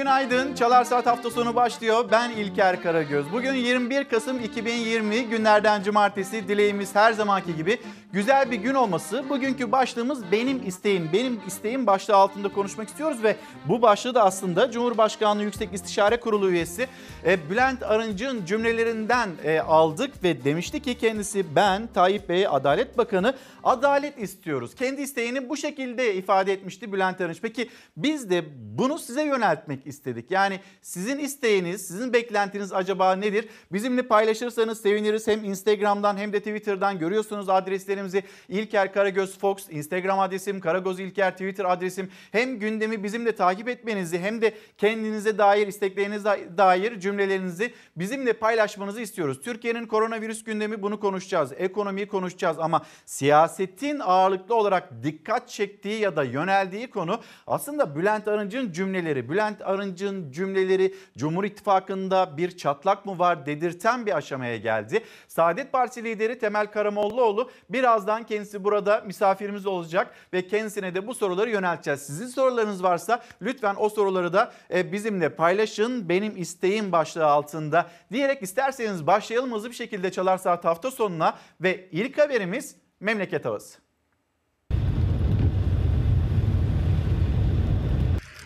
Günaydın. Çalar Saat hafta sonu başlıyor. Ben İlker Karagöz. Bugün 21 Kasım 2020 günlerden cumartesi. Dileğimiz her zamanki gibi güzel bir gün olması. Bugünkü başlığımız benim isteğim. Benim isteğim başlığı altında konuşmak istiyoruz ve bu başlığı da aslında Cumhurbaşkanlığı Yüksek İstişare Kurulu üyesi e, Bülent Arınç'ın cümlelerinden e, aldık ve demişti ki kendisi ben Tayyip Bey Adalet Bakanı adalet istiyoruz. Kendi isteğini bu şekilde ifade etmişti Bülent Arınç. Peki biz de bunu size yöneltmek istedik. Yani sizin isteğiniz, sizin beklentiniz acaba nedir? Bizimle paylaşırsanız seviniriz. Hem Instagram'dan hem de Twitter'dan görüyorsunuz adreslerimizi. İlker Karagöz Fox, Instagram adresim, Karagöz İlker Twitter adresim. Hem gündemi bizimle takip etmenizi hem de kendinize dair, isteklerinize dair cümlelerinizi bizimle paylaşmanızı istiyoruz. Türkiye'nin koronavirüs gündemi bunu konuşacağız. Ekonomiyi konuşacağız ama siyasetin ağırlıklı olarak dikkat çektiği ya da yöneldiği konu aslında Bülent Arınç'ın cümleleri. Bülent Arınç'ın cümleleri Cumhur İttifakı'nda bir çatlak mı var dedirten bir aşamaya geldi. Saadet Partisi lideri Temel Karamollaoğlu birazdan kendisi burada misafirimiz olacak ve kendisine de bu soruları yönelteceğiz. Sizin sorularınız varsa lütfen o soruları da e, bizimle paylaşın. Benim isteğim başlığı altında diyerek isterseniz başlayalım hızlı bir şekilde Çalar Saat hafta sonuna ve ilk haberimiz memleket havası.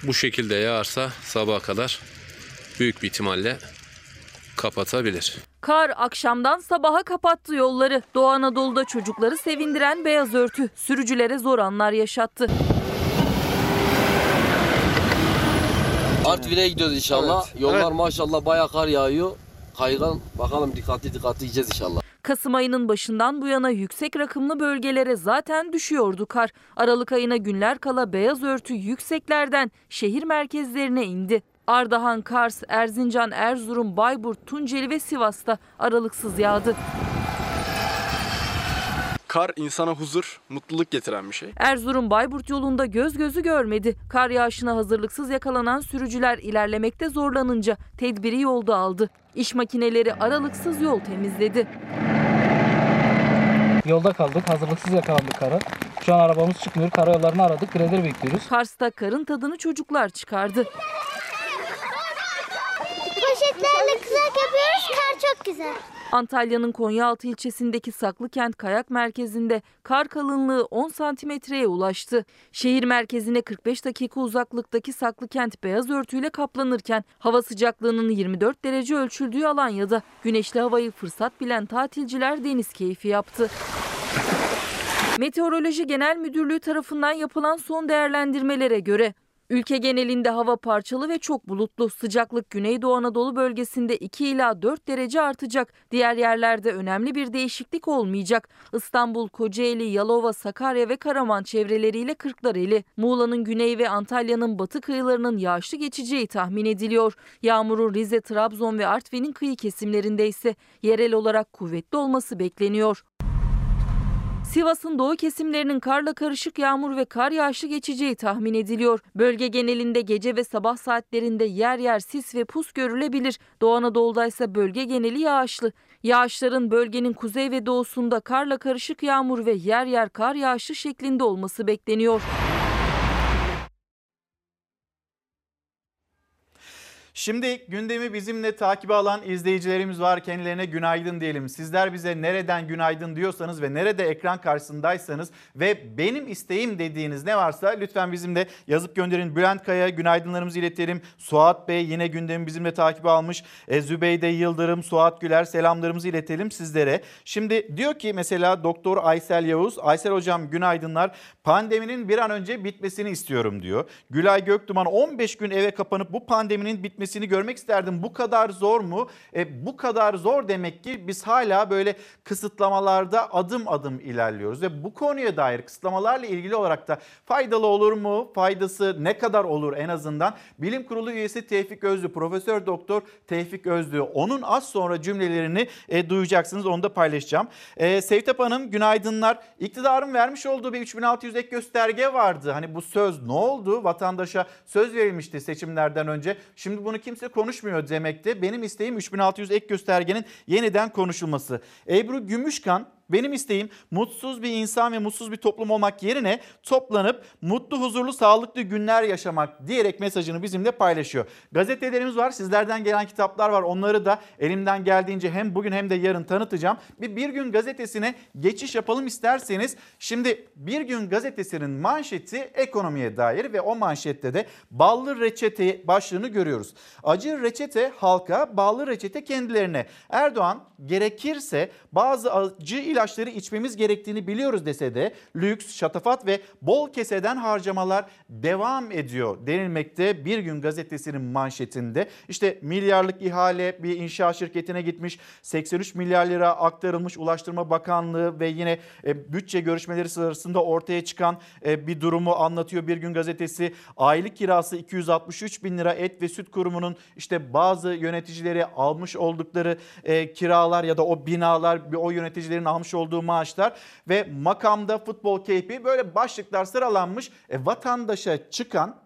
Bu şekilde yağarsa sabaha kadar büyük bir ihtimalle kapatabilir. Kar akşamdan sabaha kapattı yolları. Doğu Anadolu'da çocukları sevindiren beyaz örtü sürücülere zor anlar yaşattı. Artvin'e gidiyoruz inşallah. Yollar maşallah bayağı kar yağıyor. Kaygan bakalım dikkatli dikkatli gideceğiz inşallah. Kasım ayının başından bu yana yüksek rakımlı bölgelere zaten düşüyordu kar. Aralık ayına günler kala beyaz örtü yükseklerden şehir merkezlerine indi. Ardahan, Kars, Erzincan, Erzurum, Bayburt, Tunceli ve Sivas'ta aralıksız yağdı. Kar insana huzur, mutluluk getiren bir şey. Erzurum Bayburt yolunda göz gözü görmedi. Kar yağışına hazırlıksız yakalanan sürücüler ilerlemekte zorlanınca tedbiri yolda aldı. İş makineleri aralıksız yol temizledi. Yolda kaldık. Hazırlıksız yakalandık kara. Şu an arabamız çıkmıyor. Karayollarını aradık. Grader bekliyoruz. Kars'ta karın tadını çocuklar çıkardı. Poşetlerle kızak yapıyoruz. Kar çok güzel. Antalya'nın Konyaaltı ilçesindeki Saklıkent Kayak Merkezi'nde kar kalınlığı 10 santimetreye ulaştı. Şehir merkezine 45 dakika uzaklıktaki Saklıkent beyaz örtüyle kaplanırken hava sıcaklığının 24 derece ölçüldüğü Alanya'da güneşli havayı fırsat bilen tatilciler deniz keyfi yaptı. Meteoroloji Genel Müdürlüğü tarafından yapılan son değerlendirmelere göre Ülke genelinde hava parçalı ve çok bulutlu. Sıcaklık Güneydoğu Anadolu bölgesinde 2 ila 4 derece artacak. Diğer yerlerde önemli bir değişiklik olmayacak. İstanbul, Kocaeli, Yalova, Sakarya ve Karaman çevreleriyle Kırklareli. Muğla'nın güney ve Antalya'nın batı kıyılarının yağışlı geçeceği tahmin ediliyor. Yağmurun Rize, Trabzon ve Artvin'in kıyı kesimlerinde ise yerel olarak kuvvetli olması bekleniyor. Sivas'ın doğu kesimlerinin karla karışık yağmur ve kar yağışı geçeceği tahmin ediliyor. Bölge genelinde gece ve sabah saatlerinde yer yer sis ve pus görülebilir. Doğu Anadolu'da ise bölge geneli yağışlı. Yağışların bölgenin kuzey ve doğusunda karla karışık yağmur ve yer yer kar yağışı şeklinde olması bekleniyor. Şimdi gündemi bizimle takibe alan izleyicilerimiz var. Kendilerine günaydın diyelim. Sizler bize nereden günaydın diyorsanız ve nerede ekran karşısındaysanız ve benim isteğim dediğiniz ne varsa lütfen bizimle yazıp gönderin. Bülent Kaya günaydınlarımızı iletelim. Suat Bey yine gündemi bizimle takibe almış. E, Zübeyde Yıldırım, Suat Güler selamlarımızı iletelim sizlere. Şimdi diyor ki mesela Doktor Aysel Yavuz. Aysel Hocam günaydınlar. Pandeminin bir an önce bitmesini istiyorum diyor. Gülay Göktuman 15 gün eve kapanıp bu pandeminin bitmesini görmek isterdim. Bu kadar zor mu? E, bu kadar zor demek ki biz hala böyle kısıtlamalarda adım adım ilerliyoruz. Ve bu konuya dair kısıtlamalarla ilgili olarak da faydalı olur mu? Faydası ne kadar olur en azından? Bilim Kurulu üyesi Tevfik Özlü, Profesör Doktor Tevfik Özlü. Onun az sonra cümlelerini e, duyacaksınız. Onu da paylaşacağım. E, Sevtap Hanım günaydınlar. İktidarın vermiş olduğu bir 3600 ek gösterge vardı. Hani bu söz ne oldu? Vatandaşa söz verilmişti seçimlerden önce. Şimdi bunu kimse konuşmuyor demekte. Benim isteğim 3600 ek göstergenin yeniden konuşulması. Ebru Gümüşkan Benim isteğim mutsuz bir insan ve mutsuz bir toplum olmak yerine toplanıp mutlu, huzurlu, sağlıklı günler yaşamak diyerek mesajını bizimle paylaşıyor. Gazetelerimiz var, sizlerden gelen kitaplar var. Onları da elimden geldiğince hem bugün hem de yarın tanıtacağım. Bir Bir Gün Gazetesi'ne geçiş yapalım isterseniz. Şimdi Bir Gün Gazetesi'nin manşeti ekonomiye dair ve o manşette de ballı reçete başlığını görüyoruz. Acı reçete halka, ballı reçete kendilerine. Erdoğan gerekirse bazı acı ilaçları içmemiz gerektiğini biliyoruz dese de lüks, şatafat ve bol keseden harcamalar devam ediyor denilmekte Bir Gün Gazetesi'nin manşetinde. İşte milyarlık ihale bir inşaat şirketine gitmiş. 83 milyar lira aktarılmış Ulaştırma Bakanlığı ve yine e, bütçe görüşmeleri sırasında ortaya çıkan e, bir durumu anlatıyor Bir Gün Gazetesi. Aylık kirası 263 bin lira et ve süt kurumunun işte bazı yöneticileri almış oldukları e, kiralar ya da o binalar o yöneticilerin almış olduğu maaşlar ve makamda futbol keyfi böyle başlıklar sıralanmış. E, vatandaşa çıkan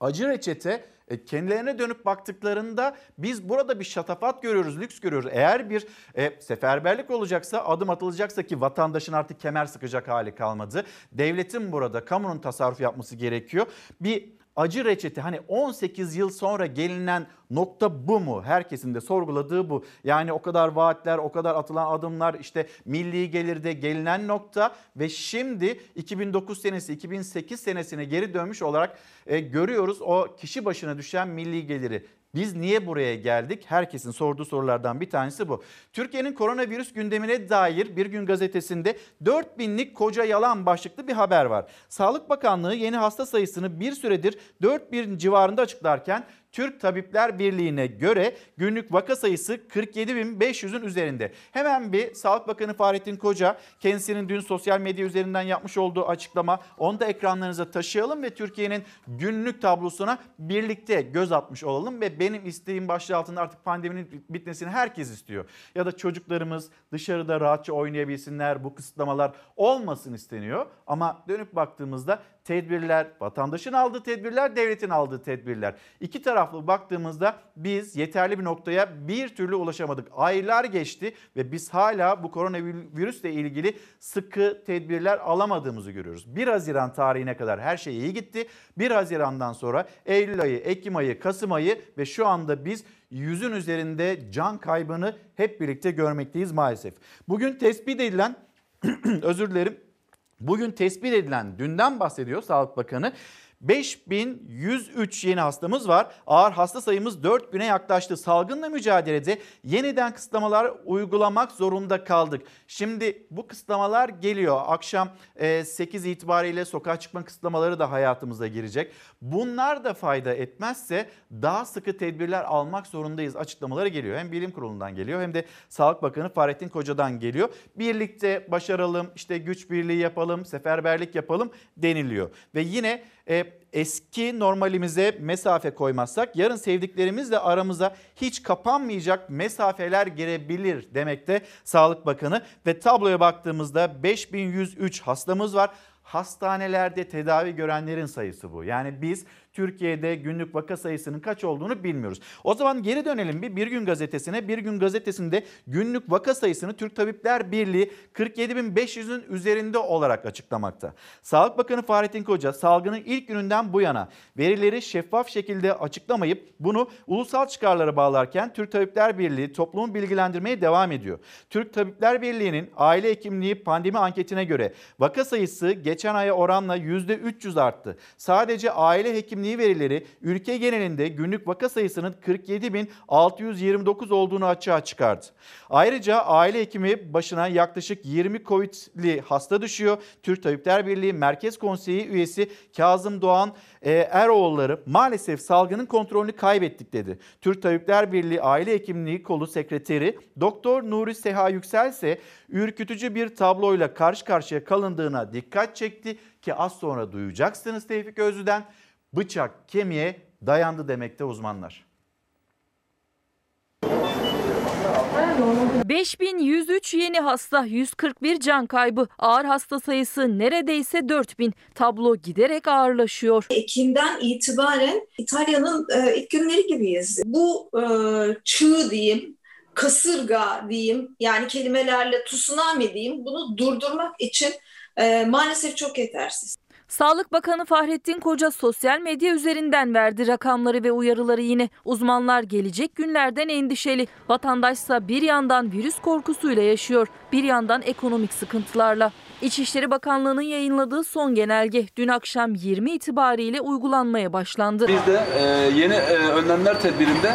acı reçete e, kendilerine dönüp baktıklarında biz burada bir şatafat görüyoruz, lüks görüyoruz. Eğer bir e, seferberlik olacaksa, adım atılacaksa ki vatandaşın artık kemer sıkacak hali kalmadı. Devletin burada, kamunun tasarruf yapması gerekiyor. Bir acı reçete hani 18 yıl sonra gelinen nokta bu mu? Herkesin de sorguladığı bu. Yani o kadar vaatler, o kadar atılan adımlar işte milli gelirde gelinen nokta ve şimdi 2009 senesi 2008 senesine geri dönmüş olarak e, görüyoruz o kişi başına düşen milli geliri. Biz niye buraya geldik? Herkesin sorduğu sorulardan bir tanesi bu. Türkiye'nin koronavirüs gündemine dair bir gün gazetesinde 4000'lik koca yalan başlıklı bir haber var. Sağlık Bakanlığı yeni hasta sayısını bir süredir 4000 civarında açıklarken Türk Tabipler Birliği'ne göre günlük vaka sayısı 47.500'ün üzerinde. Hemen bir Sağlık Bakanı Fahrettin Koca kendisinin dün sosyal medya üzerinden yapmış olduğu açıklama onu da ekranlarınıza taşıyalım ve Türkiye'nin günlük tablosuna birlikte göz atmış olalım ve benim isteğim başlığı altında artık pandeminin bitmesini herkes istiyor. Ya da çocuklarımız dışarıda rahatça oynayabilsinler bu kısıtlamalar olmasın isteniyor ama dönüp baktığımızda tedbirler, vatandaşın aldığı tedbirler, devletin aldığı tedbirler. İki taraflı baktığımızda biz yeterli bir noktaya bir türlü ulaşamadık. Aylar geçti ve biz hala bu koronavirüsle ilgili sıkı tedbirler alamadığımızı görüyoruz. 1 Haziran tarihine kadar her şey iyi gitti. 1 Haziran'dan sonra Eylül ayı, Ekim ayı, Kasım ayı ve şu anda biz yüzün üzerinde can kaybını hep birlikte görmekteyiz maalesef. Bugün tespit edilen özür dilerim Bugün tespit edilen, dünden bahsediyor Sağlık Bakanı. 5103 yeni hastamız var. Ağır hasta sayımız 4000'e yaklaştı. Salgınla mücadelede yeniden kısıtlamalar uygulamak zorunda kaldık. Şimdi bu kısıtlamalar geliyor. Akşam 8 e, itibariyle sokağa çıkma kısıtlamaları da hayatımıza girecek. Bunlar da fayda etmezse daha sıkı tedbirler almak zorundayız açıklamaları geliyor. Hem bilim kurulundan geliyor hem de Sağlık Bakanı Fahrettin Koca'dan geliyor. Birlikte başaralım, işte güç birliği yapalım, seferberlik yapalım deniliyor. Ve yine e, eski normalimize mesafe koymazsak yarın sevdiklerimizle aramıza hiç kapanmayacak mesafeler girebilir demekte Sağlık Bakanı ve tabloya baktığımızda 5103 hastamız var hastanelerde tedavi görenlerin sayısı bu. Yani biz Türkiye'de günlük vaka sayısının kaç olduğunu bilmiyoruz. O zaman geri dönelim bir Bir Gün Gazetesi'ne. Bir Gün Gazetesi'nde günlük vaka sayısını Türk Tabipler Birliği 47.500'ün üzerinde olarak açıklamakta. Sağlık Bakanı Fahrettin Koca salgının ilk gününden bu yana verileri şeffaf şekilde açıklamayıp bunu ulusal çıkarlara bağlarken Türk Tabipler Birliği toplumu bilgilendirmeye devam ediyor. Türk Tabipler Birliği'nin aile hekimliği pandemi anketine göre vaka sayısı geçen aya oranla %300 arttı. Sadece aile hekimliği hekimliği verileri ülke genelinde günlük vaka sayısının 47.629 olduğunu açığa çıkardı. Ayrıca aile hekimi başına yaklaşık 20 COVID'li hasta düşüyor. Türk Tabipler Birliği Merkez Konseyi üyesi Kazım Doğan e, Eroğulları maalesef salgının kontrolünü kaybettik dedi. Türk Tabipler Birliği Aile Hekimliği Kolu Sekreteri Doktor Nuri Seha Yüksel ise ürkütücü bir tabloyla karşı karşıya kalındığına dikkat çekti ki az sonra duyacaksınız Tevfik Özlü'den bıçak kemiğe dayandı demekte uzmanlar. 5103 yeni hasta, 141 can kaybı, ağır hasta sayısı neredeyse 4000. Tablo giderek ağırlaşıyor. Ekim'den itibaren İtalya'nın e, ilk günleri gibiyiz. Bu e, çığ diyeyim kasırga diyeyim yani kelimelerle tsunami diyeyim bunu durdurmak için e, maalesef çok yetersiz. Sağlık Bakanı Fahrettin Koca sosyal medya üzerinden verdi rakamları ve uyarıları yine. Uzmanlar gelecek günlerden endişeli. Vatandaşsa bir yandan virüs korkusuyla yaşıyor, bir yandan ekonomik sıkıntılarla. İçişleri Bakanlığı'nın yayınladığı son genelge dün akşam 20 itibariyle uygulanmaya başlandı. Biz de e, yeni e, önlemler tedbirinde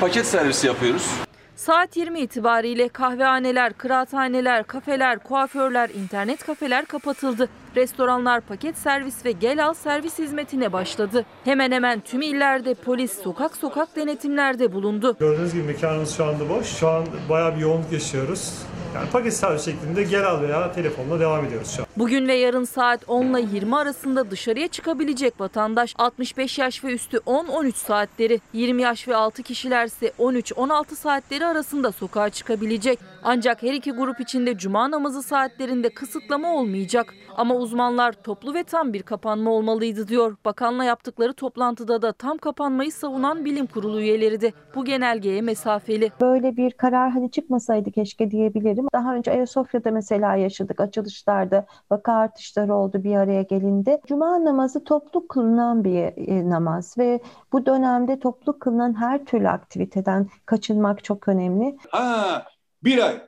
paket servisi yapıyoruz. Saat 20 itibariyle kahvehaneler, kıraathaneler, kafeler, kuaförler, internet kafeler kapatıldı. Restoranlar paket servis ve gel al servis hizmetine başladı. Hemen hemen tüm illerde polis sokak sokak denetimlerde bulundu. Gördüğünüz gibi mekanımız şu anda boş. Şu an bayağı bir yoğunluk yaşıyoruz. Yani paket servis şeklinde gel al veya telefonla devam ediyoruz şu an. Bugün ve yarın saat 10 ile 20 arasında dışarıya çıkabilecek vatandaş 65 yaş ve üstü 10-13 saatleri, 20 yaş ve altı kişilerse 13-16 saatleri arasında sokağa çıkabilecek. Ancak her iki grup içinde cuma namazı saatlerinde kısıtlama olmayacak. Ama uzmanlar toplu ve tam bir kapanma olmalıydı diyor. Bakanla yaptıkları toplantıda da tam kapanmayı savunan bilim kurulu üyeleri de bu genelgeye mesafeli. Böyle bir karar hani çıkmasaydı keşke diyebilirim. Daha önce Ayasofya'da mesela yaşadık açılışlarda vaka artışları oldu bir araya gelindi. Cuma namazı toplu kılınan bir e, namaz ve bu dönemde toplu kılınan her türlü aktiviteden kaçınmak çok önemli. Ha, bir ay.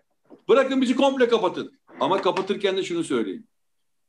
Bırakın bizi komple kapatın. Ama kapatırken de şunu söyleyeyim.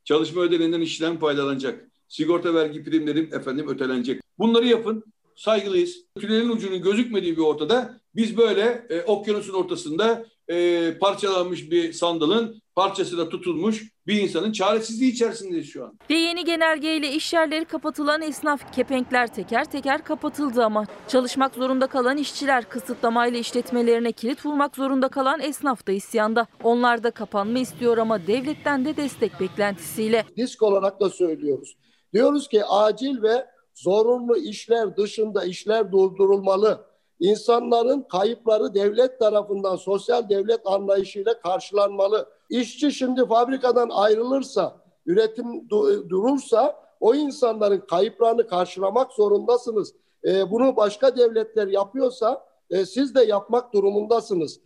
Çalışma ödeneğinden işlem faydalanacak. Sigorta vergi primlerim efendim ötelenecek. Bunları yapın. Saygılıyız. Tünelin ucunun gözükmediği bir ortada biz böyle e, okyanusun ortasında e, parçalanmış bir sandalın parçası da tutulmuş bir insanın çaresizliği içerisindeyiz şu an. Ve yeni genelgeyle iş yerleri kapatılan esnaf kepenkler teker teker kapatıldı ama çalışmak zorunda kalan işçiler kısıtlamayla işletmelerine kilit vurmak zorunda kalan esnaf da isyanda. Onlar da kapanma istiyor ama devletten de destek beklentisiyle. Disk olarak da söylüyoruz. Diyoruz ki acil ve zorunlu işler dışında işler durdurulmalı. İnsanların kayıpları devlet tarafından sosyal devlet anlayışıyla karşılanmalı. İşçi şimdi fabrikadan ayrılırsa, üretim du- durursa o insanların kayıplarını karşılamak zorundasınız. E, bunu başka devletler yapıyorsa e, siz de yapmak durumundasınız.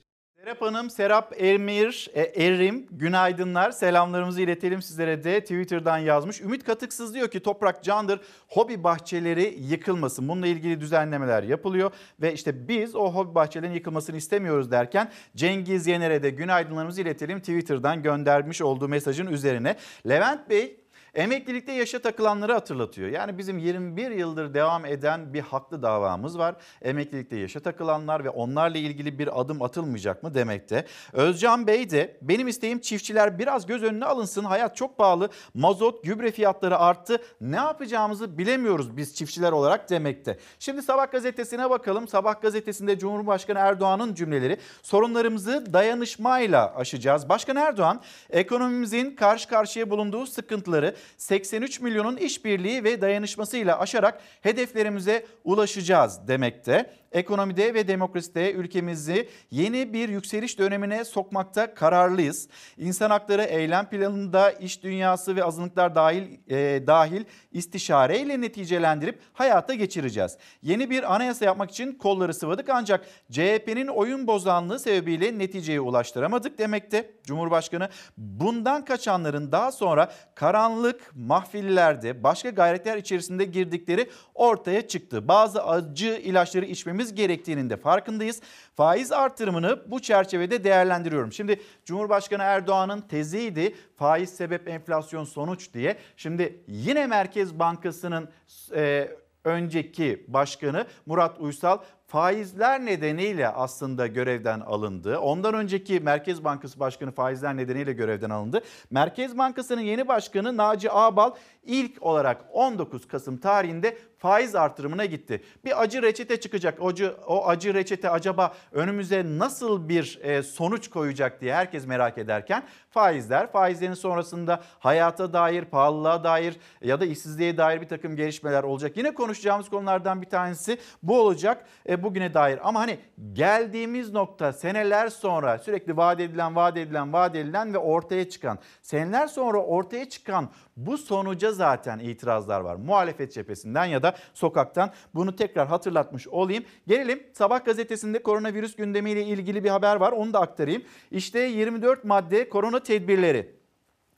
Serap Hanım, Serap Ermir, e, Erim, günaydınlar. Selamlarımızı iletelim sizlere de Twitter'dan yazmış. Ümit Katıksız diyor ki toprak candır, hobi bahçeleri yıkılmasın. Bununla ilgili düzenlemeler yapılıyor ve işte biz o hobi bahçelerinin yıkılmasını istemiyoruz derken Cengiz Yener'e de günaydınlarımızı iletelim Twitter'dan göndermiş olduğu mesajın üzerine. Levent Bey Emeklilikte yaşa takılanları hatırlatıyor. Yani bizim 21 yıldır devam eden bir haklı davamız var. Emeklilikte yaşa takılanlar ve onlarla ilgili bir adım atılmayacak mı demekte. Özcan Bey de benim isteğim çiftçiler biraz göz önüne alınsın. Hayat çok pahalı. Mazot, gübre fiyatları arttı. Ne yapacağımızı bilemiyoruz biz çiftçiler olarak demekte. Şimdi Sabah gazetesine bakalım. Sabah gazetesinde Cumhurbaşkanı Erdoğan'ın cümleleri. Sorunlarımızı dayanışmayla aşacağız. Başkan Erdoğan ekonomimizin karşı karşıya bulunduğu sıkıntıları 83 milyonun işbirliği ve dayanışmasıyla aşarak hedeflerimize ulaşacağız demekte. Ekonomide ve demokraside ülkemizi yeni bir yükseliş dönemine sokmakta kararlıyız. İnsan hakları eylem planında iş dünyası ve azınlıklar dahil e, dahil istişareyle neticelendirip hayata geçireceğiz. Yeni bir anayasa yapmak için kolları sıvadık ancak CHP'nin oyun bozanlığı sebebiyle neticeye ulaştıramadık demekte. Cumhurbaşkanı bundan kaçanların daha sonra karanlık mahfillerde başka gayretler içerisinde girdikleri ortaya çıktı. Bazı acı ilaçları içmemiz gerektiğinin de farkındayız. Faiz artırımını bu çerçevede değerlendiriyorum. Şimdi Cumhurbaşkanı Erdoğan'ın teziydi faiz sebep enflasyon sonuç diye. Şimdi yine Merkez Bankası'nın e, önceki başkanı Murat Uysal faizler nedeniyle aslında görevden alındı. Ondan önceki Merkez Bankası Başkanı faizler nedeniyle görevden alındı. Merkez Bankası'nın yeni başkanı Naci Ağbal ilk olarak 19 Kasım tarihinde faiz artırımına gitti. Bir acı reçete çıkacak. O acı, o acı reçete acaba önümüze nasıl bir e, sonuç koyacak diye herkes merak ederken faizler, faizlerin sonrasında hayata dair, pahalılığa dair ya da işsizliğe dair bir takım gelişmeler olacak. Yine konuşacağımız konulardan bir tanesi bu olacak. E, bugüne dair ama hani geldiğimiz nokta seneler sonra sürekli vaat edilen, vaat edilen, vaat edilen ve ortaya çıkan, seneler sonra ortaya çıkan bu sonuca zaten itirazlar var. Muhalefet cephesinden ya da sokaktan bunu tekrar hatırlatmış olayım. Gelelim Sabah gazetesinde koronavirüs gündemiyle ilgili bir haber var onu da aktarayım. İşte 24 madde korona tedbirleri.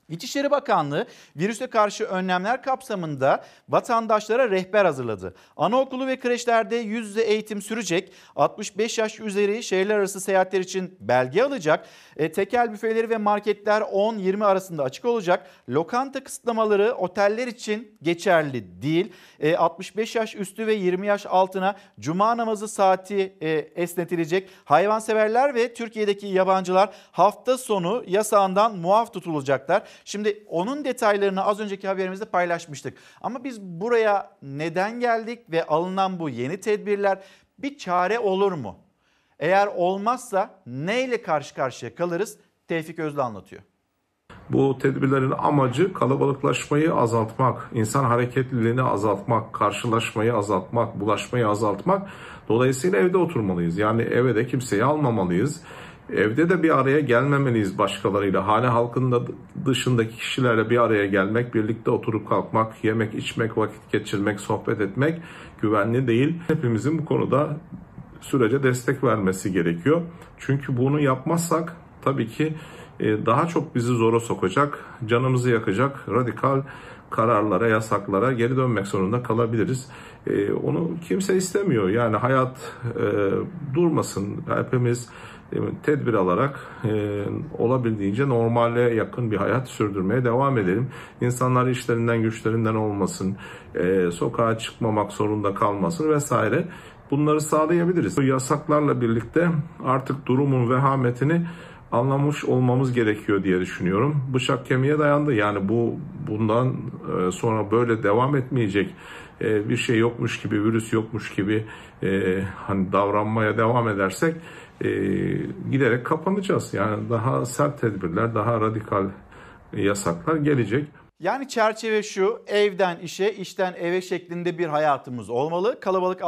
İçişleri Bakanlığı virüse karşı önlemler kapsamında vatandaşlara rehber hazırladı. Anaokulu ve kreşlerde yüz yüze eğitim sürecek. 65 yaş üzeri şehirler arası seyahatler için belge alacak. E, tekel büfeleri ve marketler 10-20 arasında açık olacak. Lokanta kısıtlamaları oteller için geçerli değil. E, 65 yaş üstü ve 20 yaş altına cuma namazı saati e, esnetilecek. Hayvanseverler ve Türkiye'deki yabancılar hafta sonu yasağından muaf tutulacaklar. Şimdi onun detaylarını az önceki haberimizde paylaşmıştık. Ama biz buraya neden geldik ve alınan bu yeni tedbirler bir çare olur mu? Eğer olmazsa neyle karşı karşıya kalırız? Tevfik Özlü anlatıyor. Bu tedbirlerin amacı kalabalıklaşmayı azaltmak, insan hareketliliğini azaltmak, karşılaşmayı azaltmak, bulaşmayı azaltmak. Dolayısıyla evde oturmalıyız. Yani eve de kimseyi almamalıyız. Evde de bir araya gelmemeliyiz başkalarıyla. Hane halkında dışındaki kişilerle bir araya gelmek, birlikte oturup kalkmak, yemek, içmek, vakit geçirmek, sohbet etmek güvenli değil. Hepimizin bu konuda sürece destek vermesi gerekiyor. Çünkü bunu yapmazsak tabii ki e, daha çok bizi zora sokacak, canımızı yakacak radikal kararlara, yasaklara geri dönmek zorunda kalabiliriz. E, onu kimse istemiyor. Yani hayat e, durmasın. Hepimiz tedbir alarak olabildiğince normale yakın bir hayat sürdürmeye devam edelim. İnsanlar işlerinden güçlerinden olmasın, sokağa çıkmamak zorunda kalmasın vesaire. Bunları sağlayabiliriz. Bu yasaklarla birlikte artık durumun vehametini anlamış olmamız gerekiyor diye düşünüyorum. Bıçak kemiğe dayandı. Yani bu bundan e, sonra böyle devam etmeyecek e, bir şey yokmuş gibi, virüs yokmuş gibi e, hani davranmaya devam edersek giderek kapanacağız. Yani daha sert tedbirler, daha radikal yasaklar gelecek. Yani çerçeve şu evden işe, işten eve şeklinde bir hayatımız olmalı. Kalabalık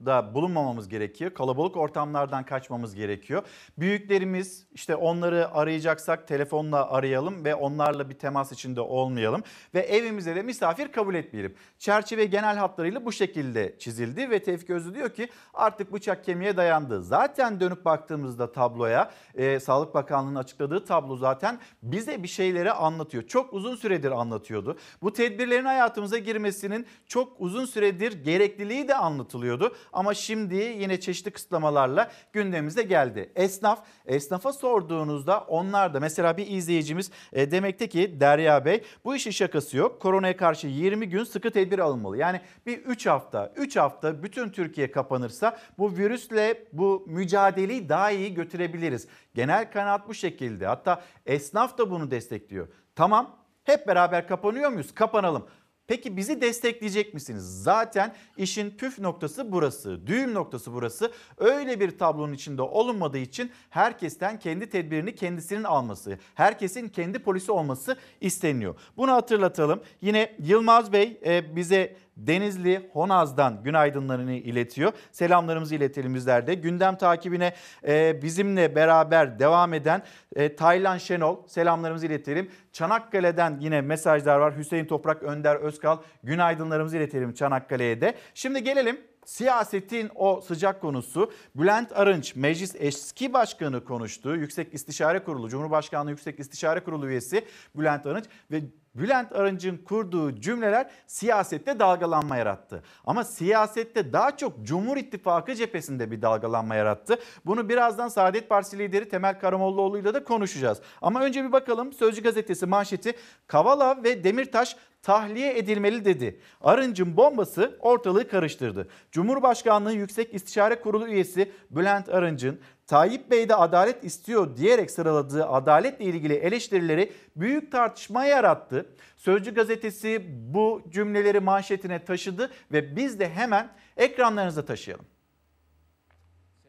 alanlarda bulunmamamız gerekiyor. Kalabalık ortamlardan kaçmamız gerekiyor. Büyüklerimiz işte onları arayacaksak telefonla arayalım ve onlarla bir temas içinde olmayalım. Ve evimize de misafir kabul etmeyelim. Çerçeve genel hatlarıyla bu şekilde çizildi ve Tevfik Özlü diyor ki artık bıçak kemiğe dayandı. Zaten dönüp baktığımızda tabloya e, Sağlık Bakanlığı'nın açıkladığı tablo zaten bize bir şeyleri anlatıyor. Çok uzun süredir anlatıyordu. Bu tedbirlerin hayatımıza girmesinin çok uzun süredir gerekliliği de anlatılıyordu. Ama şimdi yine çeşitli kısıtlamalarla gündemimize geldi. Esnaf, esnafa sorduğunuzda onlar da mesela bir izleyicimiz e, demekte ki Derya Bey bu işin şakası yok. Koronaya karşı 20 gün sıkı tedbir alınmalı. Yani bir 3 hafta, 3 hafta bütün Türkiye kapanırsa bu virüsle bu mücadeleyi daha iyi götürebiliriz. Genel kanaat bu şekilde. Hatta esnaf da bunu destekliyor. Tamam hep beraber kapanıyor muyuz? Kapanalım. Peki bizi destekleyecek misiniz? Zaten işin püf noktası burası, düğüm noktası burası. Öyle bir tablonun içinde olunmadığı için herkesten kendi tedbirini kendisinin alması, herkesin kendi polisi olması isteniyor. Bunu hatırlatalım. Yine Yılmaz Bey e, bize Denizli Honaz'dan günaydınlarını iletiyor. Selamlarımızı iletelim bizler de. Gündem takibine e, bizimle beraber devam eden e, Taylan Şenol selamlarımızı iletelim. Çanakkale'den yine mesajlar var. Hüseyin Toprak, Önder Özkal günaydınlarımızı iletelim Çanakkale'ye de. Şimdi gelelim siyasetin o sıcak konusu Bülent Arınç meclis eski başkanı konuştu. Yüksek İstişare Kurulu, Cumhurbaşkanlığı Yüksek İstişare Kurulu üyesi Bülent Arınç ve Bülent Arınç'ın kurduğu cümleler siyasette dalgalanma yarattı. Ama siyasette daha çok Cumhur İttifakı cephesinde bir dalgalanma yarattı. Bunu birazdan Saadet Partisi lideri Temel Karamollaoğlu ile de konuşacağız. Ama önce bir bakalım Sözcü gazetesi manşeti Kavala ve Demirtaş tahliye edilmeli dedi. Arınç'ın bombası ortalığı karıştırdı. Cumhurbaşkanlığı Yüksek İstişare Kurulu üyesi Bülent Arınç'ın Tayyip Bey de adalet istiyor diyerek sıraladığı adaletle ilgili eleştirileri büyük tartışma yarattı. Sözcü gazetesi bu cümleleri manşetine taşıdı ve biz de hemen ekranlarınıza taşıyalım.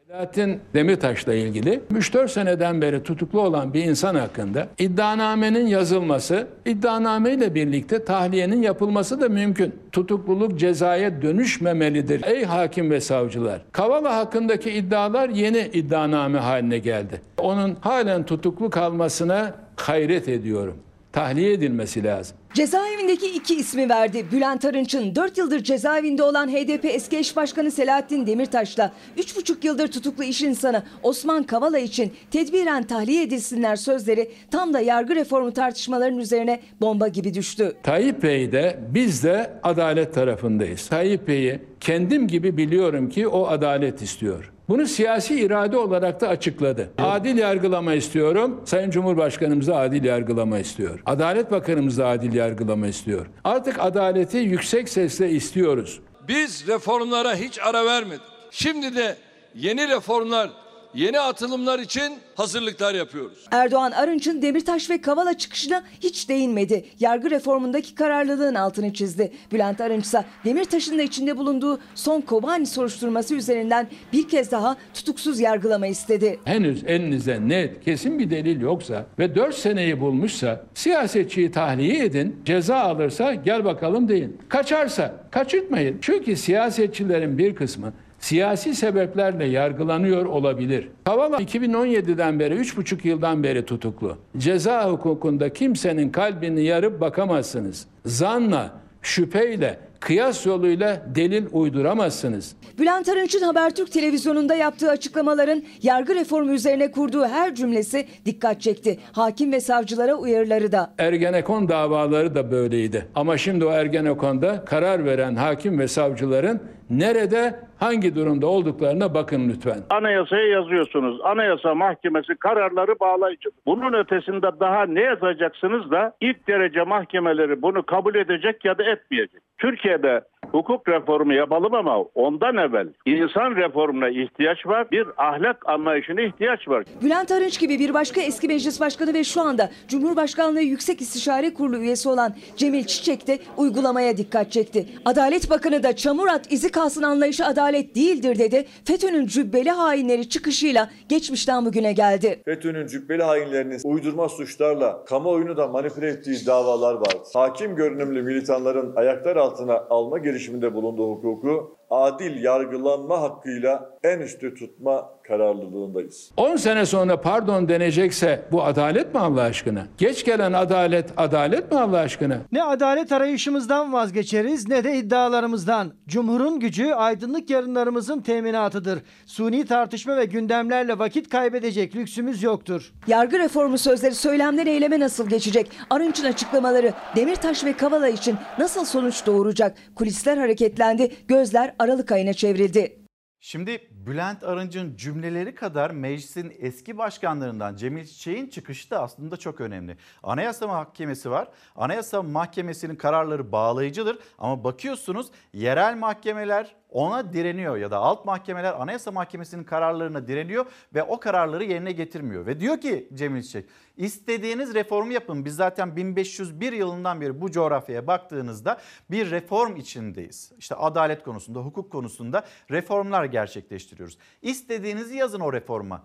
Selahattin Demirtaş'la ilgili 3-4 seneden beri tutuklu olan bir insan hakkında iddianamenin yazılması, iddianameyle birlikte tahliyenin yapılması da mümkün. Tutukluluk cezaya dönüşmemelidir. Ey hakim ve savcılar, Kavala hakkındaki iddialar yeni iddianame haline geldi. Onun halen tutuklu kalmasına hayret ediyorum. Tahliye edilmesi lazım. Cezaevindeki iki ismi verdi. Bülent Arınç'ın 4 yıldır cezaevinde olan HDP eski eş başkanı Selahattin Demirtaş'la 3,5 yıldır tutuklu iş insanı Osman Kavala için tedbiren tahliye edilsinler sözleri tam da yargı reformu tartışmalarının üzerine bomba gibi düştü. Tayyip Bey de biz de adalet tarafındayız. Tayyip Bey'i kendim gibi biliyorum ki o adalet istiyor. Bunu siyasi irade olarak da açıkladı. Adil yargılama istiyorum. Sayın Cumhurbaşkanımız da adil yargılama istiyor. Adalet Bakanımız da adil yargılama istiyor. Artık adaleti yüksek sesle istiyoruz. Biz reformlara hiç ara vermedik. Şimdi de yeni reformlar, yeni atılımlar için hazırlıklar yapıyoruz. Erdoğan Arınç'ın Demirtaş ve Kavala çıkışına hiç değinmedi. Yargı reformundaki kararlılığın altını çizdi. Bülent Arınç ise Demirtaş'ın da içinde bulunduğu son Kobani soruşturması üzerinden bir kez daha tutuksuz yargılama istedi. Henüz elinizde net, kesin bir delil yoksa ve 4 seneyi bulmuşsa siyasetçiyi tahliye edin, ceza alırsa gel bakalım deyin. Kaçarsa kaçırtmayın. Çünkü siyasetçilerin bir kısmı siyasi sebeplerle yargılanıyor olabilir. Kavala 2017'den beri 3,5 yıldan beri tutuklu. Ceza hukukunda kimsenin kalbini yarıp bakamazsınız. Zanla, şüpheyle, kıyas yoluyla delil uyduramazsınız. Bülent Arınç'ın Habertürk televizyonunda yaptığı açıklamaların yargı reformu üzerine kurduğu her cümlesi dikkat çekti. Hakim ve savcılara uyarıları da. Ergenekon davaları da böyleydi. Ama şimdi o Ergenekon'da karar veren hakim ve savcıların nerede, hangi durumda olduklarına bakın lütfen. Anayasaya yazıyorsunuz. Anayasa Mahkemesi kararları bağlayıcı. Bunun ötesinde daha ne yazacaksınız da ilk derece mahkemeleri bunu kabul edecek ya da etmeyecek. Türkiye'de hukuk reformu yapalım ama ondan evvel insan reformuna ihtiyaç var. Bir ahlak anlayışına ihtiyaç var. Bülent Arınç gibi bir başka eski meclis başkanı ve şu anda Cumhurbaşkanlığı Yüksek İstişare Kurulu üyesi olan Cemil Çiçek de uygulamaya dikkat çekti. Adalet Bakanı da çamur at izi kalsın anlayışı adalet değildir dedi. FETÖ'nün cübbeli hainleri çıkışıyla geçmişten bugüne geldi. FETÖ'nün cübbeli hainlerinin uydurma suçlarla kamuoyunu da manipüle ettiği davalar vardı. Hakim görünümlü militanların ayaklar altına alma girişiminde bulunduğu hukuku adil yargılanma hakkıyla en üstü tutma kararlılığındayız. 10 sene sonra pardon denecekse bu adalet mi Allah aşkına? Geç gelen adalet adalet mi Allah aşkına? Ne adalet arayışımızdan vazgeçeriz ne de iddialarımızdan. Cumhurun gücü aydınlık yarınlarımızın teminatıdır. Suni tartışma ve gündemlerle vakit kaybedecek lüksümüz yoktur. Yargı reformu sözleri söylemden eyleme nasıl geçecek? Arınç'ın açıklamaları Demirtaş ve Kavala için nasıl sonuç doğuracak? Kulisler hareketlendi, gözler Aralık ayına çevrildi. Şimdi Bülent Arınç'ın cümleleri kadar meclisin eski başkanlarından Cemil Çiçek'in çıkışı da aslında çok önemli. Anayasa Mahkemesi var. Anayasa Mahkemesi'nin kararları bağlayıcıdır ama bakıyorsunuz yerel mahkemeler ona direniyor ya da alt mahkemeler Anayasa Mahkemesi'nin kararlarına direniyor ve o kararları yerine getirmiyor. Ve diyor ki Cemil Çiçek istediğiniz reformu yapın. Biz zaten 1501 yılından beri bu coğrafyaya baktığınızda bir reform içindeyiz. İşte adalet konusunda, hukuk konusunda reformlar gerçekleştiriyoruz. İstediğinizi yazın o reforma.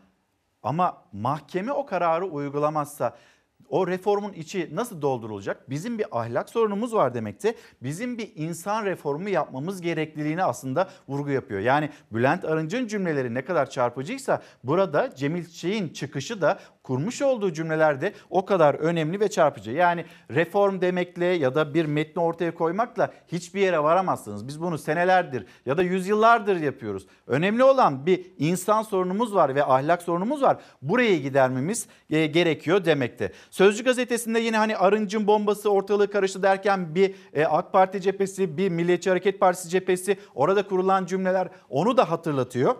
Ama mahkeme o kararı uygulamazsa o reformun içi nasıl doldurulacak? Bizim bir ahlak sorunumuz var demekte. Bizim bir insan reformu yapmamız gerekliliğine aslında vurgu yapıyor. Yani Bülent Arınç'ın cümleleri ne kadar çarpıcıysa burada Cemil Çiçek'in çıkışı da kurmuş olduğu cümlelerde o kadar önemli ve çarpıcı. Yani reform demekle ya da bir metni ortaya koymakla hiçbir yere varamazsınız. Biz bunu senelerdir ya da yüzyıllardır yapıyoruz. Önemli olan bir insan sorunumuz var ve ahlak sorunumuz var. Buraya gidermemiz e, gerekiyor demekte. Sözcü gazetesinde yine hani Arınç'ın bombası ortalığı karıştı derken bir e, AK Parti cephesi, bir Milliyetçi Hareket Partisi cephesi orada kurulan cümleler onu da hatırlatıyor.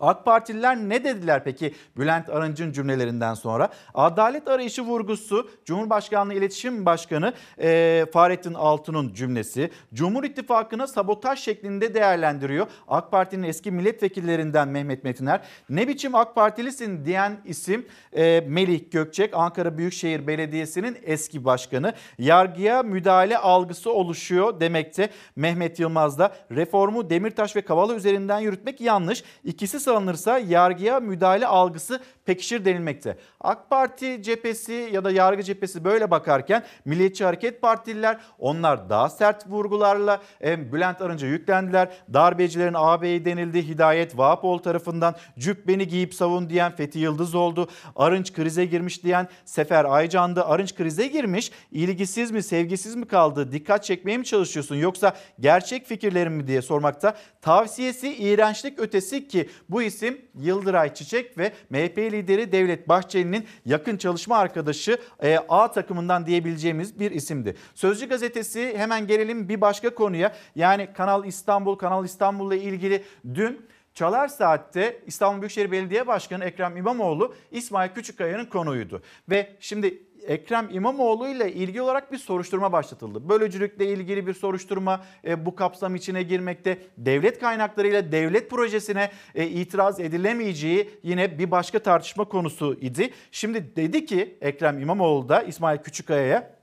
AK Partililer ne dediler peki Bülent Arınç'ın cümlelerinden sonra? Adalet arayışı vurgusu Cumhurbaşkanlığı İletişim Başkanı e, Fahrettin Altun'un cümlesi. Cumhur İttifakı'na sabotaj şeklinde değerlendiriyor. AK Parti'nin eski milletvekillerinden Mehmet Metiner. Ne biçim AK Partilisin diyen isim e, Melih Gökçek Ankara Büyükşehir Belediyesi'nin eski başkanı. Yargıya müdahale algısı oluşuyor demekte. Mehmet Yılmaz da reformu Demirtaş ve Kavala üzerinden yürütmek yanlış. İkisi Kısası alınırsa yargıya müdahale algısı pekişir denilmekte. AK Parti cephesi ya da yargı cephesi böyle bakarken Milliyetçi Hareket Partililer onlar daha sert vurgularla e, Bülent Arınç'a yüklendiler. Darbecilerin ağabeyi denildi. Hidayet Vahapoğlu tarafından cübbeni giyip savun diyen Fethi Yıldız oldu. Arınç krize girmiş diyen Sefer Aycan'dı. Arınç krize girmiş. İlgisiz mi sevgisiz mi kaldı? Dikkat çekmeye mi çalışıyorsun yoksa gerçek fikirlerin mi diye sormakta. Tavsiyesi iğrençlik ötesi ki bu isim Yıldıray Çiçek ve MHP lideri Devlet Bahçeli'nin yakın çalışma arkadaşı e, A takımından diyebileceğimiz bir isimdi. Sözcü gazetesi hemen gelelim bir başka konuya. Yani Kanal İstanbul, Kanal İstanbul'la ilgili dün Çalar Saat'te İstanbul Büyükşehir Belediye Başkanı Ekrem İmamoğlu İsmail Küçükkaya'nın konuğuydu. Ve şimdi Ekrem İmamoğlu ile ilgili olarak bir soruşturma başlatıldı. Bölücülükle ilgili bir soruşturma e, bu kapsam içine girmekte. Devlet kaynaklarıyla devlet projesine e, itiraz edilemeyeceği yine bir başka tartışma konusu idi. Şimdi dedi ki Ekrem İmamoğlu da İsmail Küçükkaya'ya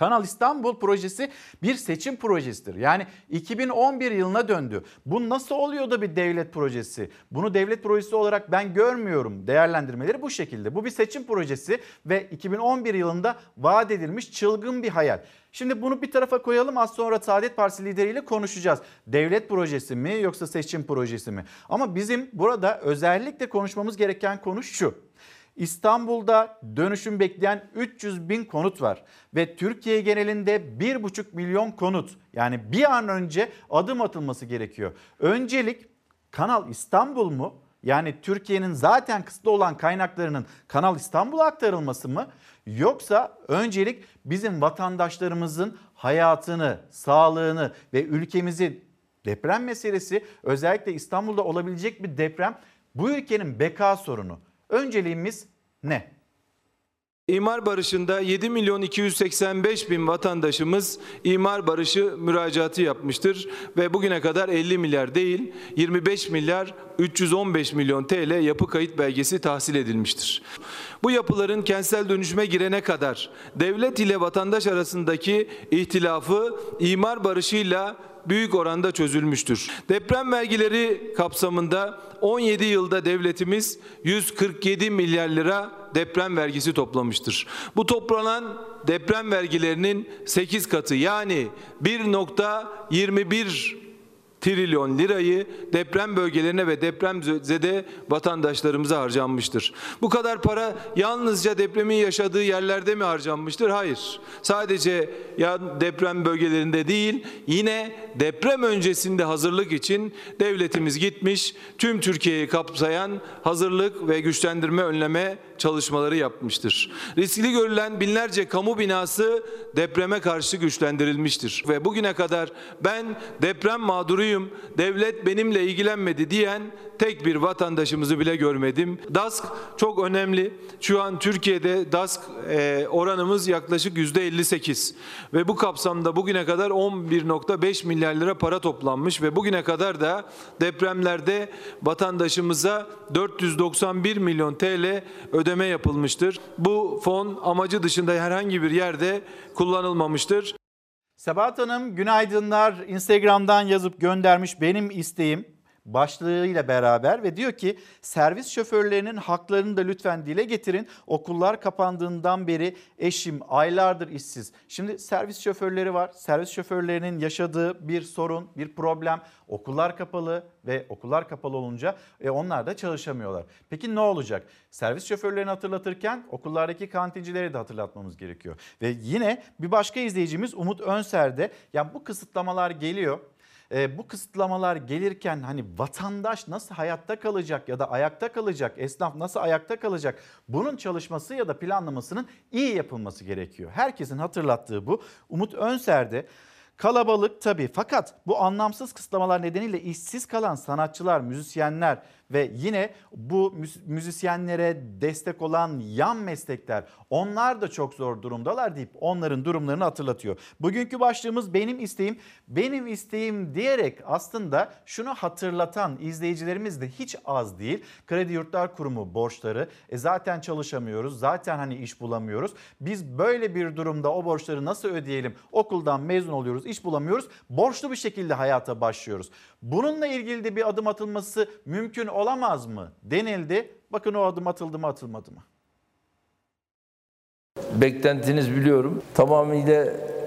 Kanal İstanbul projesi bir seçim projesidir. Yani 2011 yılına döndü. Bu nasıl oluyor da bir devlet projesi? Bunu devlet projesi olarak ben görmüyorum. Değerlendirmeleri bu şekilde. Bu bir seçim projesi ve 2011 yılında vaat edilmiş çılgın bir hayal. Şimdi bunu bir tarafa koyalım az sonra Saadet Partisi lideriyle konuşacağız. Devlet projesi mi yoksa seçim projesi mi? Ama bizim burada özellikle konuşmamız gereken konu şu. İstanbul'da dönüşüm bekleyen 300 bin konut var ve Türkiye genelinde 1,5 milyon konut yani bir an önce adım atılması gerekiyor. Öncelik Kanal İstanbul mu? Yani Türkiye'nin zaten kısıtlı olan kaynaklarının Kanal İstanbul'a aktarılması mı? Yoksa öncelik bizim vatandaşlarımızın hayatını, sağlığını ve ülkemizi deprem meselesi özellikle İstanbul'da olabilecek bir deprem bu ülkenin beka sorunu. Önceliğimiz ne? İmar barışında 7 milyon 285 bin vatandaşımız imar barışı müracaatı yapmıştır ve bugüne kadar 50 milyar değil 25 milyar 315 milyon TL yapı kayıt belgesi tahsil edilmiştir. Bu yapıların kentsel dönüşüme girene kadar devlet ile vatandaş arasındaki ihtilafı imar barışıyla büyük oranda çözülmüştür. Deprem vergileri kapsamında 17 yılda devletimiz 147 milyar lira deprem vergisi toplamıştır. Bu toplanan deprem vergilerinin 8 katı yani 1.21 trilyon lirayı deprem bölgelerine ve depremzede vatandaşlarımıza harcanmıştır. Bu kadar para yalnızca depremin yaşadığı yerlerde mi harcanmıştır? Hayır. Sadece ya deprem bölgelerinde değil, yine deprem öncesinde hazırlık için devletimiz gitmiş, tüm Türkiye'yi kapsayan hazırlık ve güçlendirme önleme çalışmaları yapmıştır. Riskli görülen binlerce kamu binası depreme karşı güçlendirilmiştir ve bugüne kadar ben deprem mağduruyum, devlet benimle ilgilenmedi diyen tek bir vatandaşımızı bile görmedim. DASK çok önemli. Şu an Türkiye'de DASK e, oranımız yaklaşık yüzde 58 ve bu kapsamda bugüne kadar 11.5 milyar lira para toplanmış ve bugüne kadar da depremlerde vatandaşımıza 491 milyon TL ödeme yapılmıştır. Bu fon amacı dışında herhangi bir yerde kullanılmamıştır. Sebahat Hanım günaydınlar. Instagram'dan yazıp göndermiş benim isteğim başlığıyla beraber ve diyor ki servis şoförlerinin haklarını da lütfen dile getirin. Okullar kapandığından beri eşim aylardır işsiz. Şimdi servis şoförleri var. Servis şoförlerinin yaşadığı bir sorun, bir problem. Okullar kapalı ve okullar kapalı olunca e, onlar da çalışamıyorlar. Peki ne olacak? Servis şoförlerini hatırlatırken okullardaki kantincileri de hatırlatmamız gerekiyor. Ve yine bir başka izleyicimiz Umut Önser de ya bu kısıtlamalar geliyor e, bu kısıtlamalar gelirken hani vatandaş nasıl hayatta kalacak ya da ayakta kalacak, esnaf nasıl ayakta kalacak bunun çalışması ya da planlamasının iyi yapılması gerekiyor. Herkesin hatırlattığı bu. Umut Önser'de Kalabalık tabii fakat bu anlamsız kısıtlamalar nedeniyle işsiz kalan sanatçılar, müzisyenler ve yine bu müzisyenlere destek olan yan meslekler onlar da çok zor durumdalar deyip onların durumlarını hatırlatıyor. Bugünkü başlığımız benim isteğim, benim isteğim diyerek aslında şunu hatırlatan izleyicilerimiz de hiç az değil. Kredi Yurtlar Kurumu borçları e zaten çalışamıyoruz, zaten hani iş bulamıyoruz. Biz böyle bir durumda o borçları nasıl ödeyelim? Okuldan mezun oluyoruz, iş bulamıyoruz. Borçlu bir şekilde hayata başlıyoruz. Bununla ilgili de bir adım atılması mümkün olamaz mı denildi. Bakın o adım atıldı mı atılmadı mı? Beklentiniz biliyorum. Tamamıyla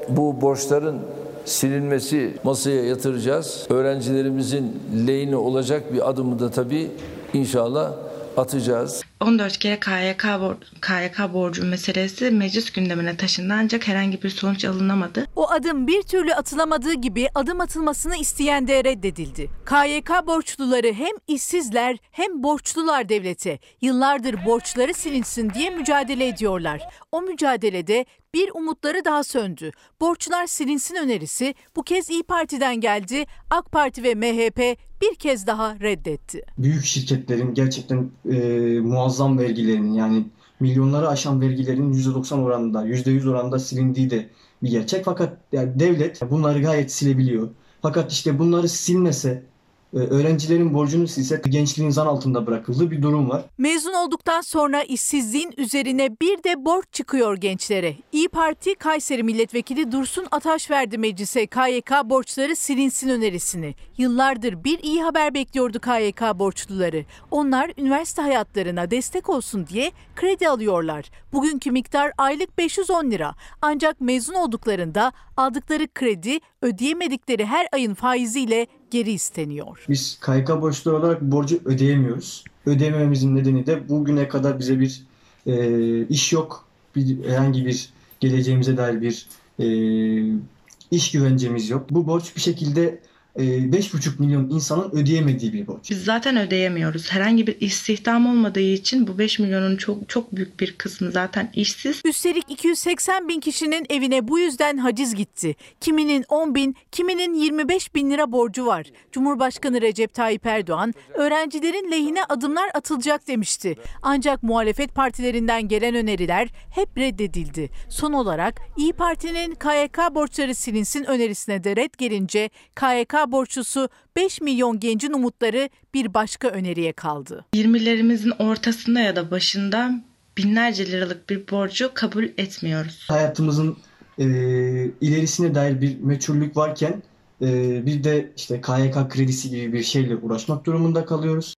bu borçların silinmesi masaya yatıracağız. Öğrencilerimizin lehine olacak bir adımı da tabii inşallah atacağız. 14 kere KYK, bor- KYK borcu meselesi meclis gündemine taşındı ancak herhangi bir sonuç alınamadı. O adım bir türlü atılamadığı gibi adım atılmasını isteyen de reddedildi. KYK borçluları hem işsizler hem borçlular devlete. Yıllardır borçları silinsin diye mücadele ediyorlar. O mücadelede bir umutları daha söndü. Borçlar silinsin önerisi bu kez İyi Parti'den geldi. AK Parti ve MHP bir kez daha reddetti. büyük şirketlerin gerçekten e, muazzam vergilerinin yani milyonları aşan vergilerin %90 oranında, %100 oranında silindiği de bir gerçek. Fakat yani devlet bunları gayet silebiliyor. Fakat işte bunları silmese, öğrencilerin borcunu silse gençliğin zan altında bırakıldığı bir durum var. Mezun olduktan sonra işsizliğin üzerine bir de borç çıkıyor gençlere. İyi Parti Kayseri Milletvekili Dursun Ataş verdi meclise KYK borçları silinsin önerisini. Yıllardır bir iyi haber bekliyordu KYK borçluları. Onlar üniversite hayatlarına destek olsun diye kredi alıyorlar. Bugünkü miktar aylık 510 lira. Ancak mezun olduklarında aldıkları kredi ödeyemedikleri her ayın faiziyle geri isteniyor. Biz KYK borçluları olarak borcu ödeyemiyoruz. Ödeyemememizin nedeni de bugüne kadar bize bir e, iş yok. Bir, herhangi bir geleceğimize dair bir e, iş güvencemiz yok. Bu borç bir şekilde 5,5 milyon insanın ödeyemediği bir borç. Biz zaten ödeyemiyoruz. Herhangi bir istihdam olmadığı için bu 5 milyonun çok çok büyük bir kısmı zaten işsiz. Üstelik 280 bin kişinin evine bu yüzden haciz gitti. Kiminin 10 bin, kiminin 25 bin lira borcu var. Cumhurbaşkanı Recep Tayyip Erdoğan, öğrencilerin lehine adımlar atılacak demişti. Ancak muhalefet partilerinden gelen öneriler hep reddedildi. Son olarak İyi Parti'nin KYK borçları silinsin önerisine de red gelince KYK borçlusu 5 milyon gencin umutları bir başka öneriye kaldı. 20'lerimizin ortasında ya da başında binlerce liralık bir borcu kabul etmiyoruz. Hayatımızın e, ilerisine dair bir meçhullük varken e, bir de işte KYK kredisi gibi bir şeyle uğraşmak durumunda kalıyoruz.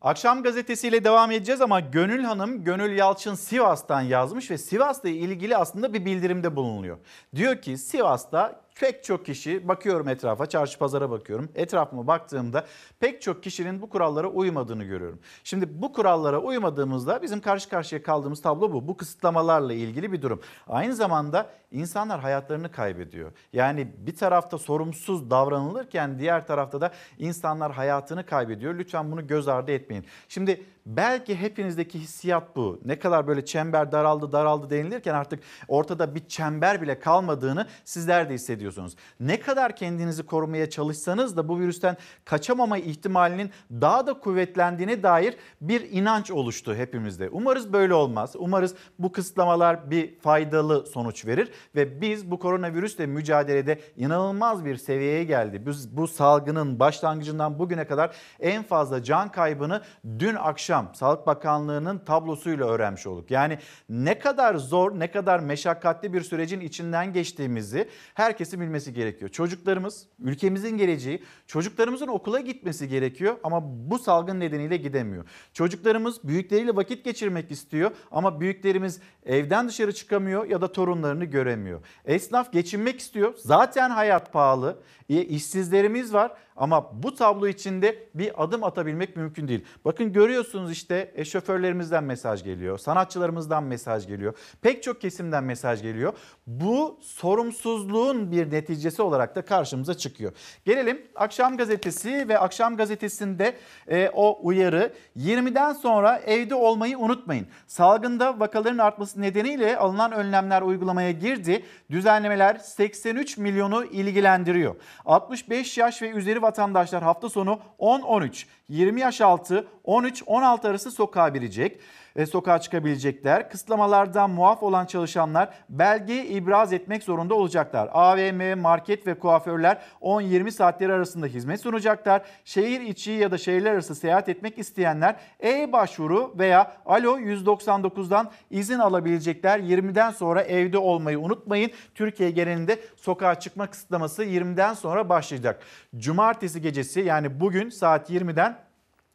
Akşam gazetesiyle devam edeceğiz ama Gönül Hanım, Gönül Yalçın Sivas'tan yazmış ve Sivas'la ilgili aslında bir bildirimde bulunuyor. Diyor ki Sivas'ta pek çok kişi bakıyorum etrafa, çarşı pazara bakıyorum. Etrafıma baktığımda pek çok kişinin bu kurallara uymadığını görüyorum. Şimdi bu kurallara uymadığımızda bizim karşı karşıya kaldığımız tablo bu. Bu kısıtlamalarla ilgili bir durum. Aynı zamanda insanlar hayatlarını kaybediyor. Yani bir tarafta sorumsuz davranılırken diğer tarafta da insanlar hayatını kaybediyor. Lütfen bunu göz ardı etmeyin. Şimdi belki hepinizdeki hissiyat bu. Ne kadar böyle çember daraldı daraldı denilirken artık ortada bir çember bile kalmadığını sizler de hissediyorsunuz. Ne kadar kendinizi korumaya çalışsanız da bu virüsten kaçamama ihtimalinin daha da kuvvetlendiğine dair bir inanç oluştu hepimizde. Umarız böyle olmaz. Umarız bu kısıtlamalar bir faydalı sonuç verir ve biz bu koronavirüsle mücadelede inanılmaz bir seviyeye geldi. Biz bu salgının başlangıcından bugüne kadar en fazla can kaybını dün akşam Sağlık Bakanlığı'nın tablosuyla öğrenmiş olduk. Yani ne kadar zor, ne kadar meşakkatli bir sürecin içinden geçtiğimizi herkesin bilmesi gerekiyor. Çocuklarımız, ülkemizin geleceği, çocuklarımızın okula gitmesi gerekiyor ama bu salgın nedeniyle gidemiyor. Çocuklarımız büyükleriyle vakit geçirmek istiyor ama büyüklerimiz evden dışarı çıkamıyor ya da torunlarını göremiyor. Esnaf geçinmek istiyor. Zaten hayat pahalı. E, işsizlerimiz var ama bu tablo içinde bir adım atabilmek mümkün değil. Bakın görüyorsunuz işte e, şoförlerimizden mesaj geliyor, sanatçılarımızdan mesaj geliyor, pek çok kesimden mesaj geliyor. Bu sorumsuzluğun bir neticesi olarak da karşımıza çıkıyor. Gelelim Akşam Gazetesi ve Akşam Gazetesi'nde e, o uyarı 20'den sonra evde olmayı unutmayın. Salgında vakaların artması nedeniyle alınan önlemler uygulamaya girdi. Düzenlemeler 83 milyonu ilgilendiriyor. 65 yaş ve üzeri vatandaşlar hafta sonu 10-13, 20 yaş altı 13-16 arası sokağa bilecek sokağa çıkabilecekler. Kısıtlamalardan muaf olan çalışanlar belge ibraz etmek zorunda olacaklar. AVM, market ve kuaförler 10-20 saatleri arasında hizmet sunacaklar. Şehir içi ya da şehirler arası seyahat etmek isteyenler e-başvuru veya Alo 199'dan izin alabilecekler. 20'den sonra evde olmayı unutmayın. Türkiye genelinde sokağa çıkma kısıtlaması 20'den sonra başlayacak. Cumartesi gecesi yani bugün saat 20'den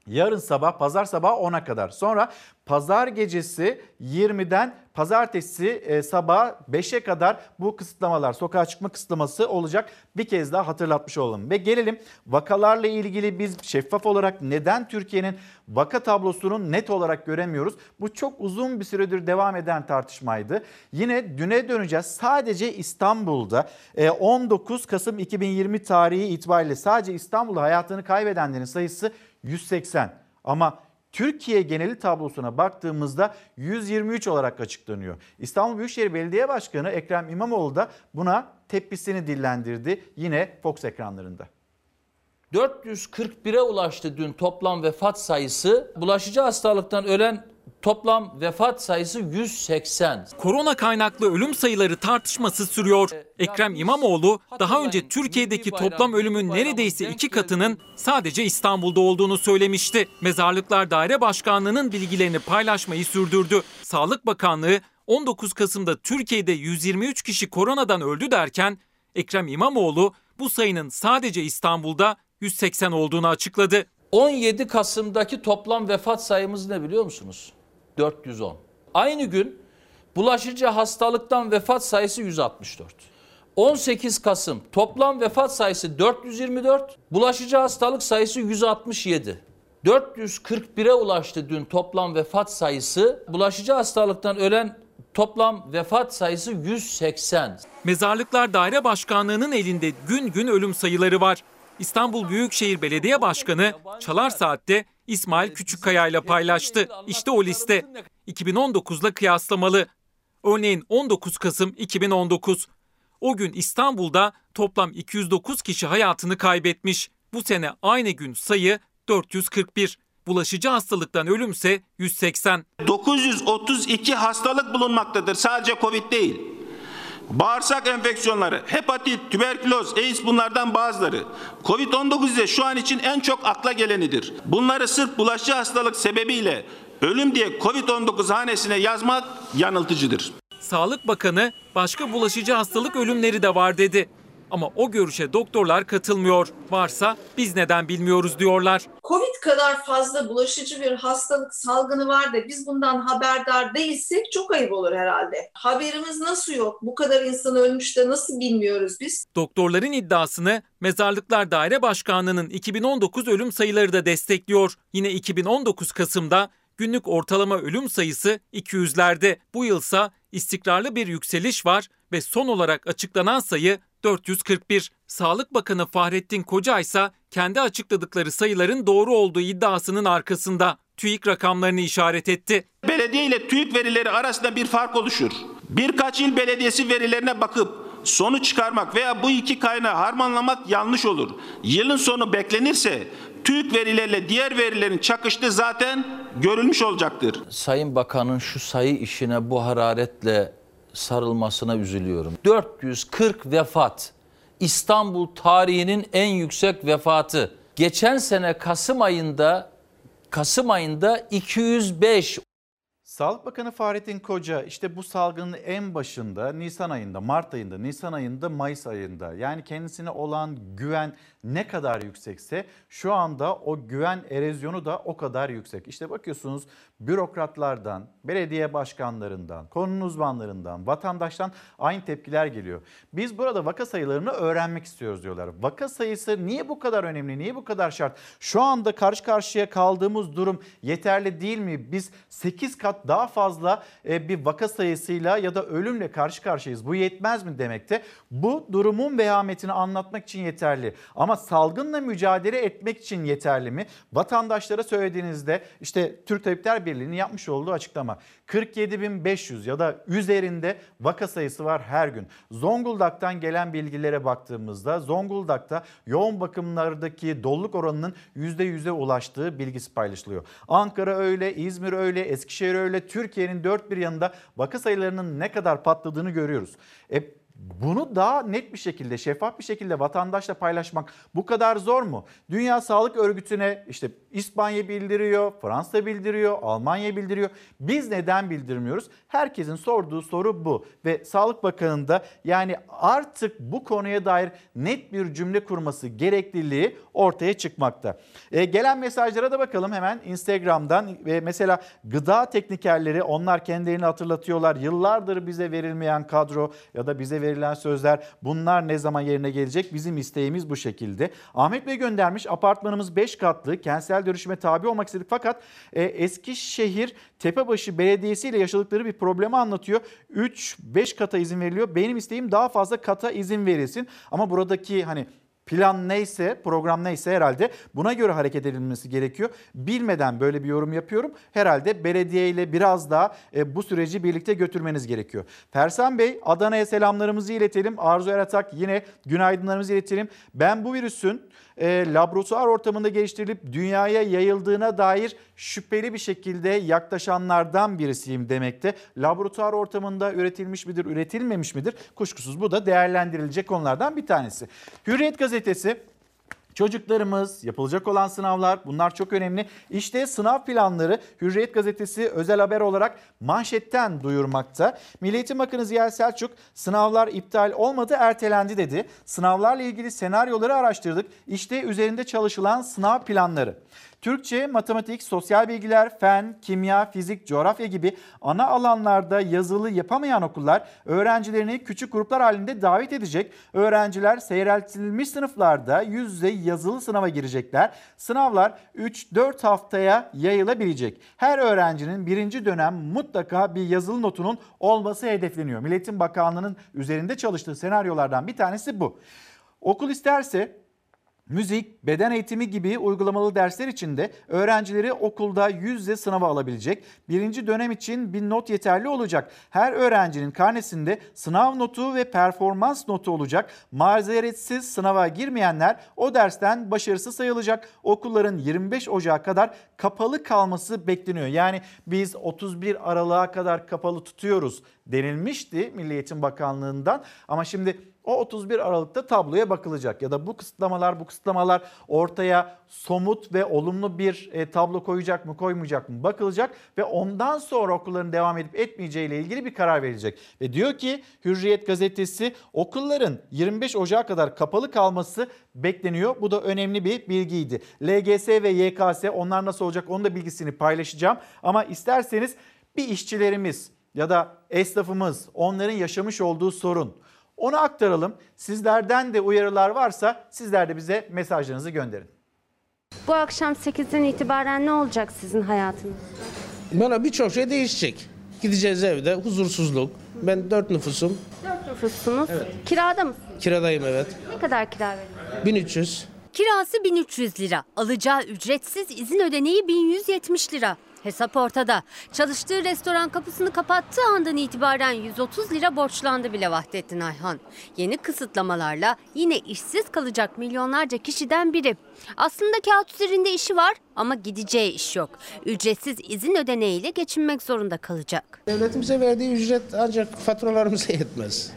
Yarın sabah pazar sabah 10'a kadar. Sonra pazar gecesi 20'den pazartesi e, sabah 5'e kadar bu kısıtlamalar sokağa çıkma kısıtlaması olacak. Bir kez daha hatırlatmış olalım. Ve gelelim vakalarla ilgili biz şeffaf olarak neden Türkiye'nin vaka tablosunu net olarak göremiyoruz? Bu çok uzun bir süredir devam eden tartışmaydı. Yine düne döneceğiz. Sadece İstanbul'da e, 19 Kasım 2020 tarihi itibariyle sadece İstanbul'da hayatını kaybedenlerin sayısı 180. Ama Türkiye geneli tablosuna baktığımızda 123 olarak açıklanıyor. İstanbul Büyükşehir Belediye Başkanı Ekrem İmamoğlu da buna tepkisini dillendirdi yine Fox ekranlarında. 441'e ulaştı dün toplam vefat sayısı. Bulaşıcı hastalıktan ölen toplam vefat sayısı 180. Korona kaynaklı ölüm sayıları tartışması sürüyor. Ekrem İmamoğlu daha önce Türkiye'deki toplam ölümün neredeyse iki katının sadece İstanbul'da olduğunu söylemişti. Mezarlıklar Daire Başkanlığı'nın bilgilerini paylaşmayı sürdürdü. Sağlık Bakanlığı 19 Kasım'da Türkiye'de 123 kişi koronadan öldü derken Ekrem İmamoğlu bu sayının sadece İstanbul'da 180 olduğunu açıkladı. 17 Kasım'daki toplam vefat sayımız ne biliyor musunuz? 410. Aynı gün bulaşıcı hastalıktan vefat sayısı 164. 18 Kasım toplam vefat sayısı 424, bulaşıcı hastalık sayısı 167. 441'e ulaştı dün toplam vefat sayısı. Bulaşıcı hastalıktan ölen toplam vefat sayısı 180. Mezarlıklar Daire Başkanlığı'nın elinde gün gün ölüm sayıları var. İstanbul Büyükşehir Belediye Başkanı Çalar Saat'te İsmail Küçükkaya ile paylaştı. İşte o liste. 2019'la kıyaslamalı. Örneğin 19 Kasım 2019. O gün İstanbul'da toplam 209 kişi hayatını kaybetmiş. Bu sene aynı gün sayı 441. Bulaşıcı hastalıktan ölümse 180. 932 hastalık bulunmaktadır. Sadece Covid değil. Bağırsak enfeksiyonları, hepatit, tüberküloz, AIDS bunlardan bazıları. Covid-19 ise şu an için en çok akla gelenidir. Bunları sırf bulaşıcı hastalık sebebiyle ölüm diye Covid-19 hanesine yazmak yanıltıcıdır. Sağlık Bakanı başka bulaşıcı hastalık ölümleri de var dedi. Ama o görüşe doktorlar katılmıyor. Varsa biz neden bilmiyoruz diyorlar. Covid kadar fazla bulaşıcı bir hastalık salgını var da biz bundan haberdar değilsek çok ayıp olur herhalde. Haberimiz nasıl yok? Bu kadar insan ölmüş de nasıl bilmiyoruz biz? Doktorların iddiasını Mezarlıklar Daire Başkanlığı'nın 2019 ölüm sayıları da destekliyor. Yine 2019 Kasım'da günlük ortalama ölüm sayısı 200'lerde. Bu yılsa istikrarlı bir yükseliş var ve son olarak açıklanan sayı 441. Sağlık Bakanı Fahrettin Koca ise kendi açıkladıkları sayıların doğru olduğu iddiasının arkasında TÜİK rakamlarını işaret etti. Belediye ile TÜİK verileri arasında bir fark oluşur. Birkaç il belediyesi verilerine bakıp sonuç çıkarmak veya bu iki kaynağı harmanlamak yanlış olur. Yılın sonu beklenirse TÜİK verileriyle diğer verilerin çakıştığı zaten görülmüş olacaktır. Sayın Bakan'ın şu sayı işine bu hararetle sarılmasına üzülüyorum. 440 vefat. İstanbul tarihinin en yüksek vefatı. Geçen sene Kasım ayında Kasım ayında 205 Sağlık Bakanı Fahrettin Koca işte bu salgının en başında Nisan ayında, Mart ayında, Nisan ayında, Mayıs ayında yani kendisine olan güven ne kadar yüksekse şu anda o güven erozyonu da o kadar yüksek. İşte bakıyorsunuz bürokratlardan, belediye başkanlarından, konunun uzmanlarından, vatandaştan aynı tepkiler geliyor. Biz burada vaka sayılarını öğrenmek istiyoruz diyorlar. Vaka sayısı niye bu kadar önemli, niye bu kadar şart? Şu anda karşı karşıya kaldığımız durum yeterli değil mi? Biz 8 kat daha fazla e, bir vaka sayısıyla ya da ölümle karşı karşıyayız. Bu yetmez mi demekte? Bu durumun vehametini anlatmak için yeterli. Ama salgınla mücadele etmek için yeterli mi? Vatandaşlara söylediğinizde işte Türk Tabipler Birliği'nin yapmış olduğu açıklama 47.500 ya da üzerinde vaka sayısı var her gün. Zonguldak'tan gelen bilgilere baktığımızda Zonguldak'ta yoğun bakımlardaki doluluk oranının %100'e ulaştığı bilgisi paylaşılıyor. Ankara öyle, İzmir öyle, Eskişehir öyle, Türkiye'nin dört bir yanında vaka sayılarının ne kadar patladığını görüyoruz. E, bunu daha net bir şekilde, şeffaf bir şekilde vatandaşla paylaşmak bu kadar zor mu? Dünya Sağlık Örgütü'ne işte İspanya bildiriyor, Fransa bildiriyor, Almanya bildiriyor. Biz neden bildirmiyoruz? Herkesin sorduğu soru bu. Ve Sağlık Bakanı'nda yani artık bu konuya dair net bir cümle kurması gerekliliği ortaya çıkmakta. E, gelen mesajlara da bakalım hemen Instagram'dan ve mesela gıda teknikerleri onlar kendilerini hatırlatıyorlar. Yıllardır bize verilmeyen kadro ya da bize verilen sözler bunlar ne zaman yerine gelecek? Bizim isteğimiz bu şekilde. Ahmet Bey göndermiş apartmanımız 5 katlı kentsel dönüşüme tabi olmak istedik fakat e, Eskişehir Tepebaşı Belediyesi ile yaşadıkları bir problemi anlatıyor. 3-5 kata izin veriliyor. Benim isteğim daha fazla kata izin verilsin. Ama buradaki hani plan neyse, program neyse herhalde buna göre hareket edilmesi gerekiyor. Bilmeden böyle bir yorum yapıyorum. Herhalde belediye ile biraz daha e, bu süreci birlikte götürmeniz gerekiyor. Fersan Bey, Adana'ya selamlarımızı iletelim. Arzu Eratak yine günaydınlarımızı iletelim. Ben bu virüsün e, laboratuvar ortamında geliştirilip dünyaya yayıldığına dair şüpheli bir şekilde yaklaşanlardan birisiyim demekte. Laboratuvar ortamında üretilmiş midir, üretilmemiş midir? Kuşkusuz bu da değerlendirilecek konulardan bir tanesi. Hürriyet gazetesi Çocuklarımız, yapılacak olan sınavlar bunlar çok önemli. İşte sınav planları Hürriyet Gazetesi özel haber olarak manşetten duyurmakta. Milli Eğitim Bakanı Ziya Selçuk sınavlar iptal olmadı ertelendi dedi. Sınavlarla ilgili senaryoları araştırdık. İşte üzerinde çalışılan sınav planları. Türkçe, matematik, sosyal bilgiler, fen, kimya, fizik, coğrafya gibi ana alanlarda yazılı yapamayan okullar öğrencilerini küçük gruplar halinde davet edecek. Öğrenciler seyreltilmiş sınıflarda yüz yüze yazılı sınava girecekler. Sınavlar 3-4 haftaya yayılabilecek. Her öğrencinin birinci dönem mutlaka bir yazılı notunun olması hedefleniyor. Milletin Bakanlığı'nın üzerinde çalıştığı senaryolardan bir tanesi bu. Okul isterse Müzik, beden eğitimi gibi uygulamalı dersler için de öğrencileri okulda yüz yüze sınava alabilecek. Birinci dönem için bir not yeterli olacak. Her öğrencinin karnesinde sınav notu ve performans notu olacak. Mazeretsiz sınava girmeyenler o dersten başarısız sayılacak. Okulların 25 Ocağı kadar kapalı kalması bekleniyor. Yani biz 31 Aralık'a kadar kapalı tutuyoruz denilmişti Milli Eğitim Bakanlığı'ndan. Ama şimdi o 31 Aralık'ta tabloya bakılacak ya da bu kısıtlamalar bu kısıtlamalar ortaya somut ve olumlu bir e, tablo koyacak mı koymayacak mı bakılacak ve ondan sonra okulların devam edip etmeyeceği ile ilgili bir karar verilecek. Ve diyor ki Hürriyet gazetesi okulların 25 Ocağı kadar kapalı kalması bekleniyor. Bu da önemli bir bilgiydi. LGS ve YKS onlar nasıl olacak onun da bilgisini paylaşacağım. Ama isterseniz bir işçilerimiz ya da esnafımız onların yaşamış olduğu sorun onu aktaralım. Sizlerden de uyarılar varsa sizler de bize mesajlarınızı gönderin. Bu akşam 8'den itibaren ne olacak sizin hayatınız? Bana birçok şey değişecek. Gideceğiz evde huzursuzluk. Ben dört nüfusum. Dört nüfussunuz. Evet. Kirada mısınız? Kiradayım evet. Ne kadar kira veriyorsunuz? 1300. Kirası 1300 lira. Alacağı ücretsiz izin ödeneği 1170 lira. Hesap ortada. Çalıştığı restoran kapısını kapattığı andan itibaren 130 lira borçlandı bile Vahdettin Ayhan. Yeni kısıtlamalarla yine işsiz kalacak milyonlarca kişiden biri. Aslında kağıt üzerinde işi var ama gideceği iş yok. Ücretsiz izin ödeneğiyle geçinmek zorunda kalacak. Devletin bize verdiği ücret ancak faturalarımıza yetmez.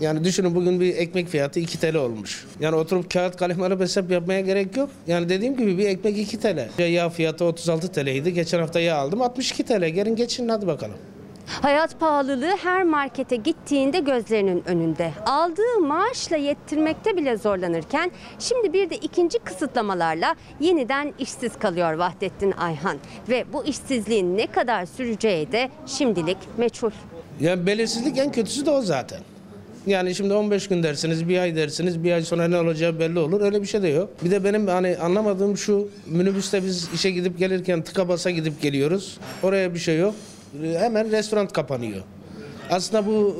Yani düşünün bugün bir ekmek fiyatı 2 TL olmuş. Yani oturup kağıt kalem alıp hesap yapmaya gerek yok. Yani dediğim gibi bir ekmek 2 TL. Yağ fiyatı 36 TL'ydi. Geçen hafta yağ aldım 62 TL. Gelin geçin hadi bakalım. Hayat pahalılığı her markete gittiğinde gözlerinin önünde. Aldığı maaşla yettirmekte bile zorlanırken şimdi bir de ikinci kısıtlamalarla yeniden işsiz kalıyor Vahdettin Ayhan. Ve bu işsizliğin ne kadar süreceği de şimdilik meçhul. Yani belirsizlik en kötüsü de o zaten. Yani şimdi 15 gün dersiniz, bir ay dersiniz, bir ay sonra ne olacağı belli olur. Öyle bir şey de yok. Bir de benim hani anlamadığım şu, minibüste biz işe gidip gelirken tıka basa gidip geliyoruz. Oraya bir şey yok. Hemen restoran kapanıyor. Aslında bu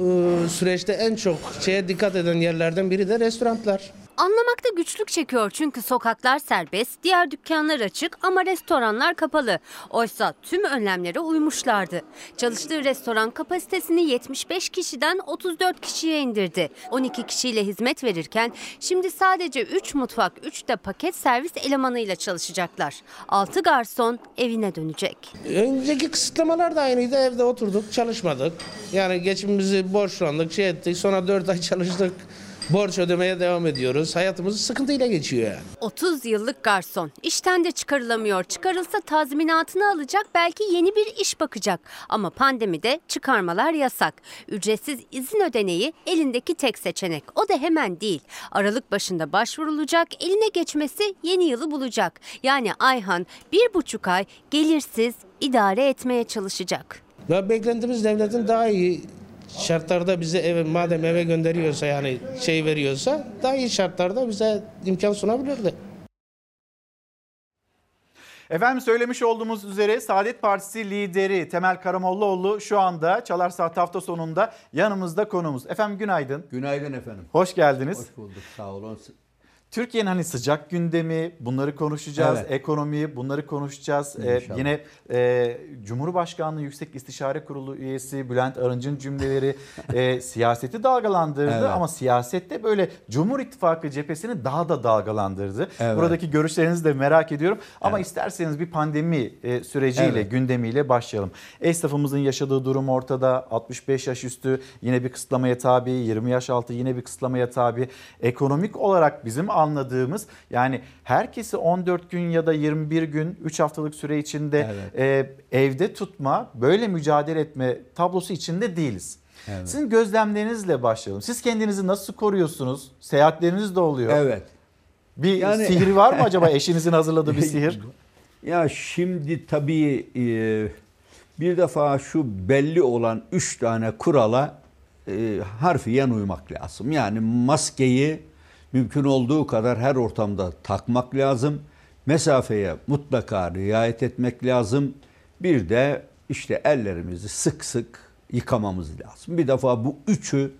e, süreçte en çok şeye dikkat eden yerlerden biri de restoranlar. Anlamakta güçlük çekiyor çünkü sokaklar serbest, diğer dükkanlar açık ama restoranlar kapalı. Oysa tüm önlemlere uymuşlardı. Çalıştığı restoran kapasitesini 75 kişiden 34 kişiye indirdi. 12 kişiyle hizmet verirken şimdi sadece 3 mutfak, 3 de paket servis elemanıyla çalışacaklar. 6 garson evine dönecek. Önceki kısıtlamalar da aynıydı. Evde oturduk, çalışmadık. Yani geçimimizi borçlandık, şey ettik. Sonra 4 ay çalıştık. Borç ödemeye devam ediyoruz. Hayatımız sıkıntıyla geçiyor yani. 30 yıllık garson. İşten de çıkarılamıyor. Çıkarılsa tazminatını alacak belki yeni bir iş bakacak. Ama pandemide çıkarmalar yasak. Ücretsiz izin ödeneği elindeki tek seçenek. O da hemen değil. Aralık başında başvurulacak. Eline geçmesi yeni yılı bulacak. Yani Ayhan bir buçuk ay gelirsiz idare etmeye çalışacak. Ve beklentimiz devletin daha iyi şartlarda bize eve, madem eve gönderiyorsa yani şey veriyorsa daha iyi şartlarda bize imkan sunabilirdi. Efendim söylemiş olduğumuz üzere Saadet Partisi lideri Temel Karamollaoğlu şu anda Çalar Saat hafta sonunda yanımızda konumuz. Efendim günaydın. Günaydın efendim. Hoş geldiniz. Hoş bulduk sağ olun. Türkiye'nin hani sıcak gündemi bunları konuşacağız. Evet. Ekonomi bunları konuşacağız. Ee, yine e, Cumhurbaşkanlığı Yüksek İstişare Kurulu üyesi Bülent Arınç'ın cümleleri e, siyaseti dalgalandırdı Evet. ama siyasette böyle Cumhur İttifakı cephesini daha da dalgalandırdı. Evet. Buradaki görüşlerinizi de merak ediyorum. Ama isterseniz bir pandemi e, süreciyle, Evet. gündemiyle başlayalım. Esnafımızın yaşadığı durum ortada. 65 yaş üstü yine bir kısıtlamaya tabi, 20 yaş altı yine bir kısıtlamaya tabi. Ekonomik olarak bizim anladığımız yani herkesi 14 gün ya da 21 gün 3 haftalık süre içinde e, evde tutma, böyle mücadele etme tablosu içinde değiliz. Evet. Sizin gözlemlerinizle başlayalım. Siz kendinizi nasıl koruyorsunuz? Seyahatleriniz de oluyor. Evet. Bir Yani- sihir var mı acaba eşinizin hazırladığı bir sihir? Ya şimdi tabii e, bir defa şu belli olan üç tane kurala e, harfiyen uymak lazım. Yani maskeyi mümkün olduğu kadar her ortamda takmak lazım. Mesafeye mutlaka riayet etmek lazım. Bir de işte ellerimizi sık sık yıkamamız lazım. Bir defa bu üçü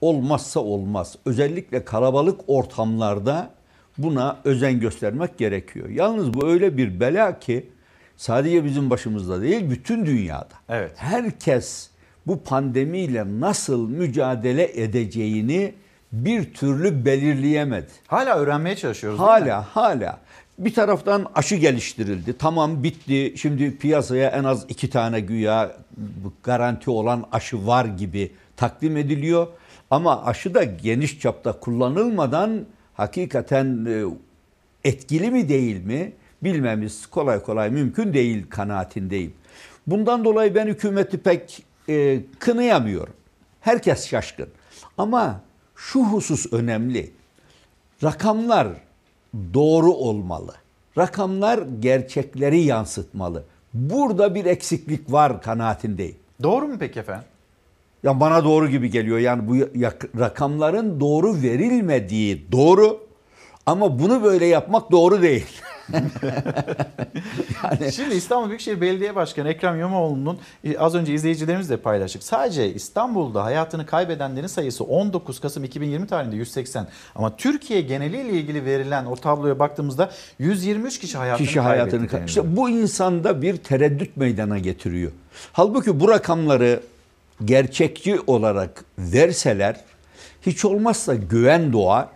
olmazsa olmaz. Özellikle kalabalık ortamlarda buna özen göstermek gerekiyor. Yalnız bu öyle bir bela ki sadece bizim başımızda değil bütün dünyada. Evet. Herkes bu pandemiyle nasıl mücadele edeceğini bir türlü belirleyemedi. Hala öğrenmeye çalışıyoruz? Hala hala. Bir taraftan aşı geliştirildi. Tamam bitti. Şimdi piyasaya en az iki tane güya garanti olan aşı var gibi takdim ediliyor. Ama aşı da geniş çapta kullanılmadan hakikaten e, etkili mi değil mi bilmemiz kolay kolay mümkün değil kanaatindeyim. Bundan dolayı ben hükümeti pek e, kınayamıyorum. Herkes şaşkın. Ama şu husus önemli. Rakamlar doğru olmalı. Rakamlar gerçekleri yansıtmalı. Burada bir eksiklik var kanaatindeyim. Doğru mu peki efendim? Ya bana doğru gibi geliyor. Yani bu rakamların doğru verilmediği doğru ama bunu böyle yapmak doğru değil. Şimdi İstanbul Büyükşehir Belediye Başkanı Ekrem İmamoğlu'nun e, az önce izleyicilerimizle paylaştık. Sadece İstanbul'da hayatını kaybedenlerin sayısı 19 Kasım 2020 tarihinde 180. Ama Türkiye geneliyle ilgili verilen o tabloya baktığımızda 123 kişi hayatını kişi hayatını kaybetti. İşte bu insanda bir tereddüt meydana getiriyor. Halbuki bu rakamları gerçekçi olarak verseler hiç olmazsa güven doğar.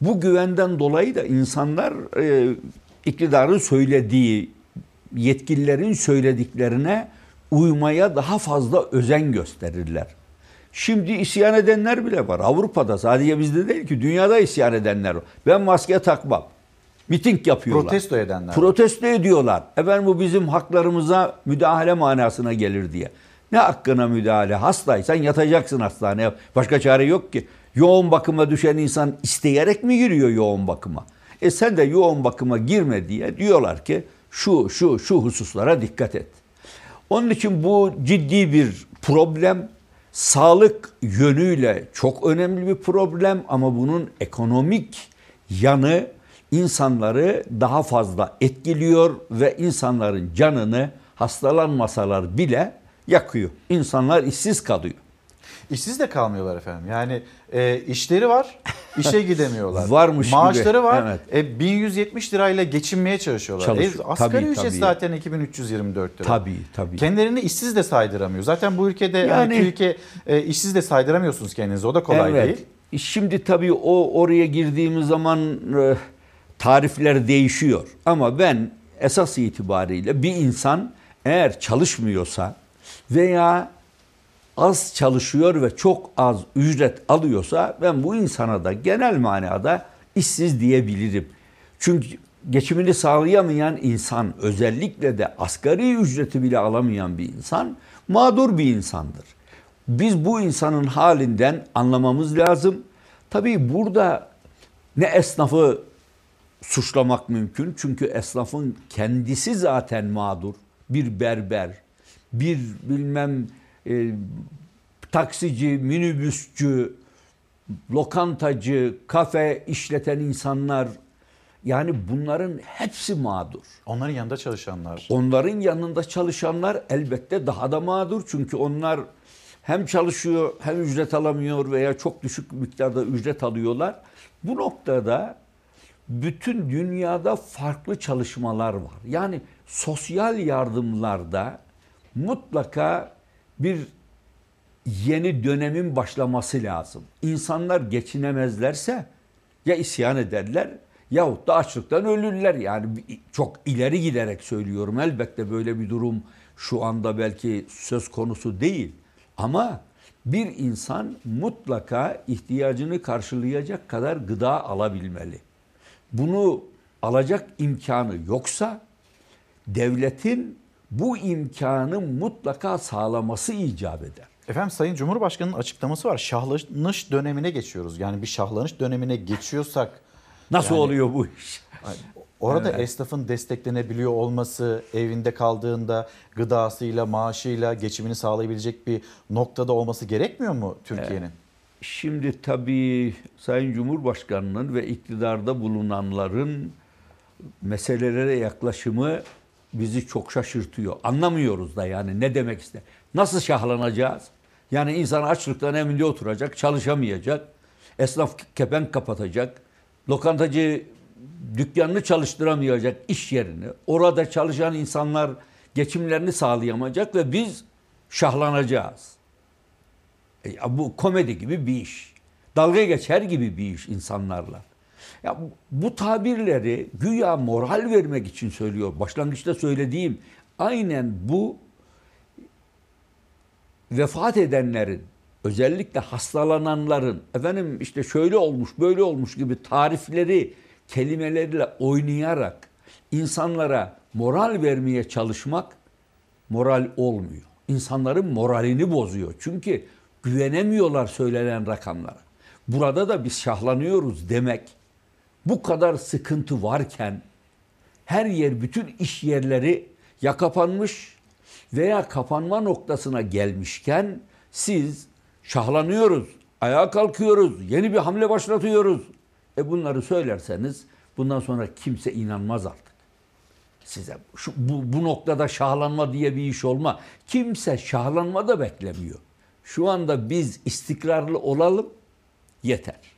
Bu güvenden dolayı da insanlar e, iktidarın söylediği, yetkililerin söylediklerine uymaya daha fazla özen gösterirler. Şimdi isyan edenler bile var. Avrupa'da sadece bizde değil ki dünyada isyan edenler var. Ben maske takmam. Miting yapıyorlar. Protesto edenler. Protesto ediyorlar. Efendim bu bizim haklarımıza müdahale manasına gelir diye. Ne hakkına müdahale? Hastaysan yatacaksın hastaneye. Başka çare yok ki. Yoğun bakıma düşen insan isteyerek mi giriyor yoğun bakıma? E sen de yoğun bakıma girme diye diyorlar ki şu şu şu hususlara dikkat et. Onun için bu ciddi bir problem. Sağlık yönüyle çok önemli bir problem ama bunun ekonomik yanı insanları daha fazla etkiliyor ve insanların canını hastalanmasalar bile yakıyor. İnsanlar işsiz kalıyor. İşsiz de kalmıyorlar efendim. Yani e, işleri var, işe gidemiyorlar. Varmış gibi, Maaşları var. evet. E, 1170 lirayla geçinmeye çalışıyorlar. Çalışıyor. E, asgari Tabii, ücret tabii. zaten 2324 lira. Tabii tabii. Kendilerini işsiz de saydıramıyor. Zaten bu ülkede yani, Yani- ülke e, işsiz de saydıramıyorsunuz kendinizi. O da kolay evet. değil. Şimdi tabii o oraya girdiğimiz zaman e, tarifler değişiyor. Ama ben esas itibariyle bir insan eğer çalışmıyorsa veya az çalışıyor ve çok az ücret alıyorsa ben bu insana da genel manada işsiz diyebilirim. Çünkü geçimini sağlayamayan insan özellikle de asgari ücreti bile alamayan bir insan mağdur bir insandır. Biz bu insanın halinden anlamamız lazım. Tabii burada ne esnafı suçlamak mümkün. Çünkü esnafın kendisi zaten mağdur. Bir berber, bir bilmem e, taksici, minibüsçü, lokantacı, kafe işleten insanlar yani bunların hepsi mağdur. Onların yanında çalışanlar. Onların yanında çalışanlar elbette daha da mağdur. Çünkü onlar hem çalışıyor hem ücret alamıyor veya çok düşük miktarda ücret alıyorlar. Bu noktada bütün dünyada farklı çalışmalar var. Yani sosyal yardımlarda mutlaka bir yeni dönemin başlaması lazım. İnsanlar geçinemezlerse ya isyan ederler yahut da açlıktan ölürler. Yani çok ileri giderek söylüyorum. Elbette böyle bir durum şu anda belki söz konusu değil. Ama bir insan mutlaka ihtiyacını karşılayacak kadar gıda alabilmeli. Bunu alacak imkanı yoksa devletin bu imkanı mutlaka sağlaması icap eder. Efendim Sayın Cumhurbaşkanı'nın açıklaması var. Şahlanış dönemine geçiyoruz. Yani bir şahlanış dönemine geçiyorsak Nasıl yani, oluyor bu iş? Orada Evet. esnafın desteklenebiliyor olması, evinde kaldığında gıdasıyla, maaşıyla geçimini sağlayabilecek bir noktada olması gerekmiyor mu Türkiye'nin? Şimdi tabii Sayın Cumhurbaşkanı'nın ve iktidarda bulunanların meselelere yaklaşımı bizi çok şaşırtıyor. Anlamıyoruz da yani ne demek ister. Nasıl şahlanacağız? Yani insan açlıktan evinde oturacak, çalışamayacak. Esnaf kepenk kapatacak. Lokantacı dükkanını çalıştıramayacak iş yerini. Orada çalışan insanlar geçimlerini sağlayamayacak ve biz şahlanacağız. E, bu komedi gibi bir iş. Dalga geçer gibi bir iş insanlarla. Ya bu, tabirleri güya moral vermek için söylüyor. Başlangıçta söylediğim aynen bu vefat edenlerin özellikle hastalananların efendim işte şöyle olmuş böyle olmuş gibi tarifleri kelimeleriyle oynayarak insanlara moral vermeye çalışmak moral olmuyor. İnsanların moralini bozuyor. Çünkü güvenemiyorlar söylenen rakamlara. Burada da biz şahlanıyoruz demek. Bu kadar sıkıntı varken her yer bütün iş yerleri ya kapanmış veya kapanma noktasına gelmişken siz şahlanıyoruz, ayağa kalkıyoruz, yeni bir hamle başlatıyoruz. E bunları söylerseniz bundan sonra kimse inanmaz artık. Size şu, bu, bu noktada şahlanma diye bir iş olma. Kimse şahlanma da beklemiyor. Şu anda biz istikrarlı olalım yeter.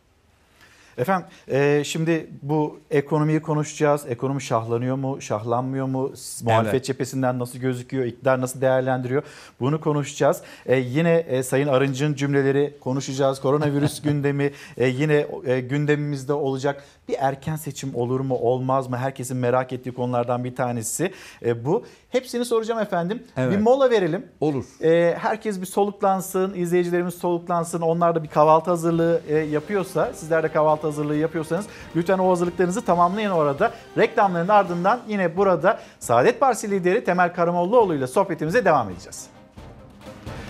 Efendim e, şimdi bu ekonomiyi konuşacağız. Ekonomi şahlanıyor mu, şahlanmıyor mu? Muhalefet Evet. cephesinden nasıl gözüküyor, iktidar nasıl değerlendiriyor? Bunu konuşacağız. E, yine e, Sayın Arınç'ın cümleleri konuşacağız. Koronavirüs gündemi e, yine e, gündemimizde olacak. Bir erken seçim olur mu, olmaz mı? Herkesin merak ettiği konulardan bir tanesi e, bu. Hepsini soracağım efendim. Evet. Bir mola verelim. Olur. E, herkes bir soluklansın, izleyicilerimiz soluklansın. Onlar da bir kahvaltı hazırlığı e, yapıyorsa, sizler de kahvaltı hazırlığı yapıyorsanız lütfen o hazırlıklarınızı tamamlayın orada. Reklamların ardından yine burada Saadet Partisi lideri Temel Karamollaoğlu ile sohbetimize devam edeceğiz.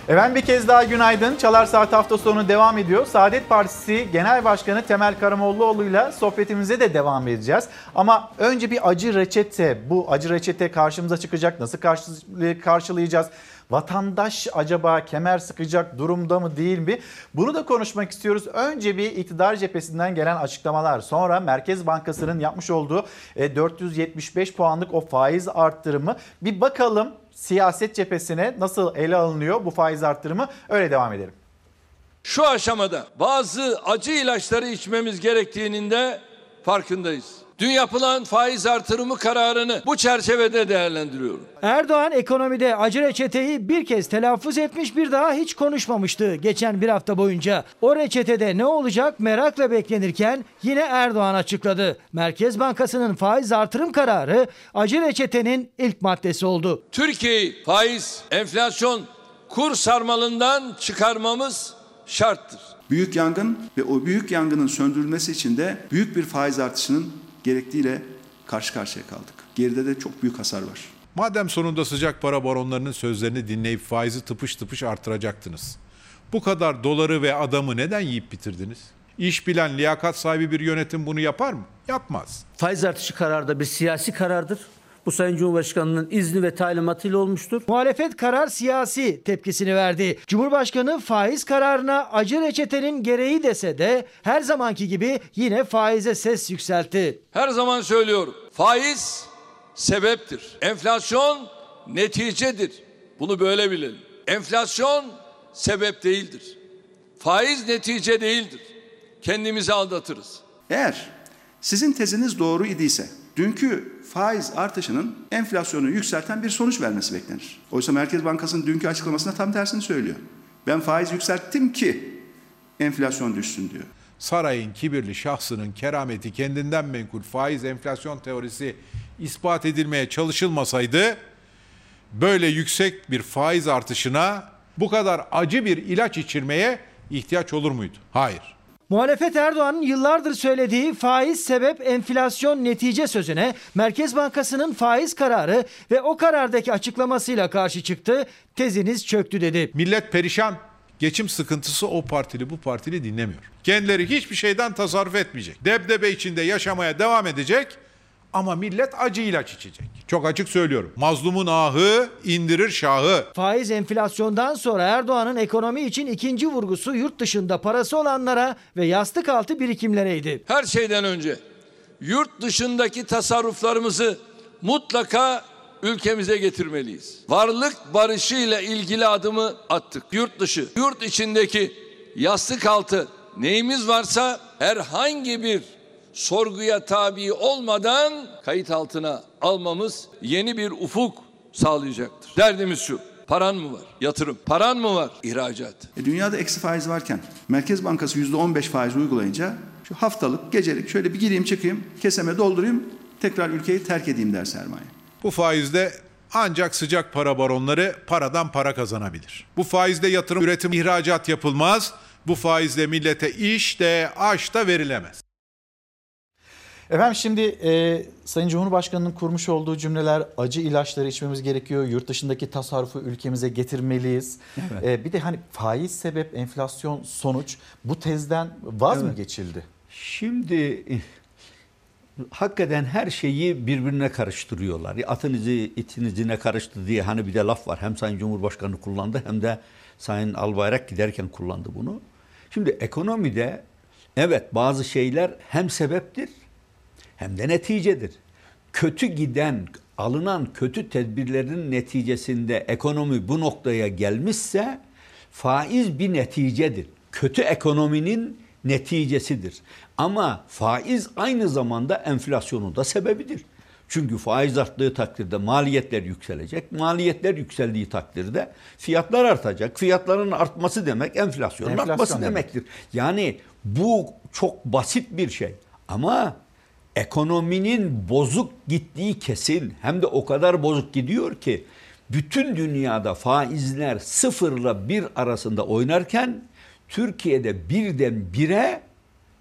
Efendim bir kez daha günaydın. Çalar Saat hafta sonu devam ediyor. Saadet Partisi Genel Başkanı Temel Karamollaoğlu ile sohbetimize de devam edeceğiz. Ama önce bir acı reçete. Bu acı reçete karşımıza çıkacak. Nasıl karşı- karşılayacağız? Vatandaş acaba kemer sıkacak durumda mı değil mi? Bunu da konuşmak istiyoruz. Önce bir iktidar cephesinden gelen açıklamalar. Sonra Merkez Bankası'nın yapmış olduğu e, 475 puanlık o faiz arttırımı. Bir bakalım siyaset cephesine nasıl ele alınıyor bu faiz arttırımı öyle devam edelim. Şu aşamada bazı acı ilaçları içmemiz gerektiğinin de farkındayız. Dün yapılan faiz artırımı kararını bu çerçevede değerlendiriyorum. Erdoğan ekonomide acı reçeteyi bir kez telaffuz etmiş bir daha hiç konuşmamıştı geçen bir hafta boyunca. O reçetede ne olacak merakla beklenirken yine Erdoğan açıkladı. Merkez Bankası'nın faiz artırım kararı acı reçetenin ilk maddesi oldu. Türkiye'yi faiz, enflasyon kur sarmalından çıkarmamız şarttır. Büyük yangın ve o büyük yangının söndürülmesi için de büyük bir faiz artışının gerektiğiyle karşı karşıya kaldık. Geride de çok büyük hasar var. Madem sonunda sıcak para baronlarının sözlerini dinleyip faizi tıpış tıpış artıracaktınız. Bu kadar doları ve adamı neden yiyip bitirdiniz? İş bilen, liyakat sahibi bir yönetim bunu yapar mı? Yapmaz. Faiz artışı kararı da bir siyasi karardır. Bu Sayın Cumhurbaşkanı'nın izni ve talimatıyla olmuştur. Muhalefet karar siyasi tepkisini verdi. Cumhurbaşkanı faiz kararına acı reçetenin gereği dese de her zamanki gibi yine faize ses yükseltti. Her zaman söylüyorum. Faiz sebeptir. Enflasyon neticedir. Bunu böyle bilelim. Enflasyon sebep değildir. Faiz netice değildir. Kendimizi aldatırız. Eğer sizin teziniz doğru idiyse dünkü faiz artışının enflasyonu yükselten bir sonuç vermesi beklenir. Oysa Merkez Bankası'nın dünkü açıklamasında tam tersini söylüyor. Ben faiz yükselttim ki enflasyon düşsün diyor. Sarayın kibirli şahsının kerameti kendinden menkul faiz enflasyon teorisi ispat edilmeye çalışılmasaydı böyle yüksek bir faiz artışına bu kadar acı bir ilaç içirmeye ihtiyaç olur muydu? Hayır. Muhalefet Erdoğan'ın yıllardır söylediği faiz sebep enflasyon netice sözüne Merkez Bankası'nın faiz kararı ve o karardaki açıklamasıyla karşı çıktı. Teziniz çöktü dedi. Millet perişan. Geçim sıkıntısı o partili bu partili dinlemiyor. Kendileri hiçbir şeyden tasarruf etmeyecek. Debdebe içinde yaşamaya devam edecek ama millet acı ilaç içecek. Çok açık söylüyorum. Mazlumun ahı indirir şahı. Faiz enflasyondan sonra Erdoğan'ın ekonomi için ikinci vurgusu yurt dışında parası olanlara ve yastık altı birikimlereydi. Her şeyden önce yurt dışındaki tasarruflarımızı mutlaka ülkemize getirmeliyiz. Varlık barışı ile ilgili adımı attık. Yurt dışı, yurt içindeki yastık altı neyimiz varsa herhangi bir sorguya tabi olmadan kayıt altına almamız yeni bir ufuk sağlayacaktır. Derdimiz şu. Paran mı var? Yatırım. Paran mı var? İhracat. E, dünyada eksi faiz varken Merkez Bankası %15 faiz uygulayınca şu haftalık, gecelik şöyle bir gireyim çıkayım, keseme doldurayım, tekrar ülkeyi terk edeyim der sermaye. Bu faizde ancak sıcak para baronları paradan para kazanabilir. Bu faizde yatırım, üretim, ihracat yapılmaz. Bu faizle millete iş de aş da verilemez. Efendim şimdi e, Sayın Cumhurbaşkanı'nın kurmuş olduğu cümleler acı ilaçları içmemiz gerekiyor. Yurt dışındaki tasarrufu ülkemize getirmeliyiz. Evet. E, bir de hani faiz sebep enflasyon sonuç bu tezden vaz mı Evet. geçildi? Şimdi hakikaten her şeyi birbirine karıştırıyorlar. Atın izi itin izine karıştı diye hani bir de laf var. Hem Sayın Cumhurbaşkanı kullandı hem de Sayın Albayrak giderken kullandı bunu. Şimdi ekonomide evet bazı şeyler hem sebeptir hem de neticedir. Kötü giden, alınan kötü tedbirlerin neticesinde ekonomi bu noktaya gelmişse faiz bir neticedir. Kötü ekonominin neticesidir. Ama faiz aynı zamanda enflasyonun da sebebidir. Çünkü faiz arttığı takdirde maliyetler yükselecek. Maliyetler yükseldiği takdirde fiyatlar artacak. Fiyatların artması demek enflasyonun Enflasyon artması demek. demektir. Yani bu çok basit bir şey. Ama ekonominin bozuk gittiği kesin hem de o kadar bozuk gidiyor ki bütün dünyada faizler sıfırla bir arasında oynarken Türkiye'de birden bire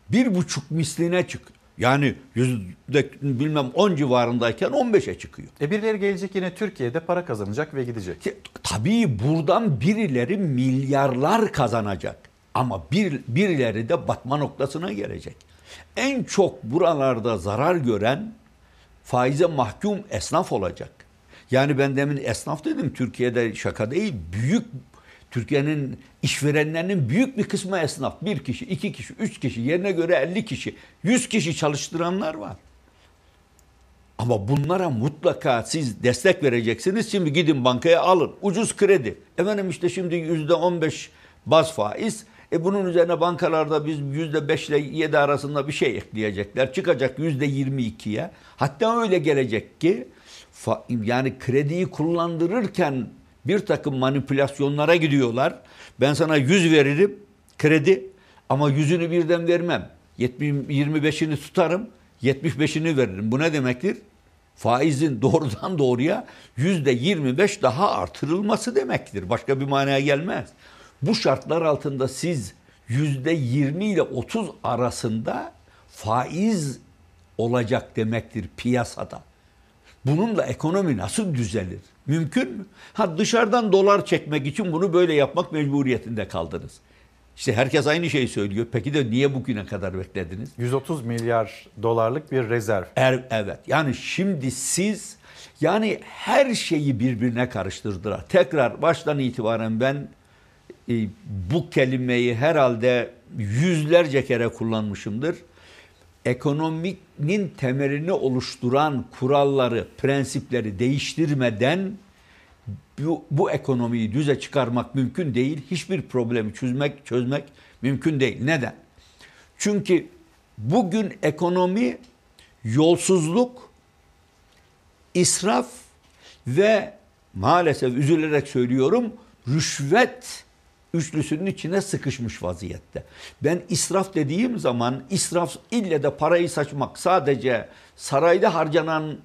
bir buçuk misline çık. Yani yüzde bilmem 10 civarındayken 15'e çıkıyor. E birileri gelecek yine Türkiye'de para kazanacak ve gidecek. Tabii buradan birileri milyarlar kazanacak. Ama bir, birileri de batma noktasına gelecek. En çok buralarda zarar gören faize mahkum esnaf olacak. Yani ben demin esnaf dedim Türkiye'de şaka değil. Büyük Türkiye'nin işverenlerinin büyük bir kısmı esnaf. Bir kişi, iki kişi, üç kişi, yerine göre 50 kişi, 100 kişi çalıştıranlar var. Ama bunlara mutlaka siz destek vereceksiniz. Şimdi gidin bankaya alın. Ucuz kredi. Efendim işte şimdi yüzde on beş baz faiz. E bunun üzerine bankalarda biz yüzde beş ile yedi arasında bir şey ekleyecekler. Çıkacak yüzde yirmi ikiye. Hatta öyle gelecek ki yani krediyi kullandırırken bir takım manipülasyonlara gidiyorlar. Ben sana 100 veririm kredi ama yüzünü birden vermem. 70 25'ini tutarım, 75'ini veririm. Bu ne demektir? Faizin doğrudan doğruya yüzde 25 daha artırılması demektir. Başka bir manaya gelmez. Bu şartlar altında siz yüzde 20 ile 30 arasında faiz olacak demektir piyasada. Bununla ekonomi nasıl düzelir? Mümkün mü? Ha dışarıdan dolar çekmek için bunu böyle yapmak mecburiyetinde kaldınız. İşte herkes aynı şeyi söylüyor. Peki de niye bugüne kadar beklediniz? 130 milyar dolarlık bir rezerv. Er, evet. Yani şimdi siz yani her şeyi birbirine karıştırdılar. Tekrar baştan itibaren ben bu kelimeyi herhalde yüzlerce kere kullanmışımdır. Ekonominin temelini oluşturan kuralları, prensipleri değiştirmeden bu, bu ekonomiyi düze çıkarmak mümkün değil. Hiçbir problemi çözmek çözmek mümkün değil. Neden? Çünkü bugün ekonomi yolsuzluk, israf ve maalesef üzülerek söylüyorum rüşvet üçlüsünün içine sıkışmış vaziyette. Ben israf dediğim zaman israf ille de parayı saçmak sadece sarayda harcanan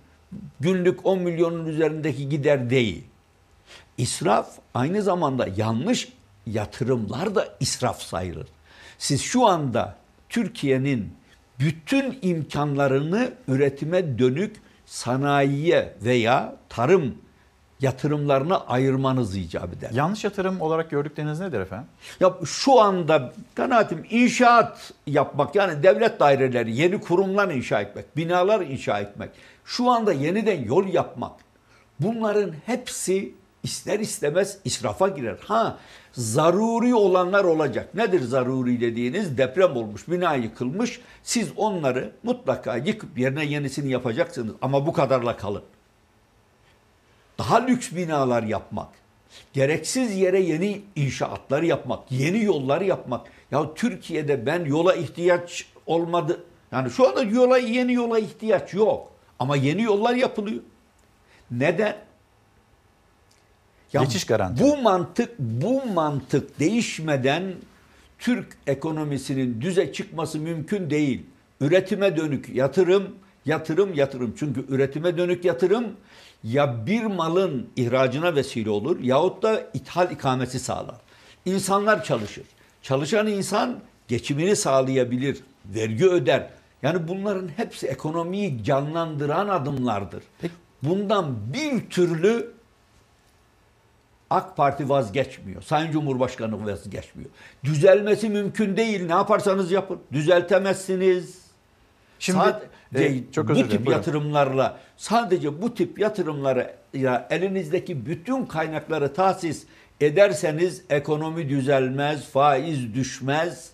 günlük 10 milyonun üzerindeki gider değil. İsraf aynı zamanda yanlış yatırımlar da israf sayılır. Siz şu anda Türkiye'nin bütün imkanlarını üretime dönük sanayiye veya tarım yatırımlarına ayırmanız icap eder. Yanlış yatırım olarak gördükleriniz nedir efendim? Ya şu anda kanaatim inşaat yapmak yani devlet daireleri, yeni kurumlar inşa etmek, binalar inşa etmek, şu anda yeniden yol yapmak. Bunların hepsi ister istemez israfa girer. Ha zaruri olanlar olacak. Nedir zaruri dediğiniz? Deprem olmuş, bina yıkılmış. Siz onları mutlaka yıkıp yerine yenisini yapacaksınız. Ama bu kadarla kalın. Daha lüks binalar yapmak. Gereksiz yere yeni inşaatlar yapmak, yeni yollar yapmak. Ya Türkiye'de ben yola ihtiyaç olmadı. Yani şu anda yola yeni yola ihtiyaç yok. Ama yeni yollar yapılıyor. Neden? Ya Geçiş garanti. Bu mantık bu mantık değişmeden Türk ekonomisinin düze çıkması mümkün değil. Üretime dönük yatırım, yatırım, yatırım. Çünkü üretime dönük yatırım ya bir malın ihracına vesile olur yahut da ithal ikamesi sağlar. İnsanlar çalışır. Çalışan insan geçimini sağlayabilir, vergi öder. Yani bunların hepsi ekonomiyi canlandıran adımlardır. Bundan bir türlü AK Parti vazgeçmiyor. Sayın Cumhurbaşkanı vazgeçmiyor. Düzelmesi mümkün değil. Ne yaparsanız yapın. Düzeltemezsiniz. Şimdi Sadece e, çok özür bu tip buyurun. yatırımlarla sadece bu tip yatırımları ya elinizdeki bütün kaynakları tahsis ederseniz ekonomi düzelmez, faiz düşmez,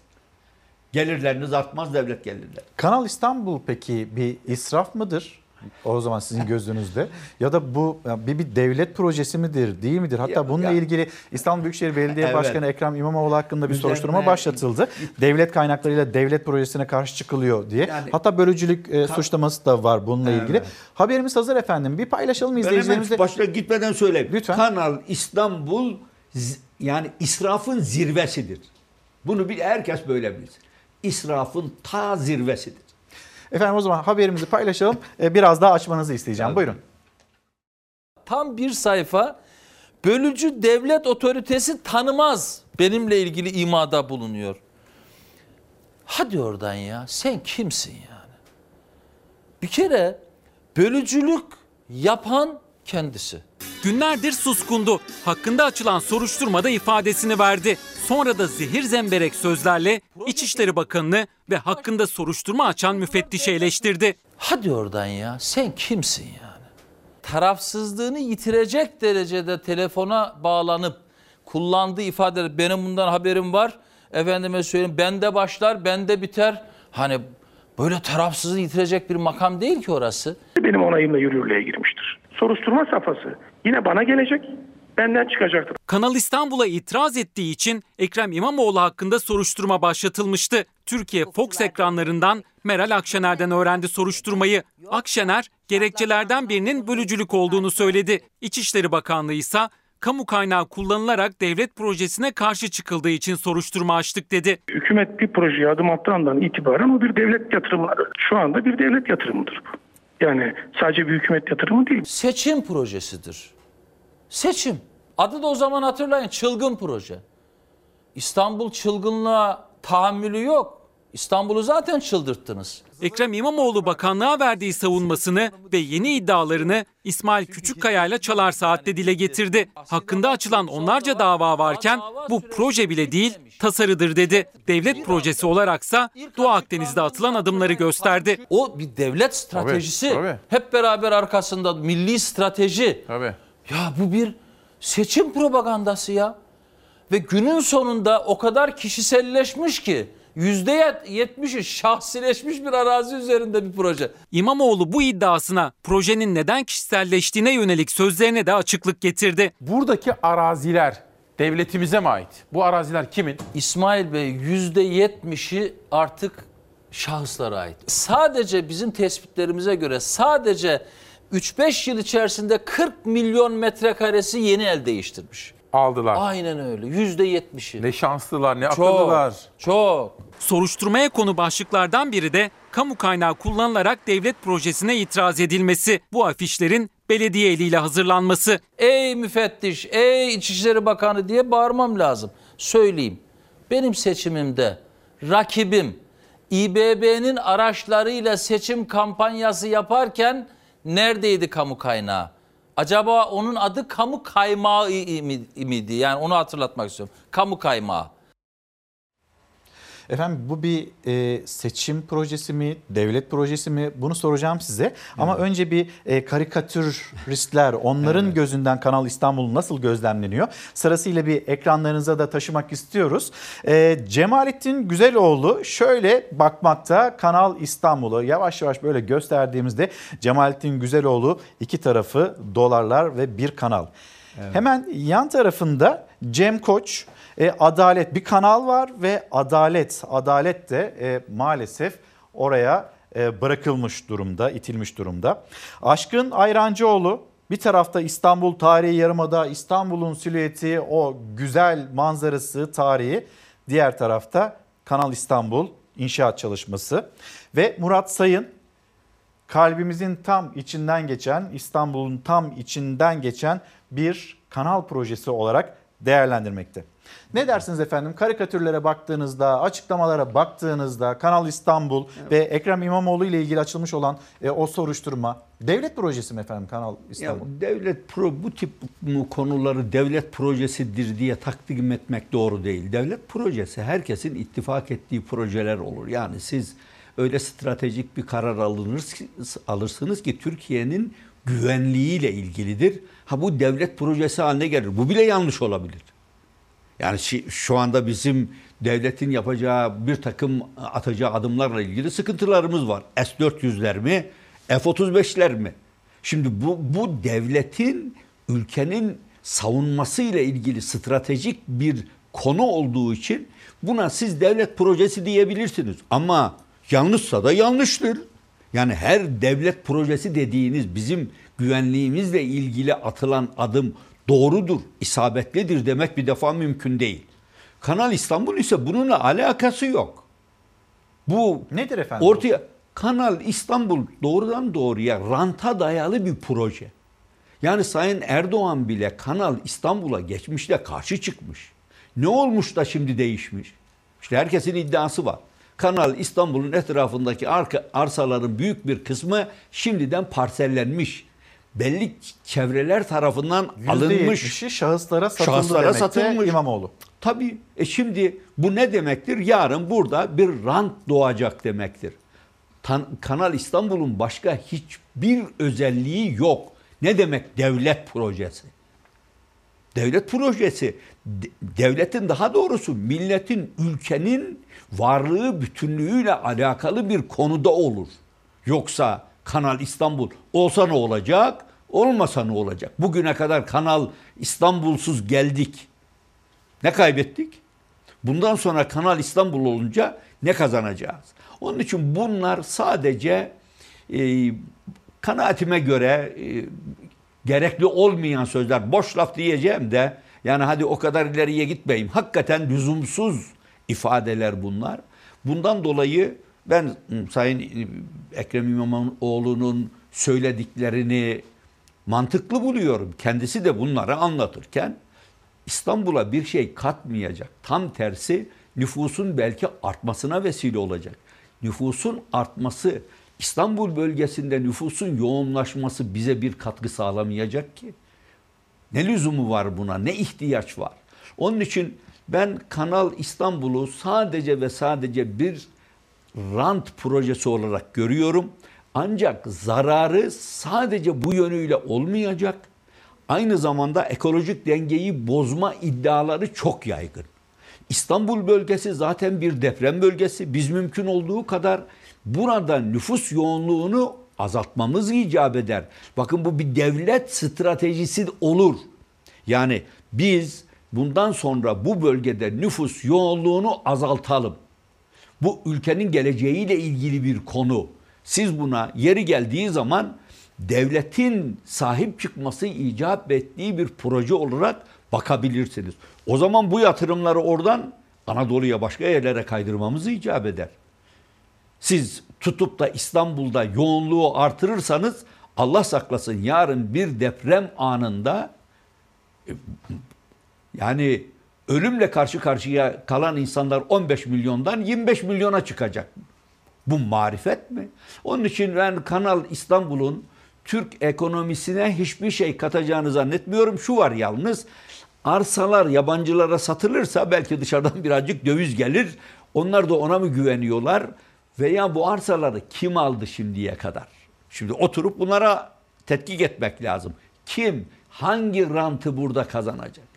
gelirleriniz artmaz devlet gelirleri. Kanal İstanbul peki bir israf mıdır? O zaman sizin gözünüzde ya da bu bir, bir devlet projesi midir, değil midir? Hatta Ya- bununla ya- ilgili İstanbul Büyükşehir Belediye Evet. Başkanı Ekrem İmamoğlu hakkında bir Üzerine- soruşturma başlatıldı. Devlet kaynaklarıyla devlet projesine karşı çıkılıyor diye. Yani- Hatta bölücülük e, suçlaması da var bununla Evet. ilgili. Haberimiz hazır efendim. Bir paylaşalım izleyicilerimizle. başta gitmeden söyleyeyim. Lütfen. Kanal İstanbul yani israfın zirvesidir. Bunu bir herkes böyle bilsin. İsrafın ta zirvesidir. Efendim o zaman haberimizi paylaşalım. E, Biraz daha açmanızı isteyeceğim. Buyurun. Tam bir sayfa bölücü devlet otoritesi tanımaz benimle ilgili imada bulunuyor. Hadi oradan ya sen kimsin yani? Bir kere bölücülük yapan kendisi. Günlerdir suskundu. Hakkında açılan soruşturmada ifadesini verdi. Sonra da zehir zemberek sözlerle İçişleri Bakanı'nı ve hakkında soruşturma açan müfettişi eleştirdi. Hadi oradan ya sen kimsin yani? Tarafsızlığını yitirecek derecede telefona bağlanıp kullandığı ifadeler benim bundan haberim var. Efendime söyleyeyim bende başlar bende biter. Hani böyle tarafsızlığı yitirecek bir makam değil ki orası. benim onayımla yürürlüğe girmiştir. Soruşturma safhası yine bana gelecek, benden çıkacaktır. Kanal İstanbul'a itiraz ettiği için Ekrem İmamoğlu hakkında soruşturma başlatılmıştı. Türkiye Fox ekranlarından Meral Akşener'den öğrendi soruşturmayı. Akşener gerekçelerden birinin bölücülük olduğunu söyledi. İçişleri Bakanlığı ise kamu kaynağı kullanılarak devlet projesine karşı çıkıldığı için soruşturma açtık dedi. Hükümet bir projeye adım attığı andan itibaren o bir devlet dönüyor. Şu anda bir devlet yatırımıdır bu. Yani sadece bir hükümet yatırımı değil. Seçim projesidir. Seçim. Adı da o zaman hatırlayın çılgın proje. İstanbul çılgınlığa tahammülü yok. İstanbul'u zaten çıldırttınız. Ekrem İmamoğlu bakanlığa verdiği savunmasını ve yeni iddialarını İsmail Küçükkaya ile Çalar Saat'te dile getirdi. Hakkında açılan onlarca dava varken bu proje bile değil tasarıdır dedi. Devlet projesi olaraksa Doğu Akdeniz'de atılan adımları gösterdi. O bir devlet stratejisi. Tabii, tabii. Hep beraber arkasında milli strateji. Tabii. Ya bu bir seçim propagandası ya. Ve günün sonunda o kadar kişiselleşmiş ki yüzde yetmişi şahsileşmiş bir arazi üzerinde bir proje. İmamoğlu bu iddiasına projenin neden kişiselleştiğine yönelik sözlerine de açıklık getirdi. Buradaki araziler devletimize mi ait? Bu araziler kimin? İsmail Bey yüzde yetmişi artık şahıslara ait. Sadece bizim tespitlerimize göre sadece 3-5 yıl içerisinde 40 milyon metrekaresi yeni el değiştirmiş. Aldılar. Aynen öyle. Yüzde yetmişi. Ne şanslılar, ne Çok, akıllılar. Çok. Soruşturmaya konu başlıklardan biri de kamu kaynağı kullanılarak devlet projesine itiraz edilmesi. Bu afişlerin belediye eliyle hazırlanması. Ey müfettiş, ey İçişleri Bakanı diye bağırmam lazım. Söyleyeyim. Benim seçimimde rakibim İBB'nin araçlarıyla seçim kampanyası yaparken neredeydi kamu kaynağı? Acaba onun adı kamu kaymağı miydi? Yani onu hatırlatmak istiyorum. Kamu kaymağı. Efendim bu bir e, seçim projesi mi, devlet projesi mi bunu soracağım size. Ama önce bir e, karikatüristler, onların gözünden Kanal İstanbul nasıl gözlemleniyor? Sırasıyla bir ekranlarınıza da taşımak istiyoruz. E, Cemalettin Güzeloğlu şöyle bakmakta Kanal İstanbul'u yavaş yavaş böyle gösterdiğimizde Cemalettin Güzeloğlu iki tarafı dolarlar ve bir kanal. Hemen yan tarafında Cem Koç, e, Adalet bir kanal var ve Adalet, Adalet de e, maalesef oraya e, bırakılmış durumda, itilmiş durumda. Aşkın Ayrancıoğlu bir tarafta İstanbul tarihi yarımada, İstanbul'un silüeti, o güzel manzarası, tarihi. Diğer tarafta Kanal İstanbul inşaat çalışması ve Murat Sayın kalbimizin tam içinden geçen, İstanbul'un tam içinden geçen bir kanal projesi olarak değerlendirmekte. Ne dersiniz efendim? Karikatürlere baktığınızda, açıklamalara baktığınızda Kanal İstanbul ve Ekrem İmamoğlu ile ilgili açılmış olan e, o soruşturma devlet projesi mi efendim Kanal İstanbul? Ya devlet pro bu tip konuları devlet projesidir diye takdim etmek doğru değil. Devlet projesi herkesin ittifak ettiği projeler olur. Yani siz öyle stratejik bir karar alınır, alırsınız ki Türkiye'nin güvenliğiyle ilgilidir. Ha bu devlet projesi haline gelir. Bu bile yanlış olabilir. Yani şu anda bizim devletin yapacağı bir takım atacağı adımlarla ilgili sıkıntılarımız var. S-400'ler mi, F-35'ler mi? Şimdi bu, bu devletin ülkenin savunması ile ilgili stratejik bir konu olduğu için buna siz devlet projesi diyebilirsiniz. Ama yanlışsa da yanlıştır. Yani her devlet projesi dediğiniz bizim güvenliğimizle ilgili atılan adım doğrudur, isabetlidir demek bir defa mümkün değil. Kanal İstanbul ise bununla alakası yok. Bu nedir efendim? Ortaya Kanal İstanbul doğrudan doğruya ranta dayalı bir proje. Yani Sayın Erdoğan bile Kanal İstanbul'a geçmişte karşı çıkmış. Ne olmuş da şimdi değişmiş? İşte herkesin iddiası var. Kanal İstanbul'un etrafındaki arka, arsaların büyük bir kısmı şimdiden parsellenmiş. Belli çevreler tarafından alınmış. şahıslara satıldı şahıslara satılmış. İmamoğlu. Tabii. E şimdi bu ne demektir? Yarın burada bir rant doğacak demektir. Tan Kanal İstanbul'un başka hiçbir özelliği yok. Ne demek devlet projesi? Devlet projesi devletin daha doğrusu milletin, ülkenin varlığı bütünlüğüyle alakalı bir konuda olur. Yoksa Kanal İstanbul olsa ne olacak, olmasa ne olacak? Bugüne kadar Kanal İstanbulsuz geldik. Ne kaybettik? Bundan sonra Kanal İstanbul olunca ne kazanacağız? Onun için bunlar sadece e, kanaatime göre e, gerekli olmayan sözler. Boş laf diyeceğim de yani hadi o kadar ileriye gitmeyeyim. Hakikaten lüzumsuz ifadeler bunlar. Bundan dolayı ben Sayın Ekrem İmamoğlu'nun söylediklerini mantıklı buluyorum. Kendisi de bunları anlatırken İstanbul'a bir şey katmayacak. Tam tersi nüfusun belki artmasına vesile olacak. Nüfusun artması, İstanbul bölgesinde nüfusun yoğunlaşması bize bir katkı sağlamayacak ki. Ne lüzumu var buna? Ne ihtiyaç var? Onun için ben Kanal İstanbul'u sadece ve sadece bir rant projesi olarak görüyorum. Ancak zararı sadece bu yönüyle olmayacak. Aynı zamanda ekolojik dengeyi bozma iddiaları çok yaygın. İstanbul bölgesi zaten bir deprem bölgesi. Biz mümkün olduğu kadar burada nüfus yoğunluğunu azaltmamız icap eder. Bakın bu bir devlet stratejisi olur. Yani biz bundan sonra bu bölgede nüfus yoğunluğunu azaltalım. Bu ülkenin geleceğiyle ilgili bir konu. Siz buna yeri geldiği zaman devletin sahip çıkması icap ettiği bir proje olarak bakabilirsiniz. O zaman bu yatırımları oradan Anadolu'ya başka yerlere kaydırmamız icap eder. Siz tutup da İstanbul'da yoğunluğu artırırsanız Allah saklasın yarın bir deprem anında e, yani ölümle karşı karşıya kalan insanlar 15 milyondan 25 milyona çıkacak. Bu marifet mi? Onun için ben Kanal İstanbul'un Türk ekonomisine hiçbir şey katacağını zannetmiyorum. Şu var yalnız arsalar yabancılara satılırsa belki dışarıdan birazcık döviz gelir. Onlar da ona mı güveniyorlar? Veya bu arsaları kim aldı şimdiye kadar? Şimdi oturup bunlara tetkik etmek lazım. Kim, hangi rantı burada kazanacak?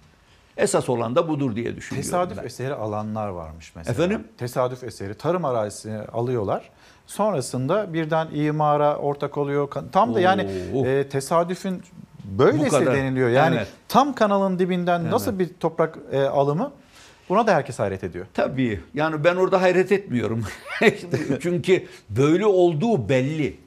Esas olan da budur diye düşünüyorum. Tesadüf ben. eseri alanlar varmış mesela. Efendim? Tesadüf eseri tarım arazisini alıyorlar. Sonrasında birden imara ortak oluyor. Tam da yani Oo. e, tesadüfün böylesi kadar. deniliyor. Yani Evet. tam kanalın dibinden Evet. nasıl bir toprak e, alımı buna da herkes hayret ediyor. Tabii yani ben orada hayret etmiyorum. Çünkü böyle olduğu belli.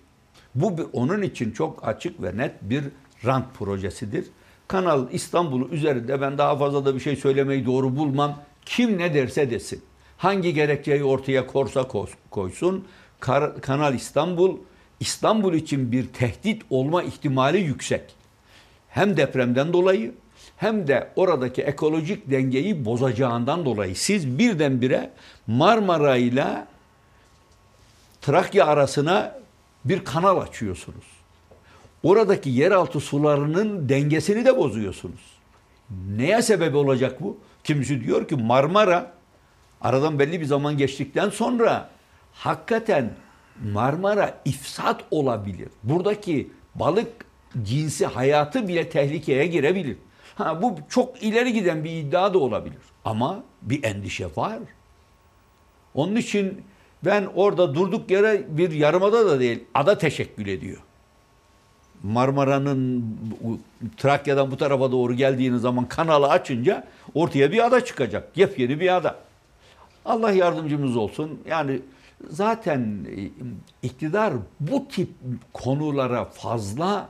Bu bir- onun için çok açık ve net bir rant projesidir. Kanal İstanbul üzerinde ben daha fazla da bir şey söylemeyi doğru bulmam. Kim ne derse desin. Hangi gerekçeyi ortaya korsa koysun. Kar- Kanal İstanbul İstanbul için bir tehdit olma ihtimali yüksek. Hem depremden dolayı hem de oradaki ekolojik dengeyi bozacağından dolayı siz birdenbire Marmara ile Trakya arasına bir kanal açıyorsunuz. Oradaki yeraltı sularının dengesini de bozuyorsunuz. Neye sebep olacak bu? Kimisi diyor ki Marmara aradan belli bir zaman geçtikten sonra hakikaten Marmara ifsat olabilir. Buradaki balık cinsi hayatı bile tehlikeye girebilir. Ha bu çok ileri giden bir iddia da olabilir. Ama bir endişe var. Onun için ben orada durduk yere bir yarımada da değil, ada teşekkül ediyor. Marmara'nın Trakya'dan bu tarafa doğru geldiğiniz zaman kanalı açınca ortaya bir ada çıkacak. Yepyeni bir ada. Allah yardımcımız olsun. Yani zaten e, iktidar bu tip konulara fazla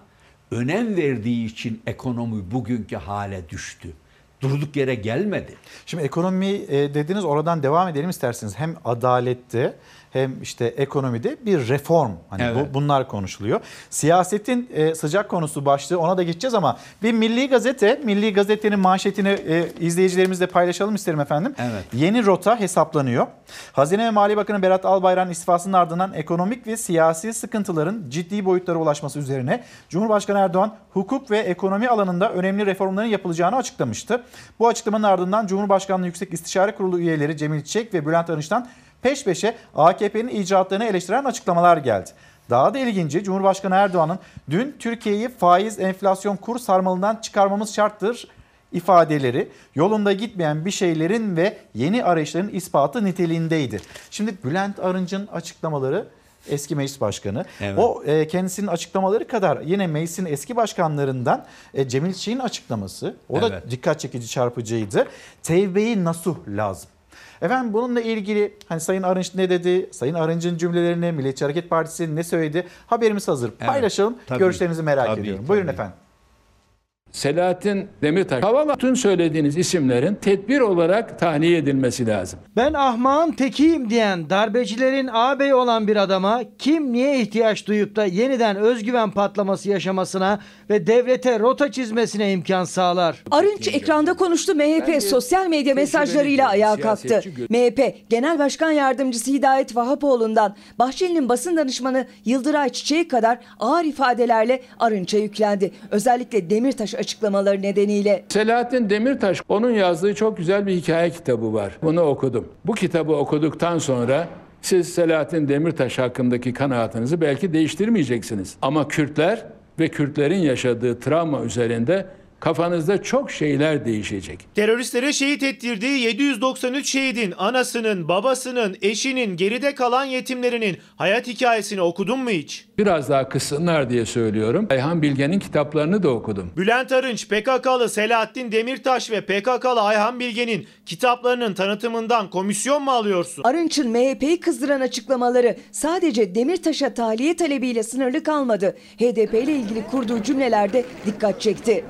önem verdiği için ekonomi bugünkü hale düştü. Durduk yere gelmedi. Şimdi ekonomi e, dediniz oradan devam edelim isterseniz. Hem adalette hem işte ekonomide bir reform. Hani Evet. bu, bunlar konuşuluyor. Siyasetin e, sıcak konusu başlığı ona da geçeceğiz ama bir Milli Gazete, Milli Gazete'nin manşetini e, izleyicilerimizle paylaşalım isterim efendim. Evet. Yeni rota hesaplanıyor. Hazine ve Maliye Bakanı Berat Albayrak'ın istifasının ardından ekonomik ve siyasi sıkıntıların ciddi boyutlara ulaşması üzerine Cumhurbaşkanı Erdoğan hukuk ve ekonomi alanında önemli reformların yapılacağını açıklamıştı. Bu açıklamanın ardından Cumhurbaşkanlığı Yüksek İstişare Kurulu üyeleri Cemil Çiçek ve Bülent Arınç'tan peş peşe AKP'nin icraatlarını eleştiren açıklamalar geldi. Daha da ilginci Cumhurbaşkanı Erdoğan'ın dün Türkiye'yi faiz, enflasyon, kur sarmalından çıkarmamız şarttır ifadeleri yolunda gitmeyen bir şeylerin ve yeni arayışların ispatı niteliğindeydi. Şimdi Bülent Arınç'ın açıklamaları eski meclis başkanı. Evet. O e, kendisinin açıklamaları kadar yine meclisin eski başkanlarından e, Cemil Çiğ'in açıklaması. O da Evet. dikkat çekici çarpıcıydı. Tevbe-i nasuh lazım. Efendim bununla ilgili hani Sayın Arınç ne dedi? Sayın Arınç'ın cümlelerini Milliyetçi Hareket Partisi ne söyledi? Haberimiz hazır. Evet, Paylaşalım. tabii. Görüşlerinizi merak Tabii, ediyorum. Buyurun tabii. efendim. Selahattin Demirtaş, Kavala tüm söylediğiniz isimlerin tedbir olarak tahliye edilmesi lazım. Ben ahmağın tekiyim diyen darbecilerin ağabey olan bir adama kim niye ihtiyaç duyup da yeniden özgüven patlaması yaşamasına ve devlete rota çizmesine imkan sağlar? Arınç ekranda konuştu MHP sosyal medya mesajlarıyla ayağa kalktı. MHP Genel Başkan Yardımcısı Hidayet Vahapoğlu'ndan Bahçeli'nin basın danışmanı Yıldıray Çiçek'e kadar ağır ifadelerle Arınç'a yüklendi. Özellikle Demirtaş açıklamaları nedeniyle. Selahattin Demirtaş, onun yazdığı çok güzel bir hikaye kitabı var. Bunu okudum. Bu kitabı okuduktan sonra siz Selahattin Demirtaş hakkındaki kanaatinizi belki değiştirmeyeceksiniz. Ama Kürtler ve Kürtlerin yaşadığı travma üzerinde kafanızda çok şeyler değişecek. Teröristlere şehit ettirdiği 793 şehidin anasının, babasının, eşinin, geride kalan yetimlerinin hayat hikayesini okudun mu hiç? Biraz daha kıssınlar diye söylüyorum. Ayhan Bilge'nin kitaplarını da okudum. Bülent Arınç, PKK'lı Selahattin Demirtaş ve PKK'lı Ayhan Bilge'nin kitaplarının tanıtımından komisyon mu alıyorsun? Arınç'ın MHP'yi kızdıran açıklamaları sadece Demirtaş'a tahliye talebiyle sınırlı kalmadı. HDP ile ilgili kurduğu cümlelerde dikkat çekti.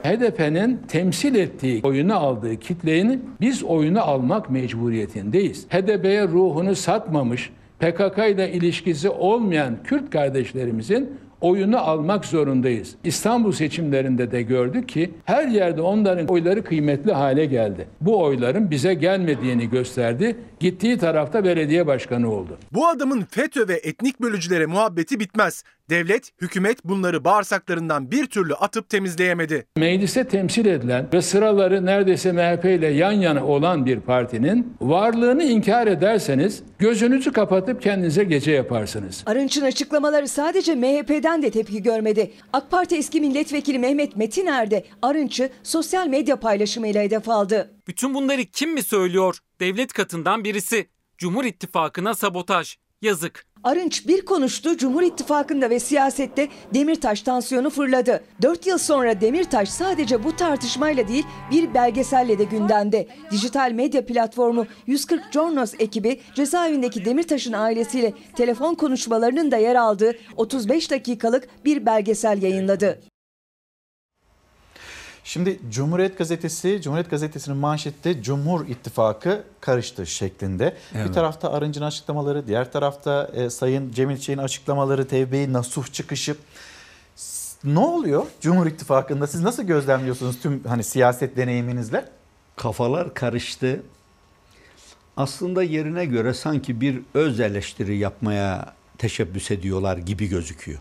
HDP'nin temsil ettiği, oyunu aldığı kitlenin biz oyunu almak mecburiyetindeyiz. HDP'ye ruhunu satmamış, PKK ile ilişkisi olmayan Kürt kardeşlerimizin oyunu almak zorundayız. İstanbul seçimlerinde de gördük ki her yerde onların oyları kıymetli hale geldi. Bu oyların bize gelmediğini gösterdi. Gittiği tarafta belediye başkanı oldu. Bu adamın FETÖ ve etnik bölücülere muhabbeti bitmez. Devlet, hükümet bunları bağırsaklarından bir türlü atıp temizleyemedi. Mecliste temsil edilen ve sıraları neredeyse MHP ile yan yana olan bir partinin varlığını inkar ederseniz gözünüzü kapatıp kendinize gece yaparsınız. Arınç'ın açıklamaları sadece MHP'den de tepki görmedi. AK Parti eski milletvekili Mehmet Metiner de Arınç'ı sosyal medya paylaşımıyla hedef aldı. Bütün bunları kim mi söylüyor? Devlet katından birisi. Cumhur İttifakı'na sabotaj. Yazık. Arınç bir konuştu, Cumhur İttifakı'nda ve siyasette Demirtaş tansiyonu fırladı. 4 yıl sonra Demirtaş sadece bu tartışmayla değil bir belgeselle de gündemde. Dijital medya platformu 140 Jornos ekibi cezaevindeki Demirtaş'ın ailesiyle telefon konuşmalarının da yer aldığı 35 dakikalık bir belgesel yayınladı. Şimdi Cumhuriyet Gazetesi, Cumhuriyet Gazetesi'nin manşette Cumhur İttifakı karıştı şeklinde. Evet. Bir tarafta Arınç'ın açıklamaları, diğer tarafta e, Sayın Cemil Çiğ'in açıklamaları, tevbe nasuh çıkışı. Ne oluyor Cumhur İttifakı'nda? Siz nasıl gözlemliyorsunuz tüm hani siyaset deneyiminizle? Kafalar karıştı. Aslında yerine göre sanki bir öz eleştiri yapmaya teşebbüs ediyorlar gibi gözüküyor.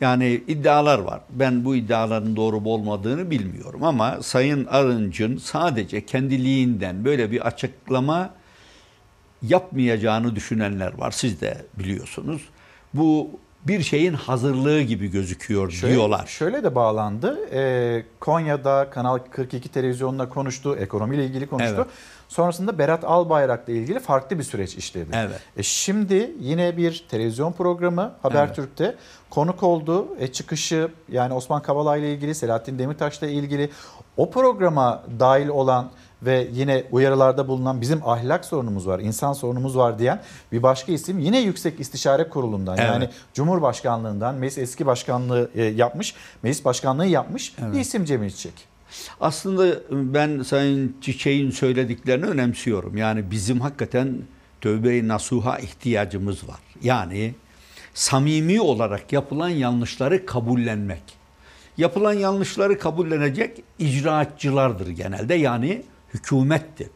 Yani iddialar var. Ben bu iddiaların doğru olmadığını bilmiyorum ama Sayın Arınç'ın sadece kendiliğinden böyle bir açıklama yapmayacağını düşünenler var. Siz de biliyorsunuz. Bu bir şeyin hazırlığı gibi gözüküyor Şöyle- diyorlar. Şöyle de bağlandı. Ee, Konya'da Kanal 42 televizyonuna konuştu, ekonomiyle ilgili konuştu. Evet. Sonrasında Berat Albayrak'la ilgili farklı bir süreç işledi. Evet. E şimdi yine bir televizyon programı Habertürk'te konuk oldu. E çıkışı yani Osman Kavala ile ilgili, Selahattin Demirtaş'la ilgili o programa dahil olan ve yine uyarılarda bulunan bizim ahlak sorunumuz var, insan sorunumuz var diyen bir başka isim yine Yüksek İstişare Kurulu'ndan Evet. yani Cumhurbaşkanlığından meclis eski başkanlığı e, yapmış, meclis başkanlığı yapmış bir Evet. isim Cemil Çiçek. Aslında ben Sayın Çiçek'in söylediklerini önemsiyorum. Yani bizim hakikaten tövbe-i nasuha ihtiyacımız var. Yani samimi olarak yapılan yanlışları kabullenmek. Yapılan yanlışları kabullenecek icraatçılardır genelde. Yani hükümettir.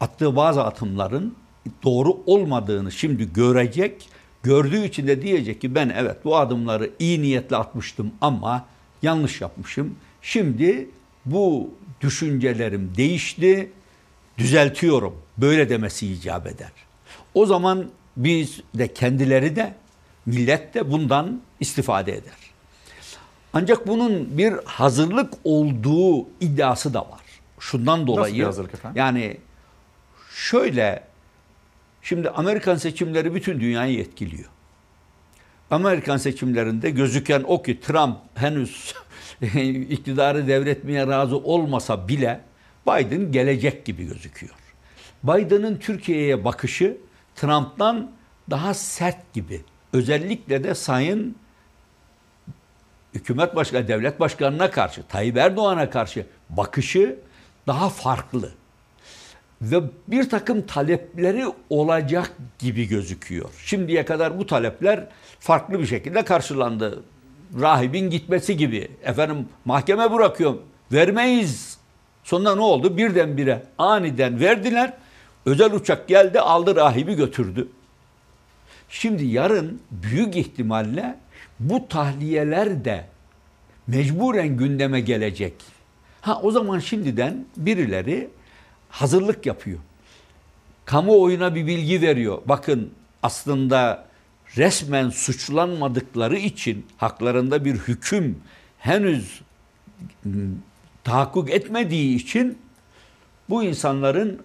Attığı bazı atımların doğru olmadığını şimdi görecek. Gördüğü için de diyecek ki ben evet bu adımları iyi niyetle atmıştım ama yanlış yapmışım. Şimdi bu düşüncelerim değişti, düzeltiyorum. Böyle demesi icap eder. O zaman biz de kendileri de millet de bundan istifade eder. Ancak bunun bir hazırlık olduğu iddiası da var. Şundan dolayı bir hazırlık efendim? yani şöyle şimdi Amerikan seçimleri bütün dünyayı etkiliyor. Amerikan seçimlerinde gözüken o ki Trump henüz iktidarı devretmeye razı olmasa bile Biden gelecek gibi gözüküyor. Biden'ın Türkiye'ye bakışı Trump'tan daha sert gibi. Özellikle de Sayın hükümet başkanı, devlet başkanına karşı, Tayyip Erdoğan'a karşı bakışı daha farklı. Ve bir takım talepleri olacak gibi gözüküyor. Şimdiye kadar bu talepler farklı bir şekilde karşılandı. Rahibin gitmesi gibi. Efendim mahkeme bırakıyorum. Vermeyiz. Sonra ne oldu? Birdenbire aniden verdiler. Özel uçak geldi aldı rahibi götürdü. Şimdi yarın büyük ihtimalle bu tahliyeler de mecburen gündeme gelecek. Ha o zaman şimdiden birileri hazırlık yapıyor. Kamuoyuna bir bilgi veriyor. Bakın aslında resmen suçlanmadıkları için haklarında bir hüküm henüz tahakkuk etmediği için bu insanların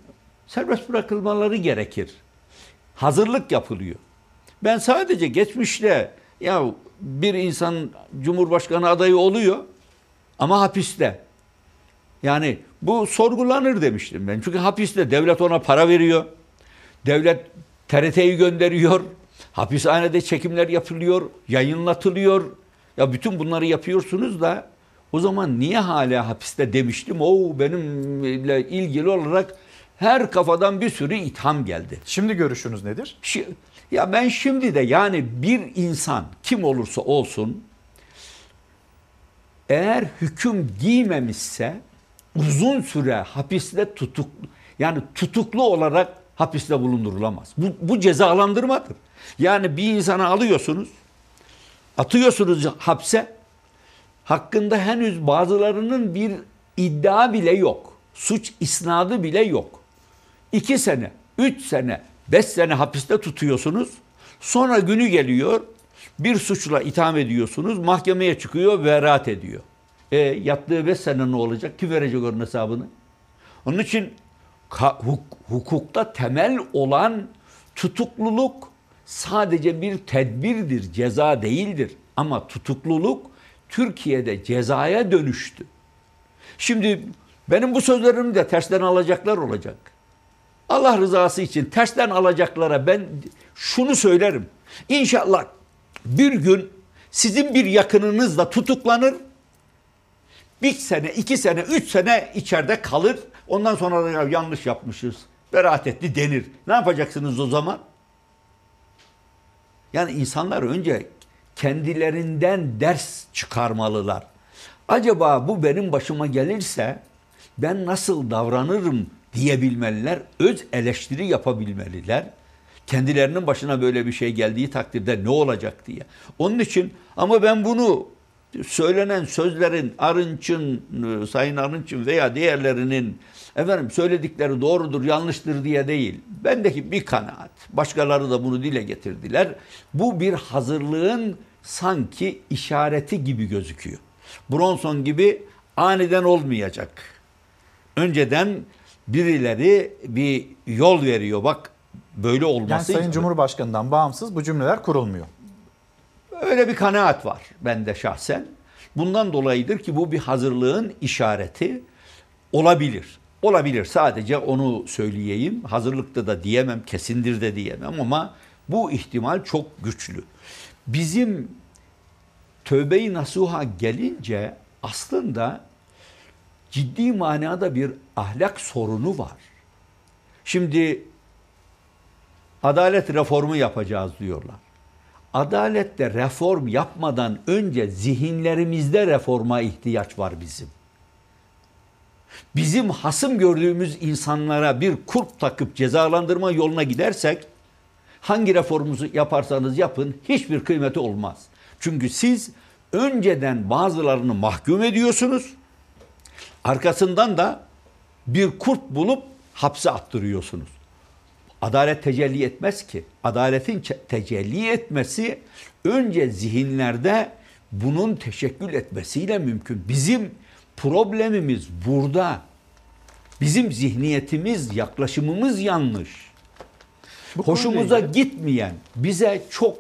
serbest bırakılmaları gerekir. Hazırlık yapılıyor. Ben sadece geçmişte ya bir insan cumhurbaşkanı adayı oluyor ama hapiste. Yani bu sorgulanır demiştim ben. Çünkü hapiste devlet ona para veriyor. Devlet TRT'yi gönderiyor. Hapishanede çekimler yapılıyor, yayınlatılıyor. Ya bütün bunları yapıyorsunuz da o zaman niye hala hapiste demiştim. O benimle ilgili olarak her kafadan bir sürü itham geldi. Şimdi görüşünüz nedir? Ya ben şimdi de yani bir insan kim olursa olsun eğer hüküm giymemişse uzun süre hapiste tutuk yani tutuklu olarak hapiste bulundurulamaz. Bu, bu cezalandırmadır. Yani bir insanı alıyorsunuz, atıyorsunuz hapse, hakkında henüz bazılarının bir iddia bile yok. Suç isnadı bile yok. İki sene, üç sene, beş sene hapiste tutuyorsunuz. Sonra günü geliyor, bir suçla itham ediyorsunuz, mahkemeye çıkıyor, beraat ediyor. E, yattığı beş sene ne olacak? Kim verecek onun hesabını? Onun için hukukta temel olan tutukluluk sadece bir tedbirdir, ceza değildir. Ama tutukluluk Türkiye'de cezaya dönüştü. Şimdi benim bu sözlerimi de tersten alacaklar olacak. Allah rızası için tersten alacaklara ben şunu söylerim. İnşallah bir gün sizin bir yakınınız da tutuklanır. Bir sene, iki sene, üç sene içeride kalır. Ondan sonra da ya yanlış yapmışız, beraat etti denir. Ne yapacaksınız o zaman? Yani insanlar önce kendilerinden ders çıkarmalılar. Acaba bu benim başıma gelirse ben nasıl davranırım diyebilmeliler. Öz eleştiri yapabilmeliler. Kendilerinin başına böyle bir şey geldiği takdirde ne olacak diye. Onun için ama ben bunu söylenen sözlerin Arınç'ın, Sayın Arınç'ın veya diğerlerinin efendim söyledikleri doğrudur, yanlıştır diye değil. Bendeki bir kanaat. Başkaları da bunu dile getirdiler. Bu bir hazırlığın sanki işareti gibi gözüküyor. Bronson gibi aniden olmayacak. Önceden birileri bir yol veriyor. Bak böyle olması Yani Sayın Cumhurbaşkanı'ndan bağımsız bu cümleler kurulmuyor. Öyle bir kanaat var bende şahsen. Bundan dolayıdır ki bu bir hazırlığın işareti olabilir. Olabilir sadece onu söyleyeyim. Hazırlıkta da diyemem, kesindir de diyemem ama bu ihtimal çok güçlü. Bizim tövbe-i nasuha gelince aslında ciddi manada bir ahlak sorunu var. Şimdi adalet reformu yapacağız diyorlar. Adalette reform yapmadan önce zihinlerimizde reforma ihtiyaç var bizim. Bizim hasım gördüğümüz insanlara bir kurp takıp cezalandırma yoluna gidersek hangi reformunuzu yaparsanız yapın hiçbir kıymeti olmaz. Çünkü siz önceden bazılarını mahkum ediyorsunuz. Arkasından da bir kurt bulup hapse attırıyorsunuz. Adalet tecelli etmez ki. Adaletin tecelli etmesi önce zihinlerde bunun teşekkül etmesiyle mümkün. Bizim problemimiz burada. Bizim zihniyetimiz, yaklaşımımız yanlış. Bu Hoşumuza gitmeyen, bize çok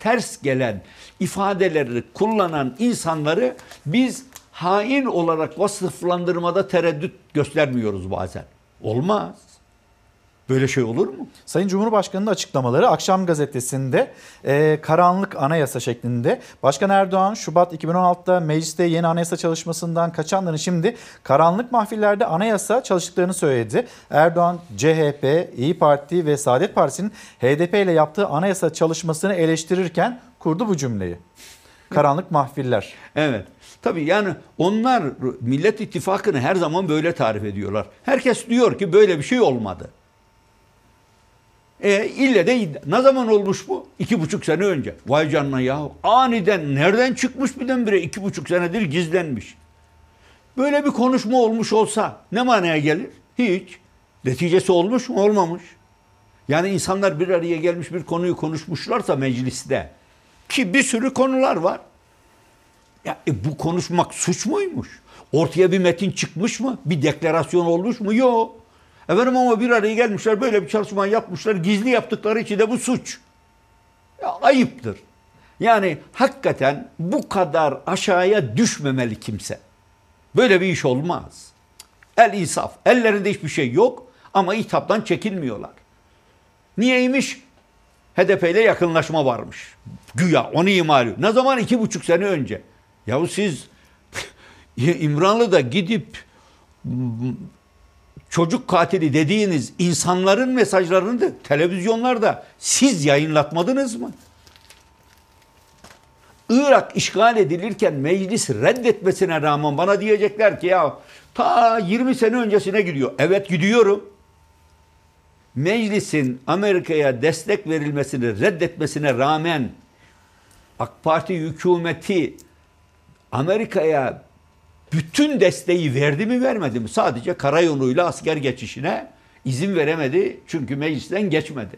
ters gelen ifadeleri kullanan insanları biz hain olarak vasıflandırmada tereddüt göstermiyoruz bazen. Olmaz. Böyle şey olur mu? Sayın Cumhurbaşkanı'nın açıklamaları Akşam Gazetesi'nde e, karanlık anayasa şeklinde. Başkan Erdoğan Şubat 2016'da mecliste yeni anayasa çalışmasından kaçanların şimdi karanlık mahfillerde anayasa çalıştıklarını söyledi. Erdoğan CHP, İyi Parti ve Saadet Partisi'nin HDP ile yaptığı anayasa çalışmasını eleştirirken kurdu bu cümleyi. Karanlık mahfiller. Evet. Tabii yani onlar Millet İttifakı'nı her zaman böyle tarif ediyorlar. Herkes diyor ki böyle bir şey olmadı. E, ille de ne zaman olmuş bu? İki buçuk sene önce. Vay canına ya. Aniden nereden çıkmış birdenbire iki buçuk senedir gizlenmiş. Böyle bir konuşma olmuş olsa ne manaya gelir? Hiç. Neticesi olmuş mu? Olmamış. Yani insanlar bir araya gelmiş bir konuyu konuşmuşlarsa mecliste ki bir sürü konular var. Ya e, bu konuşmak suç muymuş? Ortaya bir metin çıkmış mı? Bir deklarasyon olmuş mu? Yok. Efendim ama bir araya gelmişler böyle bir çalışma yapmışlar. Gizli yaptıkları için de bu suç. Ya, ayıptır. Yani hakikaten bu kadar aşağıya düşmemeli kimse. Böyle bir iş olmaz. El insaf. Ellerinde hiçbir şey yok ama hitaptan çekinmiyorlar. Niyeymiş? HDP ile yakınlaşma varmış. Güya onu ima ediyor. Ne zaman? iki buçuk sene önce. Yahu siz İmranlı'da gidip çocuk katili dediğiniz insanların mesajlarını da televizyonlarda siz yayınlatmadınız mı? Irak işgal edilirken meclis reddetmesine rağmen bana diyecekler ki ya ta 20 sene öncesine gidiyor. Evet gidiyorum. Meclisin Amerika'ya destek verilmesini reddetmesine rağmen AK Parti hükümeti Amerika'ya bütün desteği verdi mi vermedi mi? Sadece karayoluyla asker geçişine izin veremedi çünkü meclisten geçmedi.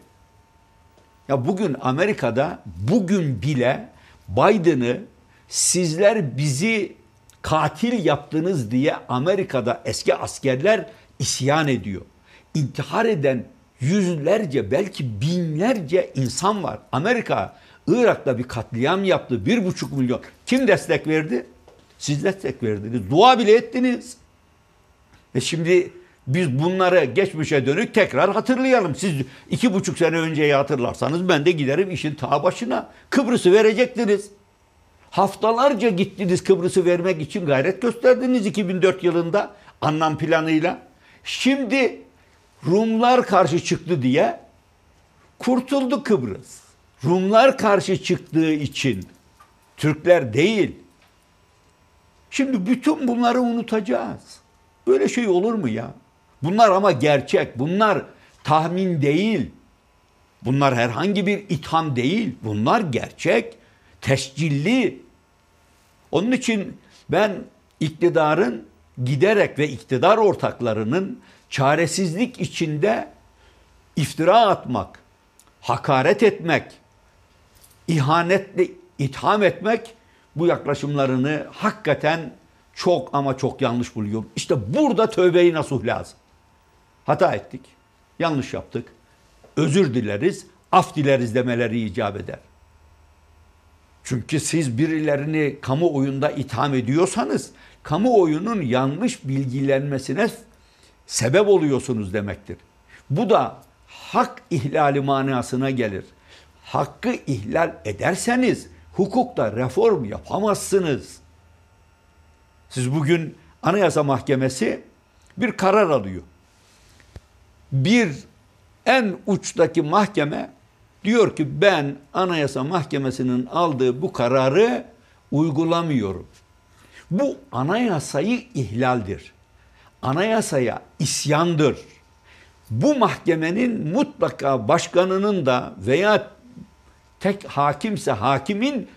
Ya bugün Amerika'da bugün bile Biden'ı sizler bizi katil yaptınız diye Amerika'da eski askerler isyan ediyor. İntihar eden yüzlerce belki binlerce insan var. Amerika Irak'ta bir katliam yaptı. Bir buçuk milyon. Kim destek verdi? Siz destek verdiniz. Dua bile ettiniz. E şimdi biz bunları geçmişe dönük tekrar hatırlayalım. Siz iki buçuk sene önceyi hatırlarsanız ben de giderim işin ta başına. Kıbrıs'ı verecektiniz. Haftalarca gittiniz Kıbrıs'ı vermek için gayret gösterdiniz 2004 yılında anlam planıyla. Şimdi Rumlar karşı çıktı diye kurtuldu Kıbrıs. Rumlar karşı çıktığı için Türkler değil. Şimdi bütün bunları unutacağız. Böyle şey olur mu ya? Bunlar ama gerçek. Bunlar tahmin değil. Bunlar herhangi bir itham değil. Bunlar gerçek, tescilli. Onun için ben iktidarın giderek ve iktidar ortaklarının çaresizlik içinde iftira atmak, hakaret etmek, ihanetle itham etmek bu yaklaşımlarını hakikaten çok ama çok yanlış buluyorum. İşte burada tövbeyi nasuh lazım. Hata ettik, yanlış yaptık, özür dileriz, af dileriz demeleri icap eder. Çünkü siz birilerini kamuoyunda itham ediyorsanız kamuoyunun yanlış bilgilenmesine sebep oluyorsunuz demektir. Bu da hak ihlali manasına gelir. Hakkı ihlal ederseniz hukukta reform yapamazsınız. Siz bugün Anayasa Mahkemesi bir karar alıyor. Bir en uçtaki mahkeme diyor ki ben Anayasa Mahkemesi'nin aldığı bu kararı uygulamıyorum. Bu anayasayı ihlaldir. Anayasaya isyandır. Bu mahkemenin mutlaka başkanının da veya tek hakimse hakimin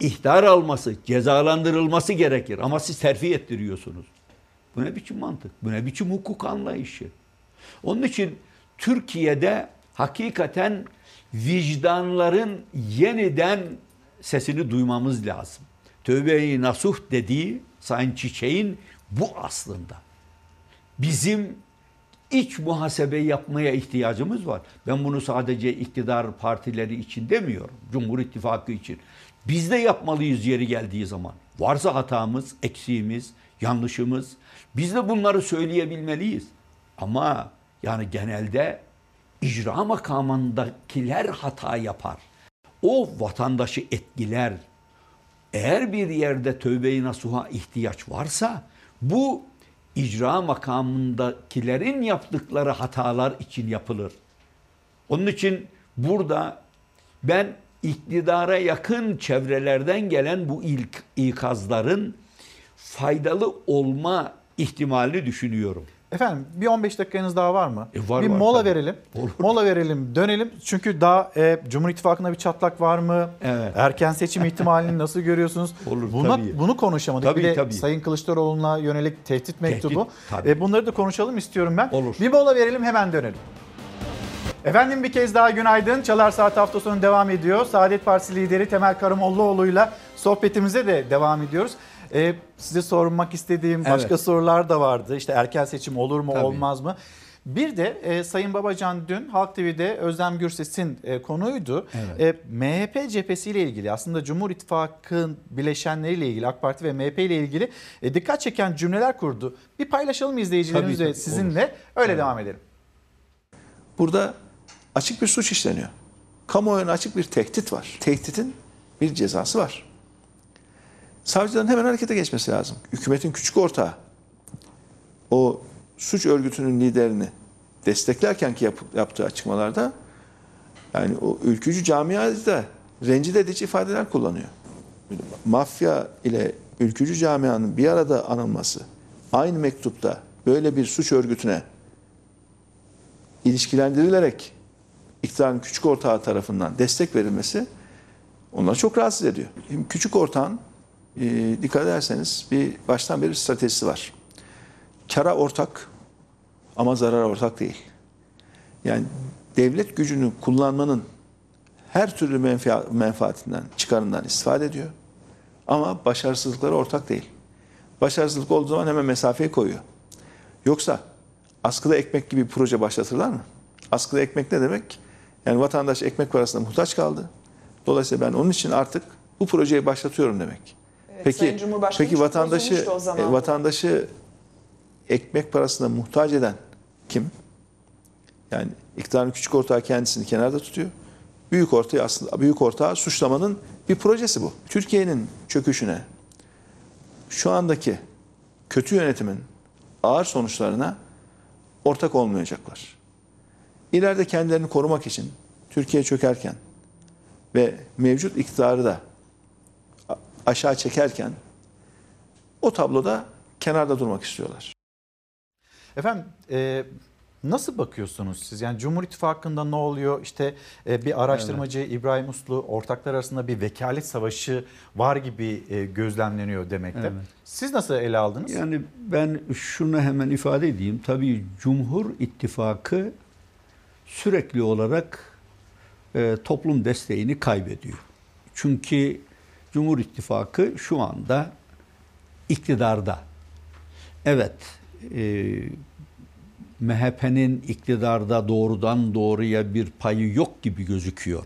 ihtar alması, cezalandırılması gerekir. Ama siz terfi ettiriyorsunuz. Bu ne biçim mantık? Bu ne biçim hukuk anlayışı? Onun için Türkiye'de hakikaten vicdanların yeniden sesini duymamız lazım. Tövbe-i nasuh dediği Sayın Çiçek'in bu aslında. Bizim iç muhasebe yapmaya ihtiyacımız var. Ben bunu sadece iktidar partileri için demiyorum. Cumhur İttifakı için. Biz de yapmalıyız yeri geldiği zaman. Varsa hatamız, eksiğimiz, yanlışımız biz de bunları söyleyebilmeliyiz. Ama yani genelde icra makamındakiler hata yapar. O vatandaşı etkiler. Eğer bir yerde tövbe-i nasuha ihtiyaç varsa bu icra makamındakilerin yaptıkları hatalar için yapılır. Onun için burada ben iktidara yakın çevrelerden gelen bu ilk ikazların faydalı olma ihtimalini düşünüyorum. Efendim bir 15 dakikanız daha var mı? E, var, bir var, mola tabii. verelim. Mola verelim, dönelim. Çünkü daha e, Cumhur İttifakı'nda bir çatlak var mı? Evet. Erken seçim ihtimalini nasıl görüyorsunuz? Olur, Buna, tabii. Bunu konuşamadık. Tabii, bir de tabii. Sayın Kılıçdaroğlu'na yönelik tehdit mektubu. tabii. E, bunları da konuşalım istiyorum ben. Olur. Bir mola verelim hemen dönelim. Efendim bir kez daha günaydın. Çalar Saat hafta sonu devam ediyor. Saadet Partisi lideri Temel Karamollaoğlu'yla sohbetimize de devam ediyoruz. Ee, size sormak istediğim başka Evet. sorular da vardı. İşte erken seçim olur mu Tabii. olmaz mı? Bir de e, Sayın Babacan dün Halk TV'de Özlem Gürses'in e, konuydu. Evet. E, MHP cephesiyle ilgili aslında Cumhur İttifakı'nın bileşenleriyle ilgili AK Parti ve MHP ile ilgili e, dikkat çeken cümleler kurdu. Bir paylaşalım izleyicilerimizle Tabii, tabii, sizinle öyle devam edelim. Burada açık bir suç işleniyor. Kamuoyuna açık bir tehdit var. Tehditin bir cezası var. Savcıların hemen harekete geçmesi lazım. Hükümetin küçük ortağı o suç örgütünün liderini desteklerken ki yap- yaptığı açıklamalarda yani o ülkücü camiada rencide edici ifadeler kullanıyor. Mafya ile ülkücü camianın bir arada anılması, aynı mektupta böyle bir suç örgütüne ilişkilendirilerek iktidarın küçük ortağı tarafından destek verilmesi onları çok rahatsız ediyor. Şimdi küçük ortağın e, dikkat ederseniz bir baştan beri stratejisi var. Kara ortak ama zarara ortak değil. Yani devlet gücünü kullanmanın her türlü menfa- menfaatinden, çıkarından istifade ediyor. Ama başarısızlıkları ortak değil. Başarısızlık olduğu zaman hemen mesafeyi koyuyor. Yoksa askıda ekmek gibi bir proje başlatırlar mı? Askıda ekmek ne demek? Yani vatandaş ekmek parasına muhtaç kaldı. Dolayısıyla ben onun için artık bu projeyi başlatıyorum demek. Evet, peki peki vatandaşı e, vatandaşı ekmek parasına muhtaç eden kim? Yani iktidarın küçük ortağı kendisini kenarda tutuyor. Büyük ortağı aslında büyük ortağı suçlamanın bir projesi bu. Türkiye'nin çöküşüne şu andaki kötü yönetimin ağır sonuçlarına ortak olmayacaklar. İleride kendilerini korumak için Türkiye çökerken ve mevcut iktidarı da aşağı çekerken o tabloda kenarda durmak istiyorlar. Efendim e, nasıl bakıyorsunuz siz? Yani Cumhur İttifakı'nda ne oluyor? İşte e, bir araştırmacı İbrahim Uslu ortaklar arasında bir vekalet savaşı var gibi e, gözlemleniyor demekte. Evet. Siz nasıl ele aldınız? Yani ben şunu hemen ifade edeyim. Tabii Cumhur İttifakı sürekli olarak e, toplum desteğini kaybediyor. Çünkü Cumhur İttifakı şu anda iktidarda. Evet, e, MHP'nin iktidarda doğrudan doğruya bir payı yok gibi gözüküyor.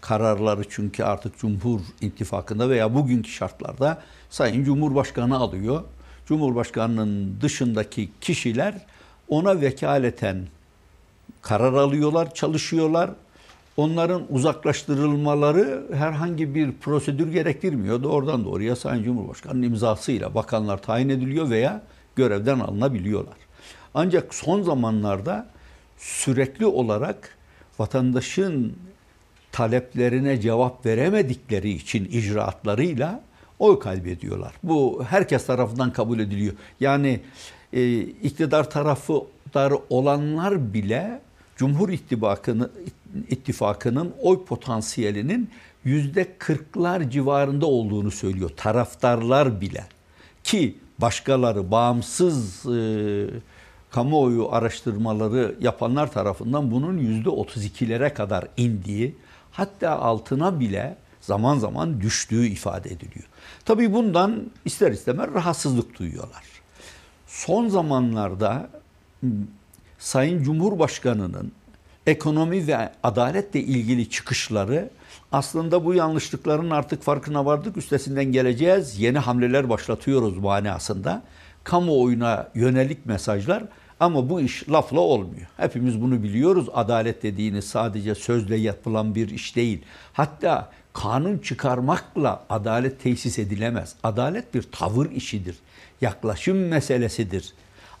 Kararları çünkü artık Cumhur İttifakı'nda veya bugünkü şartlarda Sayın Cumhurbaşkanı alıyor. Cumhurbaşkanının dışındaki kişiler ona vekaleten karar alıyorlar, çalışıyorlar. Onların uzaklaştırılmaları herhangi bir prosedür gerektirmiyor. Doğrudan doğruya Sayın Cumhurbaşkanı'nın imzasıyla bakanlar tayin ediliyor veya görevden alınabiliyorlar. Ancak son zamanlarda sürekli olarak vatandaşın taleplerine cevap veremedikleri için icraatlarıyla oy kaybediyorlar. Bu herkes tarafından kabul ediliyor. Yani e, iktidar tarafı olanlar bile Cumhur İttifakı'nın ittifakının oy potansiyelinin yüzde kırklar civarında olduğunu söylüyor. Taraftarlar bile. Ki başkaları bağımsız e, kamuoyu araştırmaları yapanlar tarafından bunun yüzde 32'lere kadar indiği hatta altına bile zaman zaman düştüğü ifade ediliyor. Tabii bundan ister istemez rahatsızlık duyuyorlar. Son zamanlarda Sayın Cumhurbaşkanı'nın ekonomi ve adaletle ilgili çıkışları aslında bu yanlışlıkların artık farkına vardık. Üstesinden geleceğiz. Yeni hamleler başlatıyoruz manasında. Kamuoyuna yönelik mesajlar Ama bu iş lafla olmuyor. Hepimiz bunu biliyoruz. Adalet dediğiniz sadece sözle yapılan bir iş değil. Hatta kanun çıkarmakla adalet tesis edilemez. Adalet bir tavır işidir. Yaklaşım meselesidir.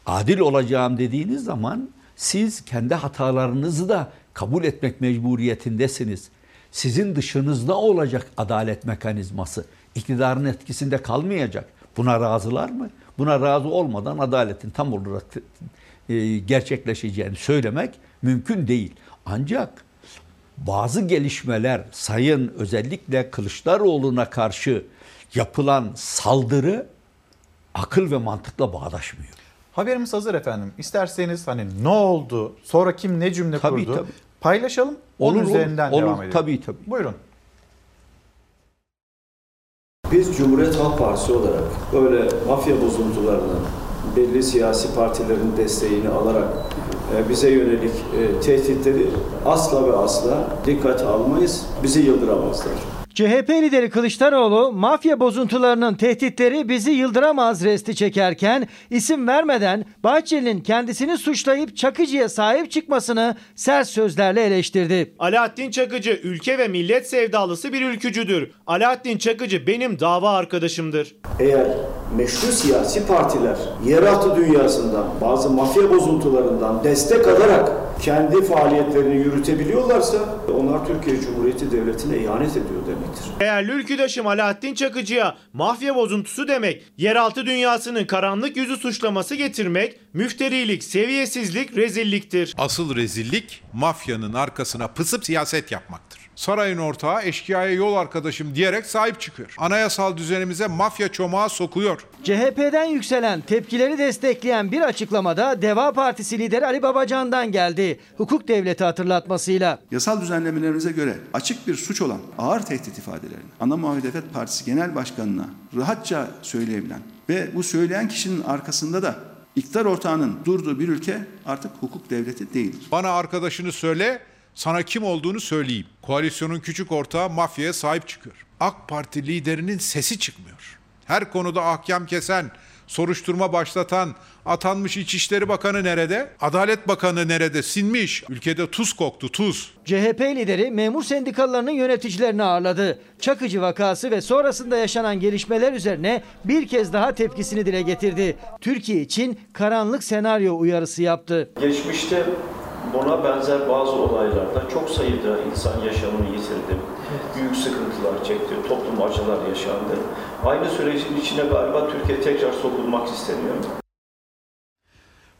Adil olacağım dediğiniz zaman siz kendi hatalarınızı da kabul etmek mecburiyetindesiniz. Sizin dışınızda olacak adalet mekanizması. İktidarın etkisinde kalmayacak. Buna razılar mı? Buna razı olmadan adaletin tam olarak e, gerçekleşeceğini söylemek mümkün değil. Ancak bazı gelişmeler sayın özellikle Kılıçdaroğlu'na karşı yapılan saldırı akıl ve mantıkla bağdaşmıyor. Haberimiz hazır efendim. İsterseniz hani ne oldu, sonra kim ne cümle Tabii, kurdu tabii. paylaşalım. Onun Olur, üzerinden olur. devam edelim. Tabii, tabii. Buyurun. Biz Cumhuriyet Halk Partisi olarak böyle mafya bozuntularının belli siyasi partilerin desteğini alarak e, bize yönelik e, tehditleri asla ve asla dikkate almayız. Bizi yıldıramazlar. CHP lideri Kılıçdaroğlu mafya bozuntularının tehditleri bizi yıldıramaz resti çekerken isim vermeden Bahçeli'nin kendisini suçlayıp Çakıcı'ya sahip çıkmasını sert sözlerle eleştirdi. Alaaddin Çakıcı ülke ve millet sevdalısı bir ülkücüdür. Alaaddin Çakıcı benim dava arkadaşımdır. Eğer meşru siyasi partiler yeraltı dünyasından bazı mafya bozuntularından destek alarak kendi faaliyetlerini yürütebiliyorlarsa onlar Türkiye Cumhuriyeti Devleti'ne ihanet ediyor demektir. Değerli ülküdaşım Alaaddin Çakıcı'ya mafya bozuntusu demek, yeraltı dünyasının karanlık yüzü suçlaması getirmek, müfterilik, seviyesizlik, rezilliktir. Asıl rezillik mafyanın arkasına pısıp siyaset yapmaktır. Sarayın ortağı eşkıyaya yol arkadaşım diyerek sahip çıkıyor. Anayasal düzenimize mafya çomağı sokuyor. CHP'den yükselen tepkileri destekleyen bir açıklamada Deva Partisi lideri Ali Babacan'dan geldi. Hukuk devleti hatırlatmasıyla. Yasal düzenlemelerimize göre açık bir suç olan ağır tehdit ifadelerini Ana Muhalefet Partisi Genel Başkanı'na rahatça söyleyebilen ve bu söyleyen kişinin arkasında da iktidar ortağının durduğu bir ülke artık hukuk devleti değildir. Bana arkadaşını söyle, sana kim olduğunu söyleyeyim. Koalisyonun küçük ortağı mafyaya sahip çıkıyor. AK Parti liderinin sesi çıkmıyor. Her konuda ahkam kesen, soruşturma başlatan, atanmış İçişleri Bakanı nerede? Adalet Bakanı nerede? Sinmiş. Ülkede tuz koktu, tuz. CHP lideri memur sendikalarının yöneticilerini ağırladı. Çakıcı vakası ve sonrasında yaşanan gelişmeler üzerine bir kez daha tepkisini dile getirdi. Türkiye için karanlık senaryo uyarısı yaptı. Geçmişte buna benzer bazı olaylarda çok sayıda insan yaşamını yitirdi. Büyük sıkıntılar çekti, toplum acılar yaşandı. Aynı sürecin içine galiba Türkiye tekrar sokulmak isteniyor.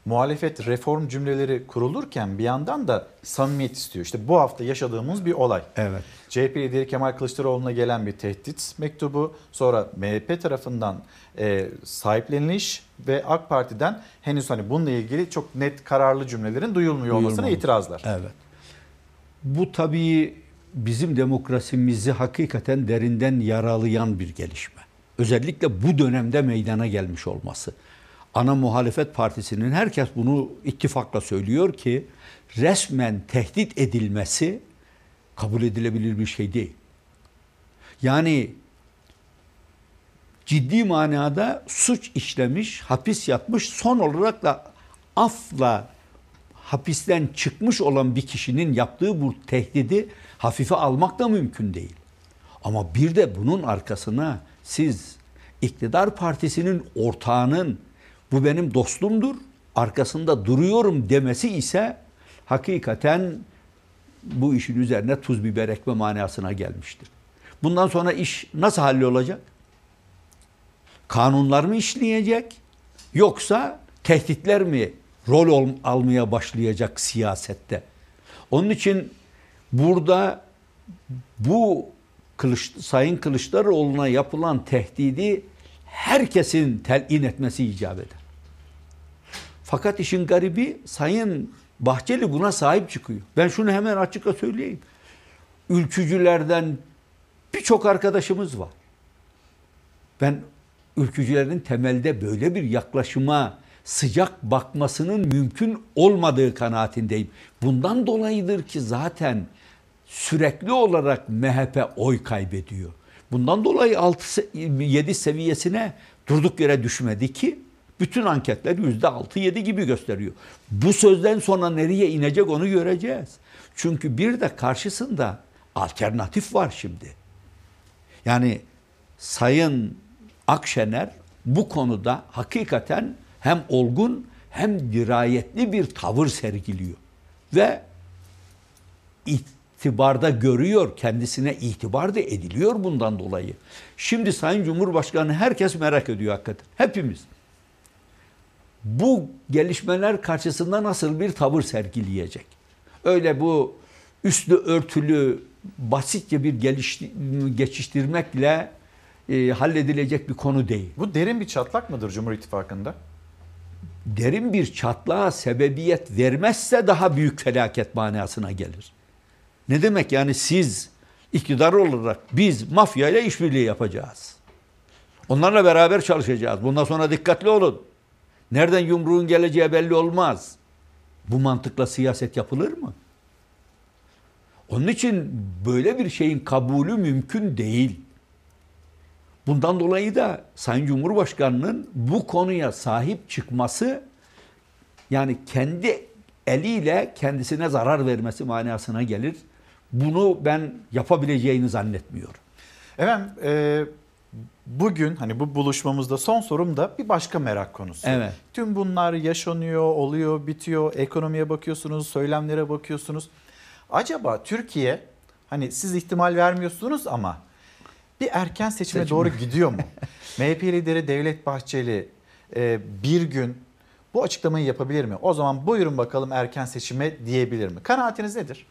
Muhalefet reform cümleleri kurulurken bir yandan da samimiyet istiyor. İşte bu hafta yaşadığımız bir olay. Evet. CHP lideri Kemal Kılıçdaroğlu'na gelen bir tehdit mektubu, sonra MHP tarafından e, sahipleniliş ve AK Parti'den henüz hani bununla ilgili çok net kararlı cümlelerin duyulmuyor olmasına Duyulmamış. itirazlar. Evet. Bu tabii bizim demokrasimizi hakikaten derinden yaralayan bir gelişme. Özellikle bu dönemde meydana gelmiş olması. Ana muhalefet partisinin herkes bunu ittifakla söylüyor ki resmen tehdit edilmesi kabul edilebilir bir şey değil. Yani ciddi manada suç işlemiş, hapis yatmış, son olarak da afla hapisten çıkmış olan bir kişinin yaptığı bu tehdidi hafife almak da mümkün değil. Ama bir de bunun arkasına siz iktidar partisinin ortağının bu benim dostumdur, arkasında duruyorum demesi ise hakikaten bu işin üzerine tuz biber ekme manasına gelmiştir. Bundan sonra iş nasıl hallolacak? Kanunlar mı işleyecek? Yoksa tehditler mi rol ol, almaya başlayacak siyasette? Onun için burada bu Kılıç, Sayın Kılıçdaroğlu'na yapılan tehdidi herkesin telin etmesi icap eder. Fakat işin garibi Sayın Bahçeli buna sahip çıkıyor. Ben şunu hemen açıkça söyleyeyim. Ülkücülerden birçok arkadaşımız var. Ben ülkücülerin temelde böyle bir yaklaşıma sıcak bakmasının mümkün olmadığı kanaatindeyim. Bundan dolayıdır ki zaten sürekli olarak MHP oy kaybediyor. Bundan dolayı 6 7 seviyesine durduk yere düşmedi ki Bütün anketler yüzde altı yedi gibi gösteriyor. Bu sözden sonra nereye inecek onu göreceğiz. Çünkü bir de karşısında alternatif var şimdi. Yani Sayın Akşener bu konuda hakikaten hem olgun hem dirayetli bir tavır sergiliyor. Ve itibarda görüyor, kendisine itibar da ediliyor bundan dolayı. Şimdi Sayın Cumhurbaşkanı herkes merak ediyor hakikaten. Hepimiz. Bu gelişmeler karşısında nasıl bir tavır sergileyecek? Öyle bu üstü örtülü basitçe bir geliş, geçiştirmekle e, halledilecek bir konu değil. Bu derin bir çatlak mıdır Cumhur İttifakı'nda? Derin bir çatlağa sebebiyet vermezse daha büyük felaket manasına gelir. Ne demek yani siz iktidar olarak biz mafyayla işbirliği yapacağız. Onlarla beraber çalışacağız. Bundan sonra dikkatli olun. Nereden yumruğun geleceği belli olmaz. Bu mantıkla siyaset yapılır mı? Onun için böyle bir şeyin kabulü mümkün değil. Bundan dolayı da Sayın Cumhurbaşkanı'nın bu konuya sahip çıkması yani kendi eliyle kendisine zarar vermesi manasına gelir. Bunu ben yapabileceğini zannetmiyorum. Efendim e, bugün hani bu buluşmamızda son sorum da bir başka merak konusu. Evet. Tüm bunlar yaşanıyor, oluyor, bitiyor. Ekonomiye bakıyorsunuz, söylemlere bakıyorsunuz. Acaba Türkiye hani siz ihtimal vermiyorsunuz ama bir erken seçime Seçim. doğru gidiyor mu? MHP lideri Devlet Bahçeli e, bir gün bu açıklamayı yapabilir mi? O zaman buyurun bakalım erken seçime diyebilir mi? Kanaatiniz nedir?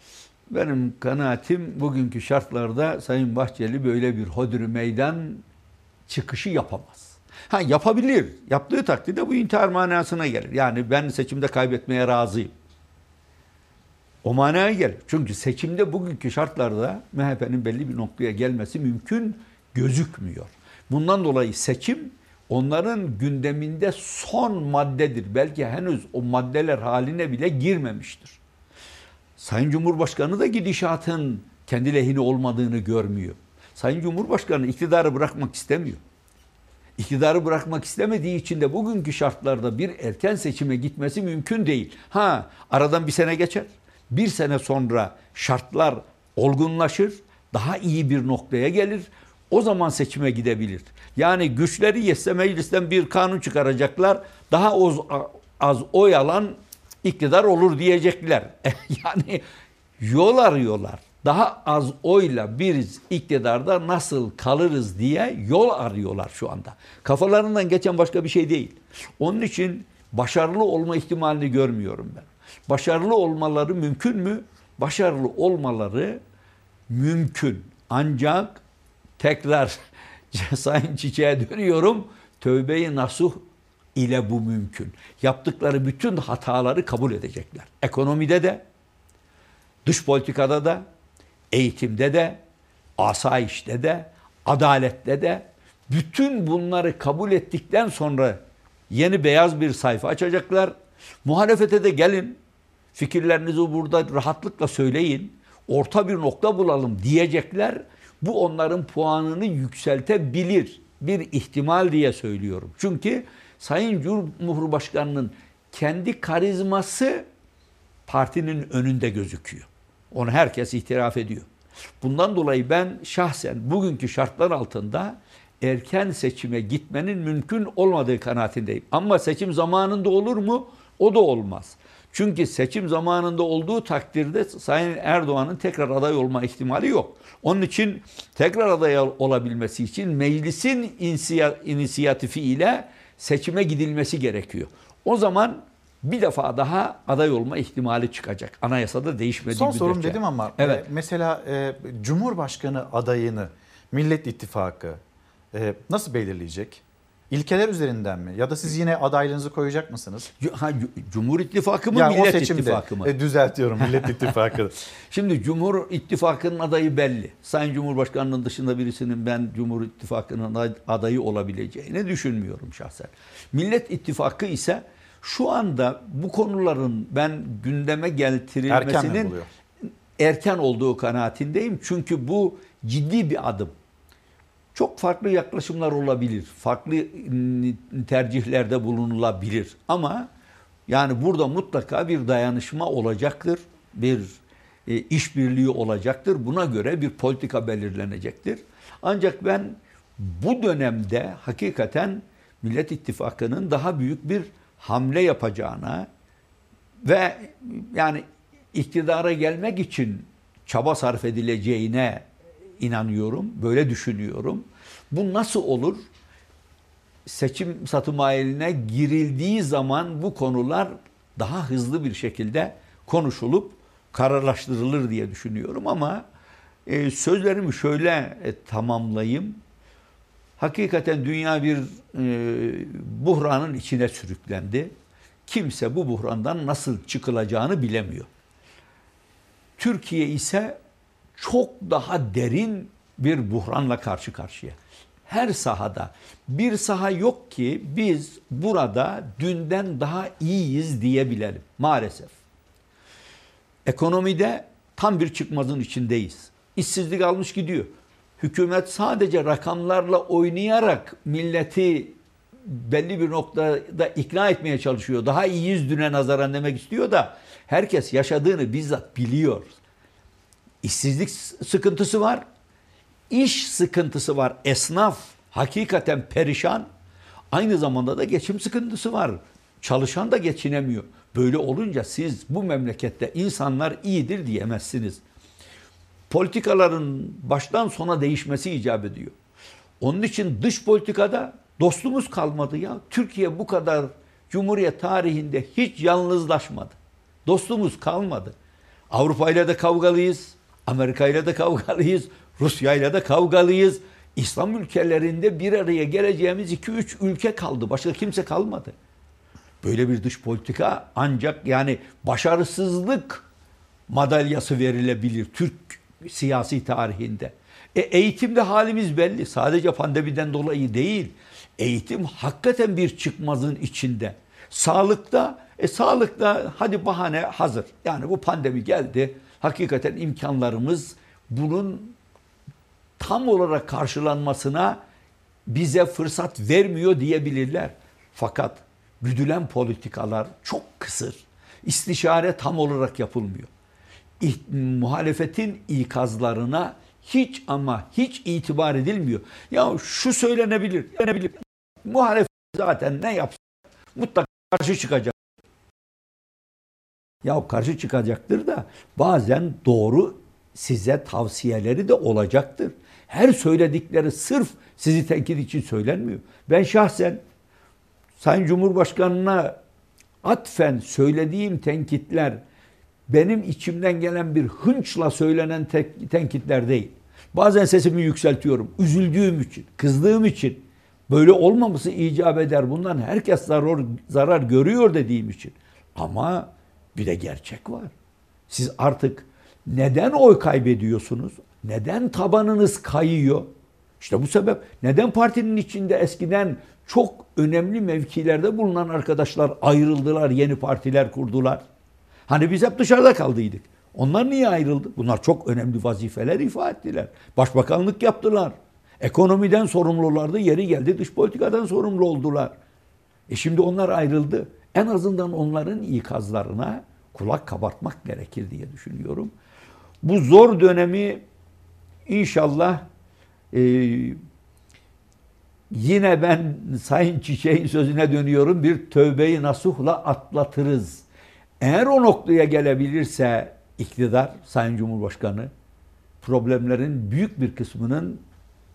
Benim kanaatim bugünkü şartlarda Sayın Bahçeli böyle bir hodri meydan çıkışı yapamaz. Ha yapabilir. Yaptığı takdirde bu intihar manasına gelir. Yani ben seçimde kaybetmeye razıyım. O manaya gelir. Çünkü seçimde bugünkü şartlarda MHP'nin belli bir noktaya gelmesi mümkün gözükmüyor. Bundan dolayı seçim onların gündeminde son maddedir. Belki henüz o maddeler haline bile girmemiştir. Sayın Cumhurbaşkanı da gidişatın kendi lehine olmadığını görmüyor. Sayın Cumhurbaşkanı iktidarı bırakmak istemiyor. İktidarı bırakmak istemediği için de bugünkü şartlarda bir erken seçime gitmesi mümkün değil. Ha aradan bir sene geçer. Bir sene sonra şartlar olgunlaşır. Daha iyi bir noktaya gelir. O zaman seçime gidebilir. Yani güçleri yetse meclisten bir kanun çıkaracaklar. Daha az, az oy alan iktidar olur diyecekler. yani yol arıyorlar. Daha az oyla biz iktidarda nasıl kalırız diye yol arıyorlar şu anda. Kafalarından geçen başka bir şey değil. Onun için başarılı olma ihtimalini görmüyorum ben. Başarılı olmaları mümkün mü? Başarılı olmaları mümkün. Ancak tekrar Sayın Çiçek'e dönüyorum. Tövbe-i nasuh ile bu mümkün. Yaptıkları bütün hataları kabul edecekler. Ekonomide de, dış politikada da, eğitimde de, asayişte de, adalette de bütün bunları kabul ettikten sonra yeni beyaz bir sayfa açacaklar. Muhalefete de gelin. Fikirlerinizi burada rahatlıkla söyleyin. Orta bir nokta bulalım diyecekler. Bu onların puanını yükseltebilir. Bir ihtimal diye söylüyorum. Çünkü Sayın Cumhurbaşkanı'nın kendi karizması partinin önünde gözüküyor. Onu herkes itiraf ediyor. Bundan dolayı ben şahsen bugünkü şartlar altında erken seçime gitmenin mümkün olmadığı kanaatindeyim. Ama seçim zamanında olur mu? O da olmaz. Çünkü seçim zamanında olduğu takdirde Sayın Erdoğan'ın tekrar aday olma ihtimali yok. Onun için tekrar aday olabilmesi için meclisin inisiyatifi ile seçime gidilmesi gerekiyor. O zaman bir defa daha aday olma ihtimali çıkacak. Anayasada değişmediği Son müddetçe. sorum dedim ama Evet. e, mesela e, Cumhurbaşkanı adayını Millet İttifakı e, nasıl belirleyecek? İlkeler üzerinden mi? Ya da siz yine adaylığınızı koyacak mısınız? Ha, Cumhur İttifakı mı, Yani o Millet seçimde. İttifakı mı? E, düzeltiyorum Millet İttifakı. Şimdi Cumhur İttifakı'nın adayı belli. Sayın Cumhurbaşkanı'nın dışında birisinin ben Cumhur İttifakı'nın adayı olabileceğini düşünmüyorum şahsen. Millet İttifakı ise şu anda bu konuların ben gündeme Erken getirilmesinin buluyor? erken olduğu kanaatindeyim. Çünkü bu ciddi bir adım. çok farklı yaklaşımlar olabilir. Farklı tercihlerde bulunulabilir. Ama yani burada mutlaka bir dayanışma olacaktır. Bir e, işbirliği olacaktır. Buna göre bir politika belirlenecektir. Ancak ben bu dönemde hakikaten Millet İttifakı'nın daha büyük bir hamle yapacağına ve yani iktidara gelmek için çaba sarf edileceğine inanıyorum, böyle düşünüyorum. Bu nasıl olur? Seçim satım ayeline girildiği zaman bu konular daha hızlı bir şekilde konuşulup kararlaştırılır diye düşünüyorum ama e, sözlerimi şöyle e, tamamlayayım. Hakikaten dünya bir e, buhranın içine sürüklendi. Kimse bu buhrandan nasıl çıkılacağını bilemiyor. Türkiye ise çok daha derin bir buhranla karşı karşıya. Her sahada bir saha yok ki biz burada dünden daha iyiyiz diyebilelim maalesef. Ekonomide tam bir çıkmazın içindeyiz. İşsizlik almış gidiyor. Hükümet sadece rakamlarla oynayarak milleti belli bir noktada ikna etmeye çalışıyor. Daha iyiyiz düne nazaran demek istiyor da herkes yaşadığını bizzat biliyor. İşsizlik sıkıntısı var. İş sıkıntısı var. Esnaf hakikaten perişan. Aynı zamanda da geçim sıkıntısı var. Çalışan da geçinemiyor. Böyle olunca siz bu memlekette insanlar iyidir diyemezsiniz. Politikaların baştan sona değişmesi icap ediyor. Onun için dış politikada dostumuz kalmadı ya. Türkiye bu kadar Cumhuriyet tarihinde hiç yalnızlaşmadı. Dostumuz kalmadı. Avrupa ile de kavgalıyız. Amerika ile de kavgalıyız. Rusya ile de kavgalıyız. İslam ülkelerinde bir araya geleceğimiz 2-3 ülke kaldı. Başka kimse kalmadı. Böyle bir dış politika ancak yani başarısızlık madalyası verilebilir Türk siyasi tarihinde. E, eğitimde halimiz belli. Sadece pandemiden dolayı değil. Eğitim hakikaten bir çıkmazın içinde. Sağlıkta, e, sağlıkta hadi bahane hazır. Yani bu pandemi geldi. Hakikaten imkanlarımız bunun tam olarak karşılanmasına bize fırsat vermiyor diyebilirler. Fakat güdülen politikalar çok kısır. İstişare tam olarak yapılmıyor. Muhalefetin ikazlarına hiç ama hiç itibar edilmiyor. Ya şu söylenebilir, söylenebilir. Muhalefet zaten ne yapsa mutlaka karşı çıkacak. Ya karşı çıkacaktır da bazen doğru size tavsiyeleri de olacaktır. Her söyledikleri sırf sizi tenkit için söylenmiyor. Ben şahsen Sayın Cumhurbaşkanı'na atfen söylediğim tenkitler benim içimden gelen bir hınçla söylenen tenkitler değil. Bazen sesimi yükseltiyorum. Üzüldüğüm için, kızdığım için. Böyle olmaması icap eder. Bundan herkes zarar, zarar görüyor dediğim için. Ama bir de gerçek var. Siz artık neden oy kaybediyorsunuz? Neden tabanınız kayıyor? İşte bu sebep. Neden partinin içinde eskiden çok önemli mevkilerde bulunan arkadaşlar ayrıldılar, yeni partiler kurdular? Hani biz hep dışarıda kaldıydık. Onlar niye ayrıldı? Bunlar çok önemli vazifeler ifa ettiler. Başbakanlık yaptılar. Ekonomiden sorumlulardı, yeri geldi dış politikadan sorumlu oldular. E şimdi onlar ayrıldı. En azından onların ikazlarına kulak kabartmak gerekir diye düşünüyorum. Bu zor dönemi inşallah e, yine ben Sayın Çiçek'in sözüne dönüyorum bir tövbeyi nasuhla atlatırız. Eğer o noktaya gelebilirse iktidar, Sayın Cumhurbaşkanı problemlerin büyük bir kısmının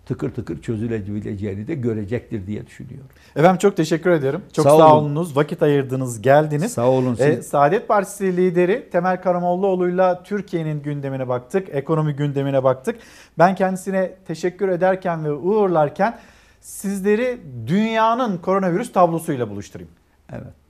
tıkır tıkır çözülebileceğini de görecektir diye düşünüyorum. Efendim çok teşekkür ederim. Çok sağ, sağ olunuz. Vakit ayırdınız, geldiniz. Sağ olun. Ee, Saadet Partisi lideri Temel Karamollaoğlu'yla Türkiye'nin gündemine baktık, ekonomi gündemine baktık. Ben kendisine teşekkür ederken ve uğurlarken sizleri dünyanın koronavirüs tablosuyla buluşturayım. Evet.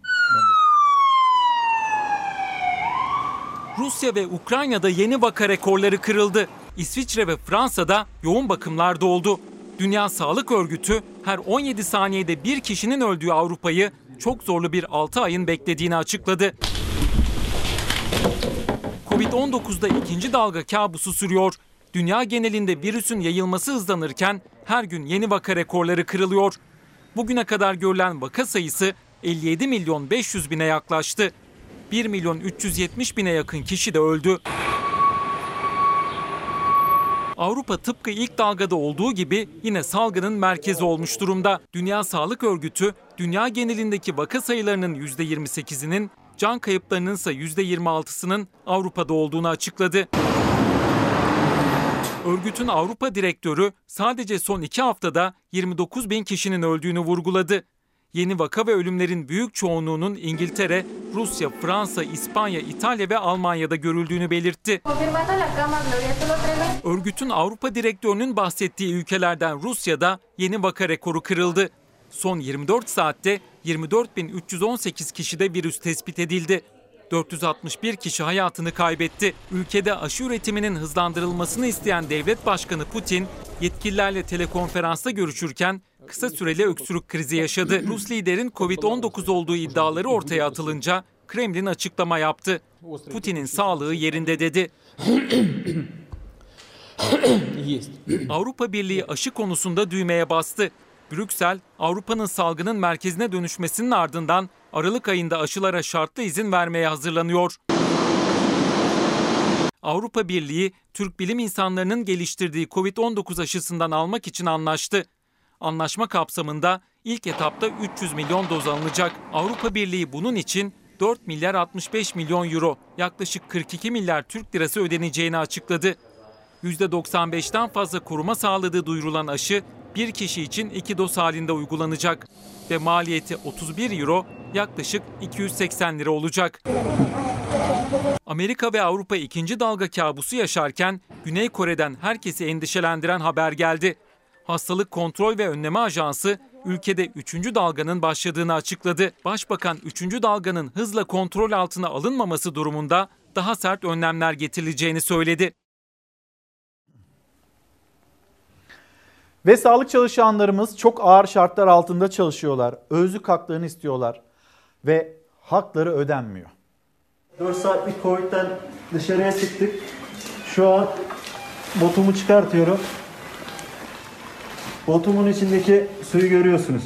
Rusya ve Ukrayna'da yeni vaka rekorları kırıldı. İsviçre ve Fransa'da yoğun bakımlarda oldu. Dünya Sağlık Örgütü her 17 saniyede bir kişinin öldüğü Avrupa'yı çok zorlu bir 6 ayın beklediğini açıkladı. Covid-19'da ikinci dalga kabusu sürüyor. Dünya genelinde virüsün yayılması hızlanırken her gün yeni vaka rekorları kırılıyor. Bugüne kadar görülen vaka sayısı 57 milyon 500 bine yaklaştı. 1 milyon 370 bine yakın kişi de öldü. Avrupa tıpkı ilk dalgada olduğu gibi yine salgının merkezi olmuş durumda. Dünya Sağlık Örgütü, dünya genelindeki vaka sayılarının %28'inin, can kayıplarının ise %26'sının Avrupa'da olduğunu açıkladı. Örgütün Avrupa direktörü sadece son iki haftada 29 bin kişinin öldüğünü vurguladı. Yeni vaka ve ölümlerin büyük çoğunluğunun İngiltere, Rusya, Fransa, İspanya, İtalya ve Almanya'da görüldüğünü belirtti. Örgütün Avrupa direktörünün bahsettiği ülkelerden Rusya'da yeni vaka rekoru kırıldı. Son 24 saatte 24.318 kişide virüs tespit edildi. 461 kişi hayatını kaybetti. Ülkede aşı üretiminin hızlandırılmasını isteyen devlet başkanı Putin, yetkililerle telekonferansta görüşürken kısa süreli öksürük krizi yaşadı. Rus liderin Covid-19 olduğu iddiaları ortaya atılınca Kremlin açıklama yaptı. Putin'in sağlığı yerinde dedi. Avrupa Birliği aşı konusunda düğmeye bastı. Brüksel, Avrupa'nın salgının merkezine dönüşmesinin ardından Aralık ayında aşılara şartlı izin vermeye hazırlanıyor. Avrupa Birliği, Türk bilim insanlarının geliştirdiği Covid-19 aşısından almak için anlaştı. Anlaşma kapsamında ilk etapta 300 milyon doz alınacak. Avrupa Birliği bunun için 4 milyar 65 milyon euro, yaklaşık 42 milyar Türk lirası ödeneceğini açıkladı. %95'ten fazla koruma sağladığı duyurulan aşı bir kişi için iki doz halinde uygulanacak ve maliyeti 31 euro yaklaşık 280 lira olacak. Amerika ve Avrupa ikinci dalga kabusu yaşarken Güney Kore'den herkesi endişelendiren haber geldi. Hastalık Kontrol ve Önleme Ajansı ülkede 3. dalganın başladığını açıkladı. Başbakan 3. dalganın hızla kontrol altına alınmaması durumunda daha sert önlemler getirileceğini söyledi. Ve sağlık çalışanlarımız çok ağır şartlar altında çalışıyorlar. Özlük haklarını istiyorlar ve hakları ödenmiyor. 4 saatlik Covid'den dışarıya çıktık. Şu an botumu çıkartıyorum. Botumun içindeki suyu görüyorsunuz.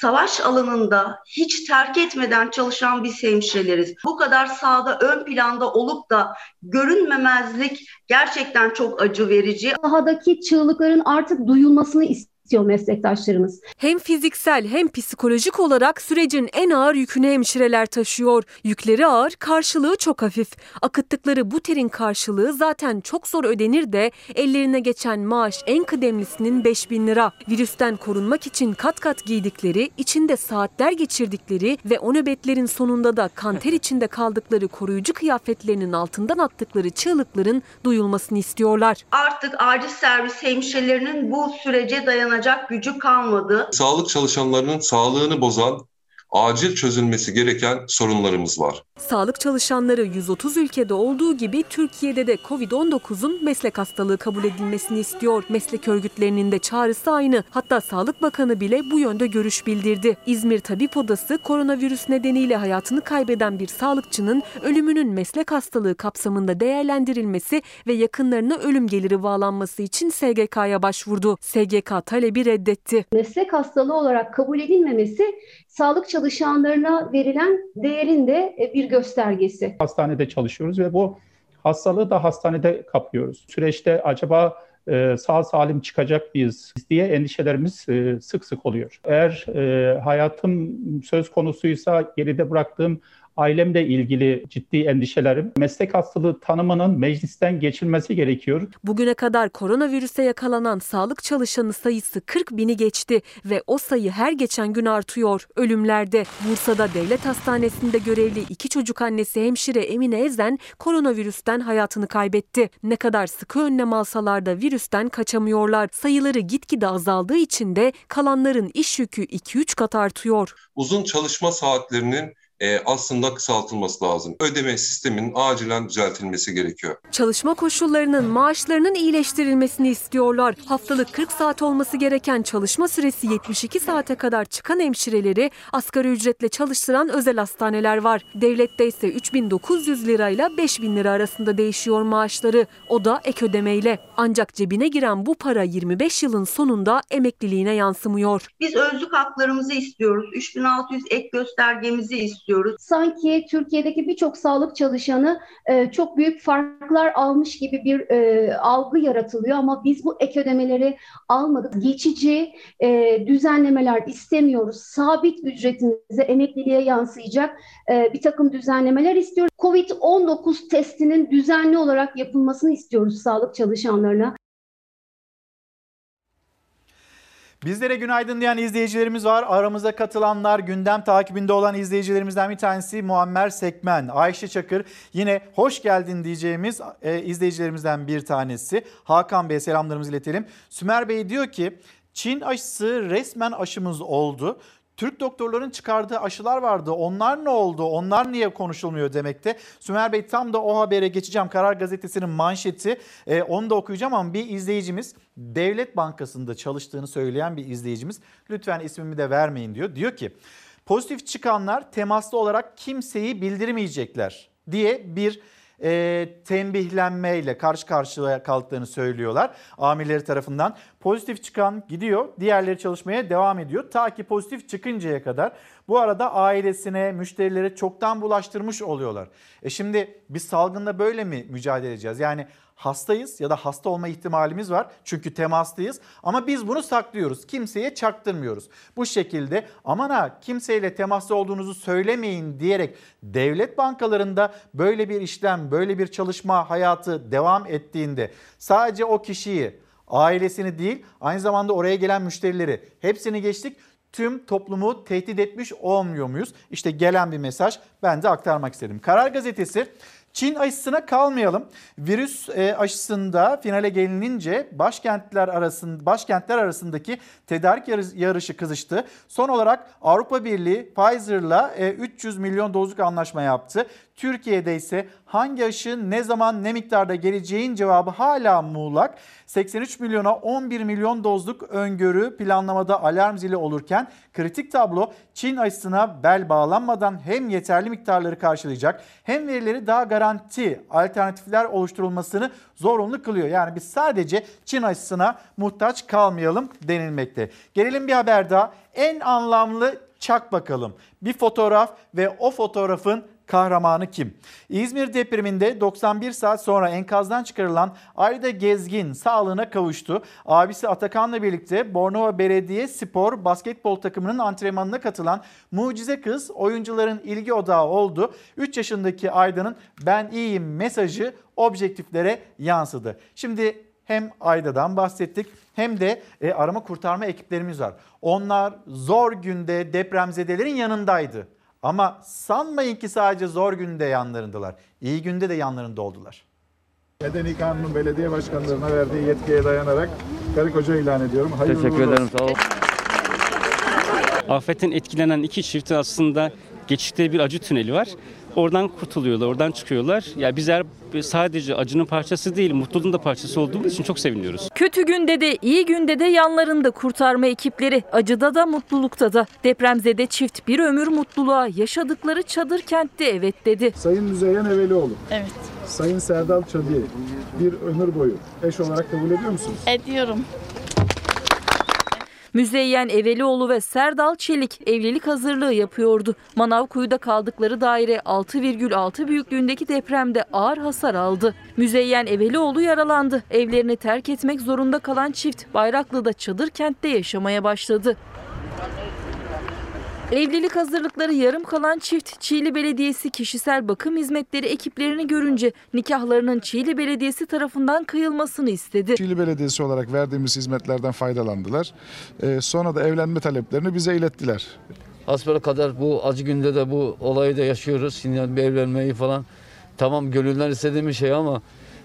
savaş alanında hiç terk etmeden çalışan biz hemşireleriz. Bu kadar sahada ön planda olup da görünmemezlik gerçekten çok acı verici. Sahadaki çığlıkların artık duyulmasını istiyor meslektaşlarımız. Hem fiziksel hem psikolojik olarak sürecin en ağır yükünü hemşireler taşıyor. Yükleri ağır, karşılığı çok hafif. Akıttıkları bu terin karşılığı zaten çok zor ödenir de ellerine geçen maaş en kıdemlisinin 5000 lira. Virüsten korunmak için kat kat giydikleri, içinde saatler geçirdikleri ve o nöbetlerin sonunda da kanter içinde kaldıkları koruyucu kıyafetlerinin altından attıkları çığlıkların duyulmasını istiyorlar. Artık acil servis hemşirelerinin bu sürece dayanacak gücü kalmadı. Sağlık çalışanlarının sağlığını bozan acil çözülmesi gereken sorunlarımız var. Sağlık çalışanları 130 ülkede olduğu gibi Türkiye'de de Covid-19'un meslek hastalığı kabul edilmesini istiyor. Meslek örgütlerinin de çağrısı aynı. Hatta Sağlık Bakanı bile bu yönde görüş bildirdi. İzmir Tabip Odası koronavirüs nedeniyle hayatını kaybeden bir sağlıkçının ölümünün meslek hastalığı kapsamında değerlendirilmesi ve yakınlarına ölüm geliri bağlanması için SGK'ya başvurdu. SGK talebi reddetti. Meslek hastalığı olarak kabul edilmemesi sağlık çalışanlarına verilen değerin de e, bir göstergesi. Hastanede çalışıyoruz ve bu hastalığı da hastanede kapıyoruz. Süreçte acaba e, sağ salim çıkacak mıyız diye endişelerimiz e, sık sık oluyor. Eğer hayatım söz konusuysa geride bıraktığım ailemle ilgili ciddi endişelerim. Meslek hastalığı tanımının meclisten geçilmesi gerekiyor. Bugüne kadar koronavirüse yakalanan sağlık çalışanı sayısı 40 bini geçti ve o sayı her geçen gün artıyor. Ölümlerde Bursa'da devlet hastanesinde görevli iki çocuk annesi hemşire Emine Ezen koronavirüsten hayatını kaybetti. Ne kadar sıkı önlem alsalar da virüsten kaçamıyorlar. Sayıları gitgide azaldığı için de kalanların iş yükü 2-3 kat artıyor. Uzun çalışma saatlerinin e, aslında kısaltılması lazım. Ödeme sisteminin acilen düzeltilmesi gerekiyor. Çalışma koşullarının, maaşlarının iyileştirilmesini istiyorlar. Haftalık 40 saat olması gereken çalışma süresi 72 saate kadar çıkan hemşireleri asgari ücretle çalıştıran özel hastaneler var. Devlette ise 3900 lirayla 5000 lira arasında değişiyor maaşları. O da ek ödemeyle. Ancak cebine giren bu para 25 yılın sonunda emekliliğine yansımıyor. Biz özlük haklarımızı istiyoruz. 3600 ek göstergemizi istiyoruz. Sanki Türkiye'deki birçok sağlık çalışanı e, çok büyük farklar almış gibi bir e, algı yaratılıyor ama biz bu ek ödemeleri almadık. Geçici e, düzenlemeler istemiyoruz. Sabit ücretimize, emekliliğe yansıyacak e, bir takım düzenlemeler istiyoruz. Covid-19 testinin düzenli olarak yapılmasını istiyoruz sağlık çalışanlarına. Bizlere günaydın diyen izleyicilerimiz var. Aramıza katılanlar, gündem takibinde olan izleyicilerimizden bir tanesi Muammer Sekmen. Ayşe Çakır yine hoş geldin diyeceğimiz e, izleyicilerimizden bir tanesi. Hakan Bey selamlarımızı iletelim. Sümer Bey diyor ki Çin aşısı resmen aşımız oldu. Türk doktorların çıkardığı aşılar vardı. Onlar ne oldu? Onlar niye konuşulmuyor demekte. Sümer Bey tam da o habere geçeceğim. Karar Gazetesi'nin manşeti. Ee, onu da okuyacağım ama bir izleyicimiz Devlet Bankası'nda çalıştığını söyleyen bir izleyicimiz. Lütfen ismimi de vermeyin diyor. Diyor ki pozitif çıkanlar temaslı olarak kimseyi bildirmeyecekler diye bir e, tembihlenmeyle karşı karşıya kaldıklarını söylüyorlar amirleri tarafından. Pozitif çıkan gidiyor, diğerleri çalışmaya devam ediyor. Ta ki pozitif çıkıncaya kadar bu arada ailesine, müşterilere çoktan bulaştırmış oluyorlar. E şimdi biz salgında böyle mi mücadele edeceğiz? Yani hastayız ya da hasta olma ihtimalimiz var. Çünkü temastayız ama biz bunu saklıyoruz. Kimseye çaktırmıyoruz. Bu şekilde aman ha kimseyle temaslı olduğunuzu söylemeyin diyerek devlet bankalarında böyle bir işlem, böyle bir çalışma hayatı devam ettiğinde sadece o kişiyi, ailesini değil aynı zamanda oraya gelen müşterileri hepsini geçtik tüm toplumu tehdit etmiş olmuyor muyuz? İşte gelen bir mesaj ben de aktarmak istedim. Karar Gazetesi Çin aşısına kalmayalım. Virüs e, aşısında finale gelinince başkentler arasında başkentler arasındaki tedarik yarışı kızıştı. Son olarak Avrupa Birliği Pfizer'la 300 milyon dozluk anlaşma yaptı. Türkiye'de ise hangi aşı ne zaman ne miktarda geleceğin cevabı hala muğlak. 83 milyona 11 milyon dozluk öngörü planlamada alarm zili olurken kritik tablo Çin aşısına bel bağlanmadan hem yeterli miktarları karşılayacak hem verileri daha garanti alternatifler oluşturulmasını zorunlu kılıyor. Yani biz sadece Çin aşısına muhtaç kalmayalım denilmekte. Gelelim bir haber daha. En anlamlı çak bakalım. Bir fotoğraf ve o fotoğrafın kahramanı kim? İzmir depreminde 91 saat sonra enkazdan çıkarılan Ayda Gezgin sağlığına kavuştu. Abisi Atakan'la birlikte Bornova Belediye Spor basketbol takımının antrenmanına katılan mucize kız oyuncuların ilgi odağı oldu. 3 yaşındaki Ayda'nın ben iyiyim mesajı objektiflere yansıdı. Şimdi hem Ayda'dan bahsettik hem de e, arama kurtarma ekiplerimiz var. Onlar zor günde depremzedelerin yanındaydı. Ama sanmayın ki sadece zor günde yanlarındalar. İyi günde de yanlarında oldular. Medeni Kanun'un belediye başkanlarına verdiği yetkiye dayanarak karı koca ilan ediyorum. Hayırlı Teşekkür ederim. Sağ olun. Afetten etkilenen iki çiftin aslında geçtikleri bir acı tüneli var. Oradan kurtuluyorlar, oradan çıkıyorlar. Ya bizler sadece acının parçası değil, mutluluğun da parçası olduğumuz için çok seviniyoruz. Kötü günde de iyi günde de yanlarında kurtarma ekipleri. Acıda da mutlulukta da. Depremzede çift bir ömür mutluluğa yaşadıkları çadır kentte evet dedi. Sayın Müzeyyen Evelioğlu. Evet. Sayın Serdal Çadı'yı bir ömür boyu eş olarak kabul ediyor musunuz? Ediyorum. Müzeyyen Evelioğlu ve Serdal Çelik evlilik hazırlığı yapıyordu. Manavkuyu'da kaldıkları daire 6,6 büyüklüğündeki depremde ağır hasar aldı. Müzeyyen Evelioğlu yaralandı. Evlerini terk etmek zorunda kalan çift Bayraklı'da çadır kentte yaşamaya başladı. Evlilik hazırlıkları yarım kalan çift Çiğli Belediyesi kişisel bakım hizmetleri ekiplerini görünce nikahlarının Çiğli Belediyesi tarafından kıyılmasını istedi. Çiğli Belediyesi olarak verdiğimiz hizmetlerden faydalandılar. Ee, sonra da evlenme taleplerini bize ilettiler. Hasbel kadar bu acı günde de bu olayı da yaşıyoruz. Şimdi bir evlenmeyi falan. Tamam gönüller istediğimiz şey ama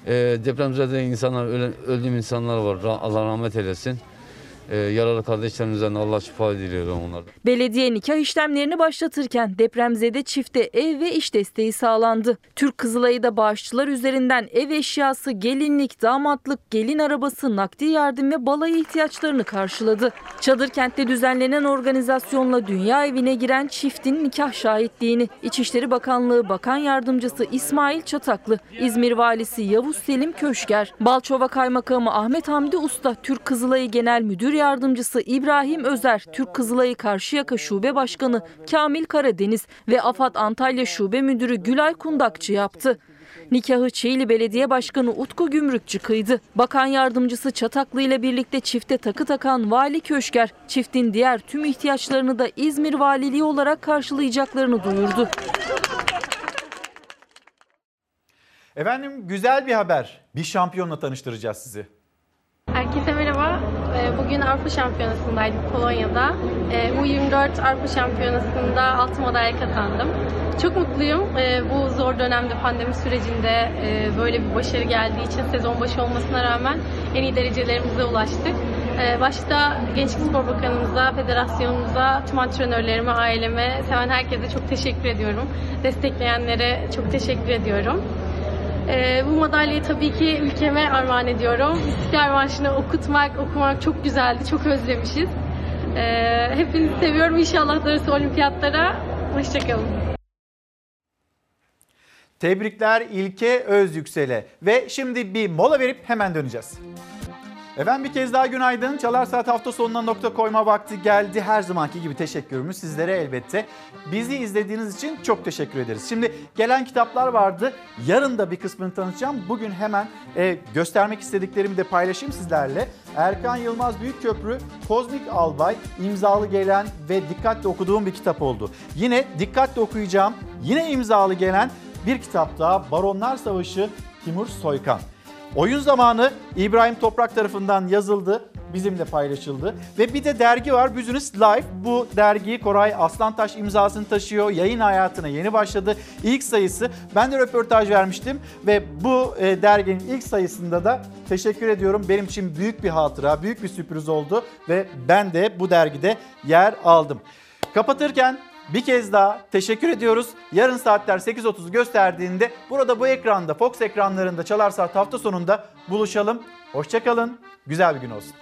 e, depremzede insanlar, ölen, öldüğüm insanlar var. Allah rahmet eylesin. E, yaralı kardeşlerimizden Allah şifa diliyorum onlardan. Belediye nikah işlemlerini başlatırken depremzede çifte ev ve iş desteği sağlandı. Türk Kızılay'ı bağışçılar üzerinden ev eşyası, gelinlik, damatlık, gelin arabası, nakdi yardım ve balayı ihtiyaçlarını karşıladı. Çadır kentte düzenlenen organizasyonla dünya evine giren çiftin nikah şahitliğini İçişleri Bakanlığı Bakan Yardımcısı İsmail Çataklı, İzmir Valisi Yavuz Selim Köşker, Balçova Kaymakamı Ahmet Hamdi Usta, Türk Kızılayı Genel Müdür Yardımcısı İbrahim Özer, Türk Kızılayı Karşıyaka Şube Başkanı Kamil Karadeniz ve AFAD Antalya Şube Müdürü Gülay Kundakçı yaptı. Nikahı Çiğli Belediye Başkanı Utku Gümrükçü kıydı. Bakan Yardımcısı Çataklı ile birlikte çifte takı takan Vali Köşker, çiftin diğer tüm ihtiyaçlarını da İzmir Valiliği olarak karşılayacaklarını duyurdu. Efendim güzel bir haber. Bir şampiyonla tanıştıracağız sizi. Herkese merhaba. Ee, Bugün Avrupa Şampiyonası'ndaydık Polonya'da. Ee, U24 Avrupa Şampiyonası'nda altın madalya kazandım. Çok mutluyum. Ee, Bu zor dönemde pandemi sürecinde e, böyle bir başarı geldiği için sezon başı olmasına rağmen en iyi derecelerimize ulaştık. Başta Gençlik Spor Bakanımıza, federasyonumuza, tüm antrenörlerime, aileme, seven herkese çok teşekkür ediyorum. Destekleyenlere çok teşekkür ediyorum. Ee, bu madalyayı tabii ki ülkeme armağan ediyorum. İstiklal Marşı'nı okutmak, okumak çok güzeldi, çok özlemişiz. Ee, hepinizi seviyorum. İnşallah darısı olimpiyatlara. Hoşçakalın. Tebrikler İlke Özyüksel'e. Ve şimdi bir mola verip hemen döneceğiz. Efendim bir kez daha günaydın. Çalar Saat hafta sonuna nokta koyma vakti geldi. Her zamanki gibi teşekkürümüz sizlere elbette. Bizi izlediğiniz için çok teşekkür ederiz. Şimdi gelen kitaplar vardı. Yarın da bir kısmını tanıtacağım. Bugün hemen e, göstermek istediklerimi de paylaşayım sizlerle. Erkan Yılmaz Büyükköprü Kozmik Albay imzalı gelen ve dikkatle okuduğum bir kitap oldu. Yine dikkatle okuyacağım. Yine imzalı gelen bir kitap daha Baronlar Savaşı Timur Soykan. Oyun zamanı İbrahim Toprak tarafından yazıldı, bizimle paylaşıldı. Ve bir de dergi var Business Life. Bu dergiyi Koray Aslantaş imzasını taşıyor. Yayın hayatına yeni başladı. İlk sayısı. Ben de röportaj vermiştim ve bu e, derginin ilk sayısında da teşekkür ediyorum. Benim için büyük bir hatıra, büyük bir sürpriz oldu ve ben de bu dergide yer aldım. Kapatırken bir kez daha teşekkür ediyoruz. Yarın saatler 8.30 gösterdiğinde burada bu ekranda Fox ekranlarında Çalar Saat hafta sonunda buluşalım. Hoşçakalın. Güzel bir gün olsun.